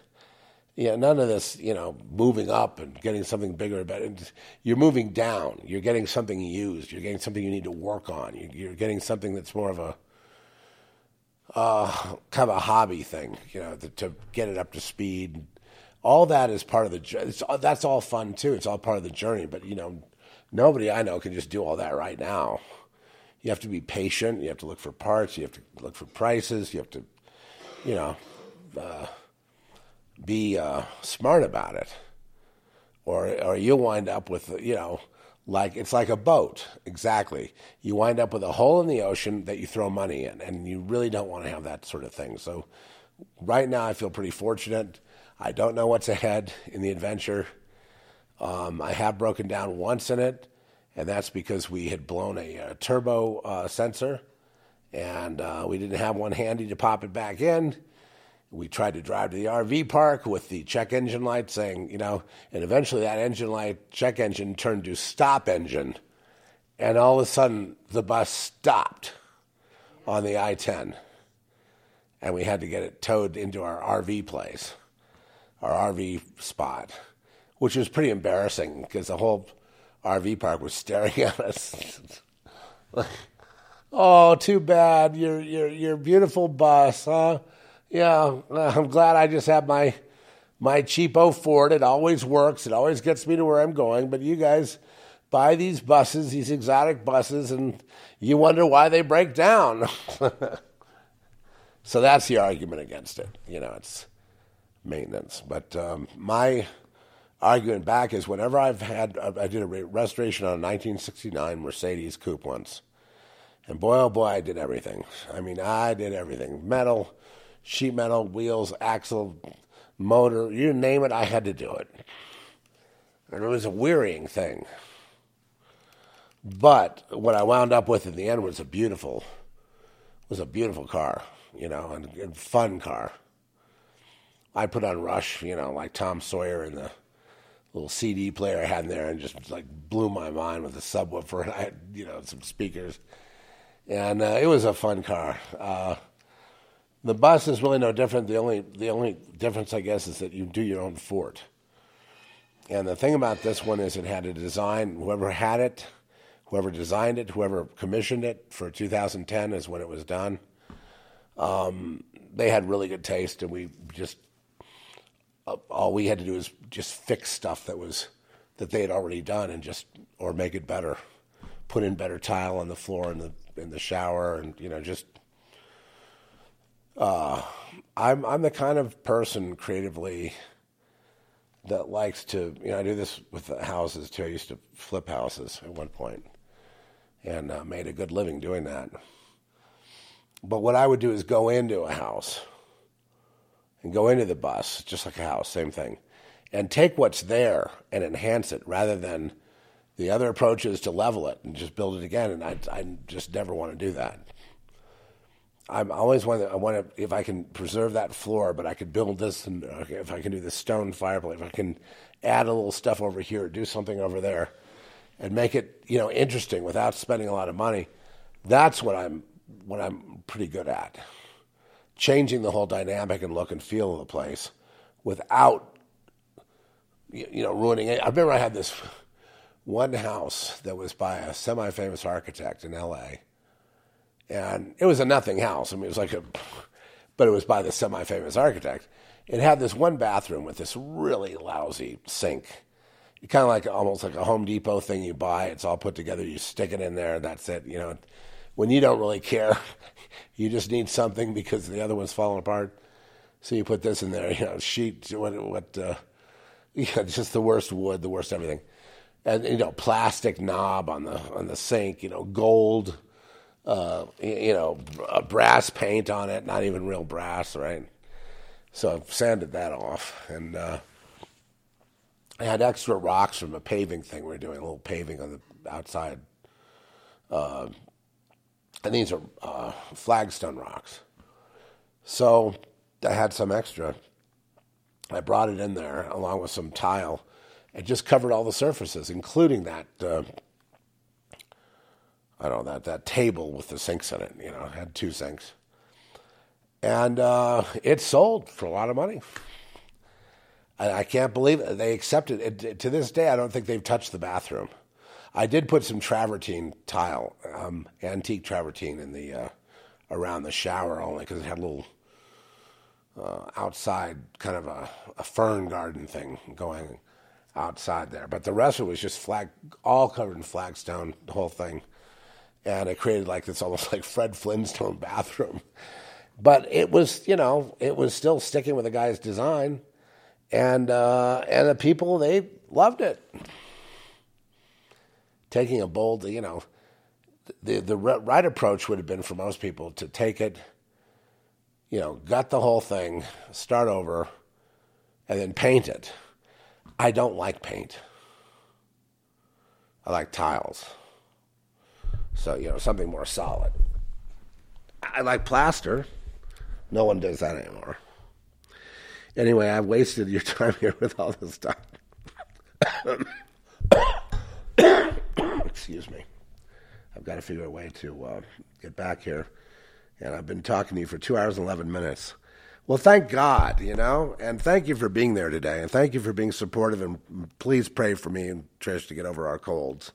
yeah, none of this, you know, moving up and getting something bigger. But you're moving down. You're getting something used. You're getting something you need to work on. You're getting something that's more of a uh, kind of a hobby thing, you know, to, to, get it up to speed. All that is part of the. That's all fun too. It's all part of the journey. But you know, nobody I know can just do all that right now. You have to be patient. You have to look for parts. You have to look for prices. You have to, you know. Uh, be uh, smart about it, or or you'll wind up with you know like it's like a boat exactly you wind up with a hole in the ocean that you throw money in and you really don't want to have that sort of thing so right now i feel pretty fortunate i don't know what's ahead in the adventure um, i have broken down once in it and that's because we had blown a, a turbo uh, sensor and uh, we didn't have one handy to pop it back in we tried to drive to the RV park with the check engine light saying, you know, and eventually that engine light, check engine turned to stop engine. And all of a sudden the bus stopped on the I 10. And we had to get it towed into our RV place, our RV spot, which was pretty embarrassing because the whole RV park was staring at us. like, oh, too bad. Your, your, your beautiful bus, huh? yeah, I'm glad I just have my my cheapo Ford. It always works. It always gets me to where I'm going. But you guys buy these buses, these exotic buses, and you wonder why they break down. so that's the argument against it. You know, it's maintenance. But um, my argument back is whenever I've had, I did a restoration on a 1969 Mercedes coupe once. And boy, oh boy, I did everything. I mean, I did everything. Metal, sheet metal, wheels, axle, motor, you name it, I had to do it. And it was a wearying thing. But what I wound up with in the end was a beautiful, was a beautiful car, you know, and, and fun car. I put on Rush, you know, like Tom Sawyer in the little CD player I had in there, and just like blew my mind with the subwoofer. I had, you know, some speakers, and uh, it was a fun car. Uh, the bus is really no different. The only the only difference, I guess, is that you do your own fort. And the thing about this one is it had a design. Whoever had it, whoever designed it, whoever commissioned it for 2010 is when it was done. Um, they had really good taste, and we just all we had to do was just fix stuff that was that they had already done, and just or make it better, put in better tile on the floor in the in the shower, and you know just uh, I'm I'm the kind of person creatively that likes to you know I do this with houses too. I used to flip houses at one point and uh, made a good living doing that. But what I would do is go into a house and go into the bus, just like a house, same thing, and take what's there and enhance it rather than the other approach is to level it and just build it again. And I, I just never want to do that. I'm always want I want to if I can preserve that floor, but I could build this, and if I can do the stone fireplace, if I can add a little stuff over here, do something over there, and make it you know interesting without spending a lot of money. That's what I'm what I'm pretty good at. Changing the whole dynamic and look and feel of the place without you know ruining it. I remember I had this one house that was by a semi-famous architect in L.A and it was a nothing house. I mean, it was like a, but it was by the semi-famous architect. It had this one bathroom with this really lousy sink. Kind of like almost like a Home Depot thing you buy. It's all put together. You stick it in there. That's it. You know, when you don't really care, you just need something because the other one's falling apart. So you put this in there. You know, sheet. What? What? Uh, yeah, just the worst wood, the worst everything, and you know, plastic knob on the on the sink. You know, gold uh, you know, brass paint on it, not even real brass, right? So I've sanded that off. And uh, I had extra rocks from a paving thing. We are doing a little paving on the outside. Uh, and these are uh, flagstone rocks. So I had some extra. I brought it in there along with some tile and just covered all the surfaces, including that uh, I don't know that that table with the sinks in it. You know, had two sinks, and uh, it sold for a lot of money. I, I can't believe it. they accepted it. To this day, I don't think they've touched the bathroom. I did put some travertine tile, um, antique travertine, in the uh, around the shower only because it had a little uh, outside kind of a, a fern garden thing going outside there. But the rest of it was just flag, all covered in flagstone, the whole thing and it created like this almost like Fred Flintstone bathroom. But it was, you know, it was still sticking with the guy's design, and uh, and the people they loved it. Taking a bold, you know, the the right approach would have been for most people to take it, you know, gut the whole thing, start over, and then paint it. I don't like paint. I like tiles. So, you know, something more solid. I like plaster. No one does that anymore. Anyway, I've wasted your time here with all this stuff. Excuse me. I've got to figure a way to uh, get back here. And I've been talking to you for two hours and 11 minutes. Well, thank God, you know, and thank you for being there today. And thank you for being supportive. And please pray for me and Trish to get over our colds.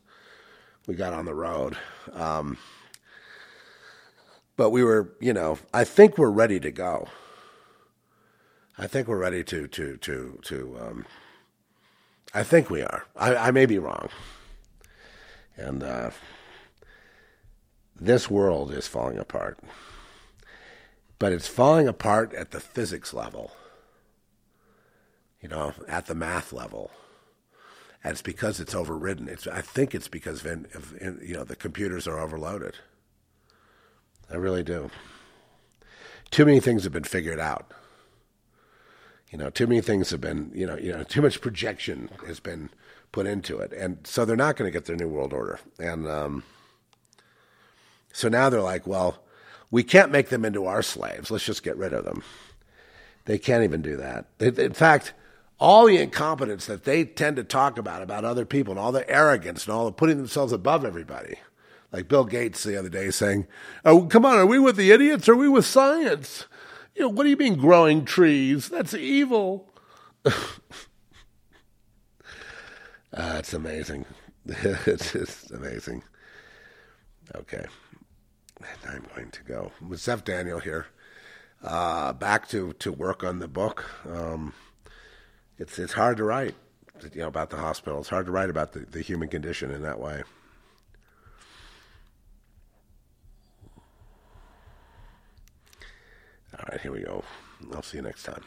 We got on the road. Um, but we were, you know, I think we're ready to go. I think we're ready to to to to. Um, I think we are. I, I may be wrong. And uh, this world is falling apart, but it's falling apart at the physics level. You know, at the math level. And it's because it's overridden. It's, I think it's because you know the computers are overloaded. I really do. Too many things have been figured out. You know, too many things have been, you know, you know, too much projection has been put into it, and so they're not going to get their new world order. And um, so now they're like, well, we can't make them into our slaves. Let's just get rid of them. They can't even do that. In fact, all the incompetence that they tend to talk about about other people and all the arrogance and all the putting themselves above everybody like Bill Gates the other day saying, "Oh, come on, are we with the idiots? Or are we with science? You know, what do you mean growing trees? That's evil." uh, it's amazing. it's just amazing. Okay, I'm going to go. Zeph Daniel here, uh, back to to work on the book. Um, it's it's hard to write, you know, about the hospital. It's hard to write about the, the human condition in that way. All right, here we go. I'll see you next time.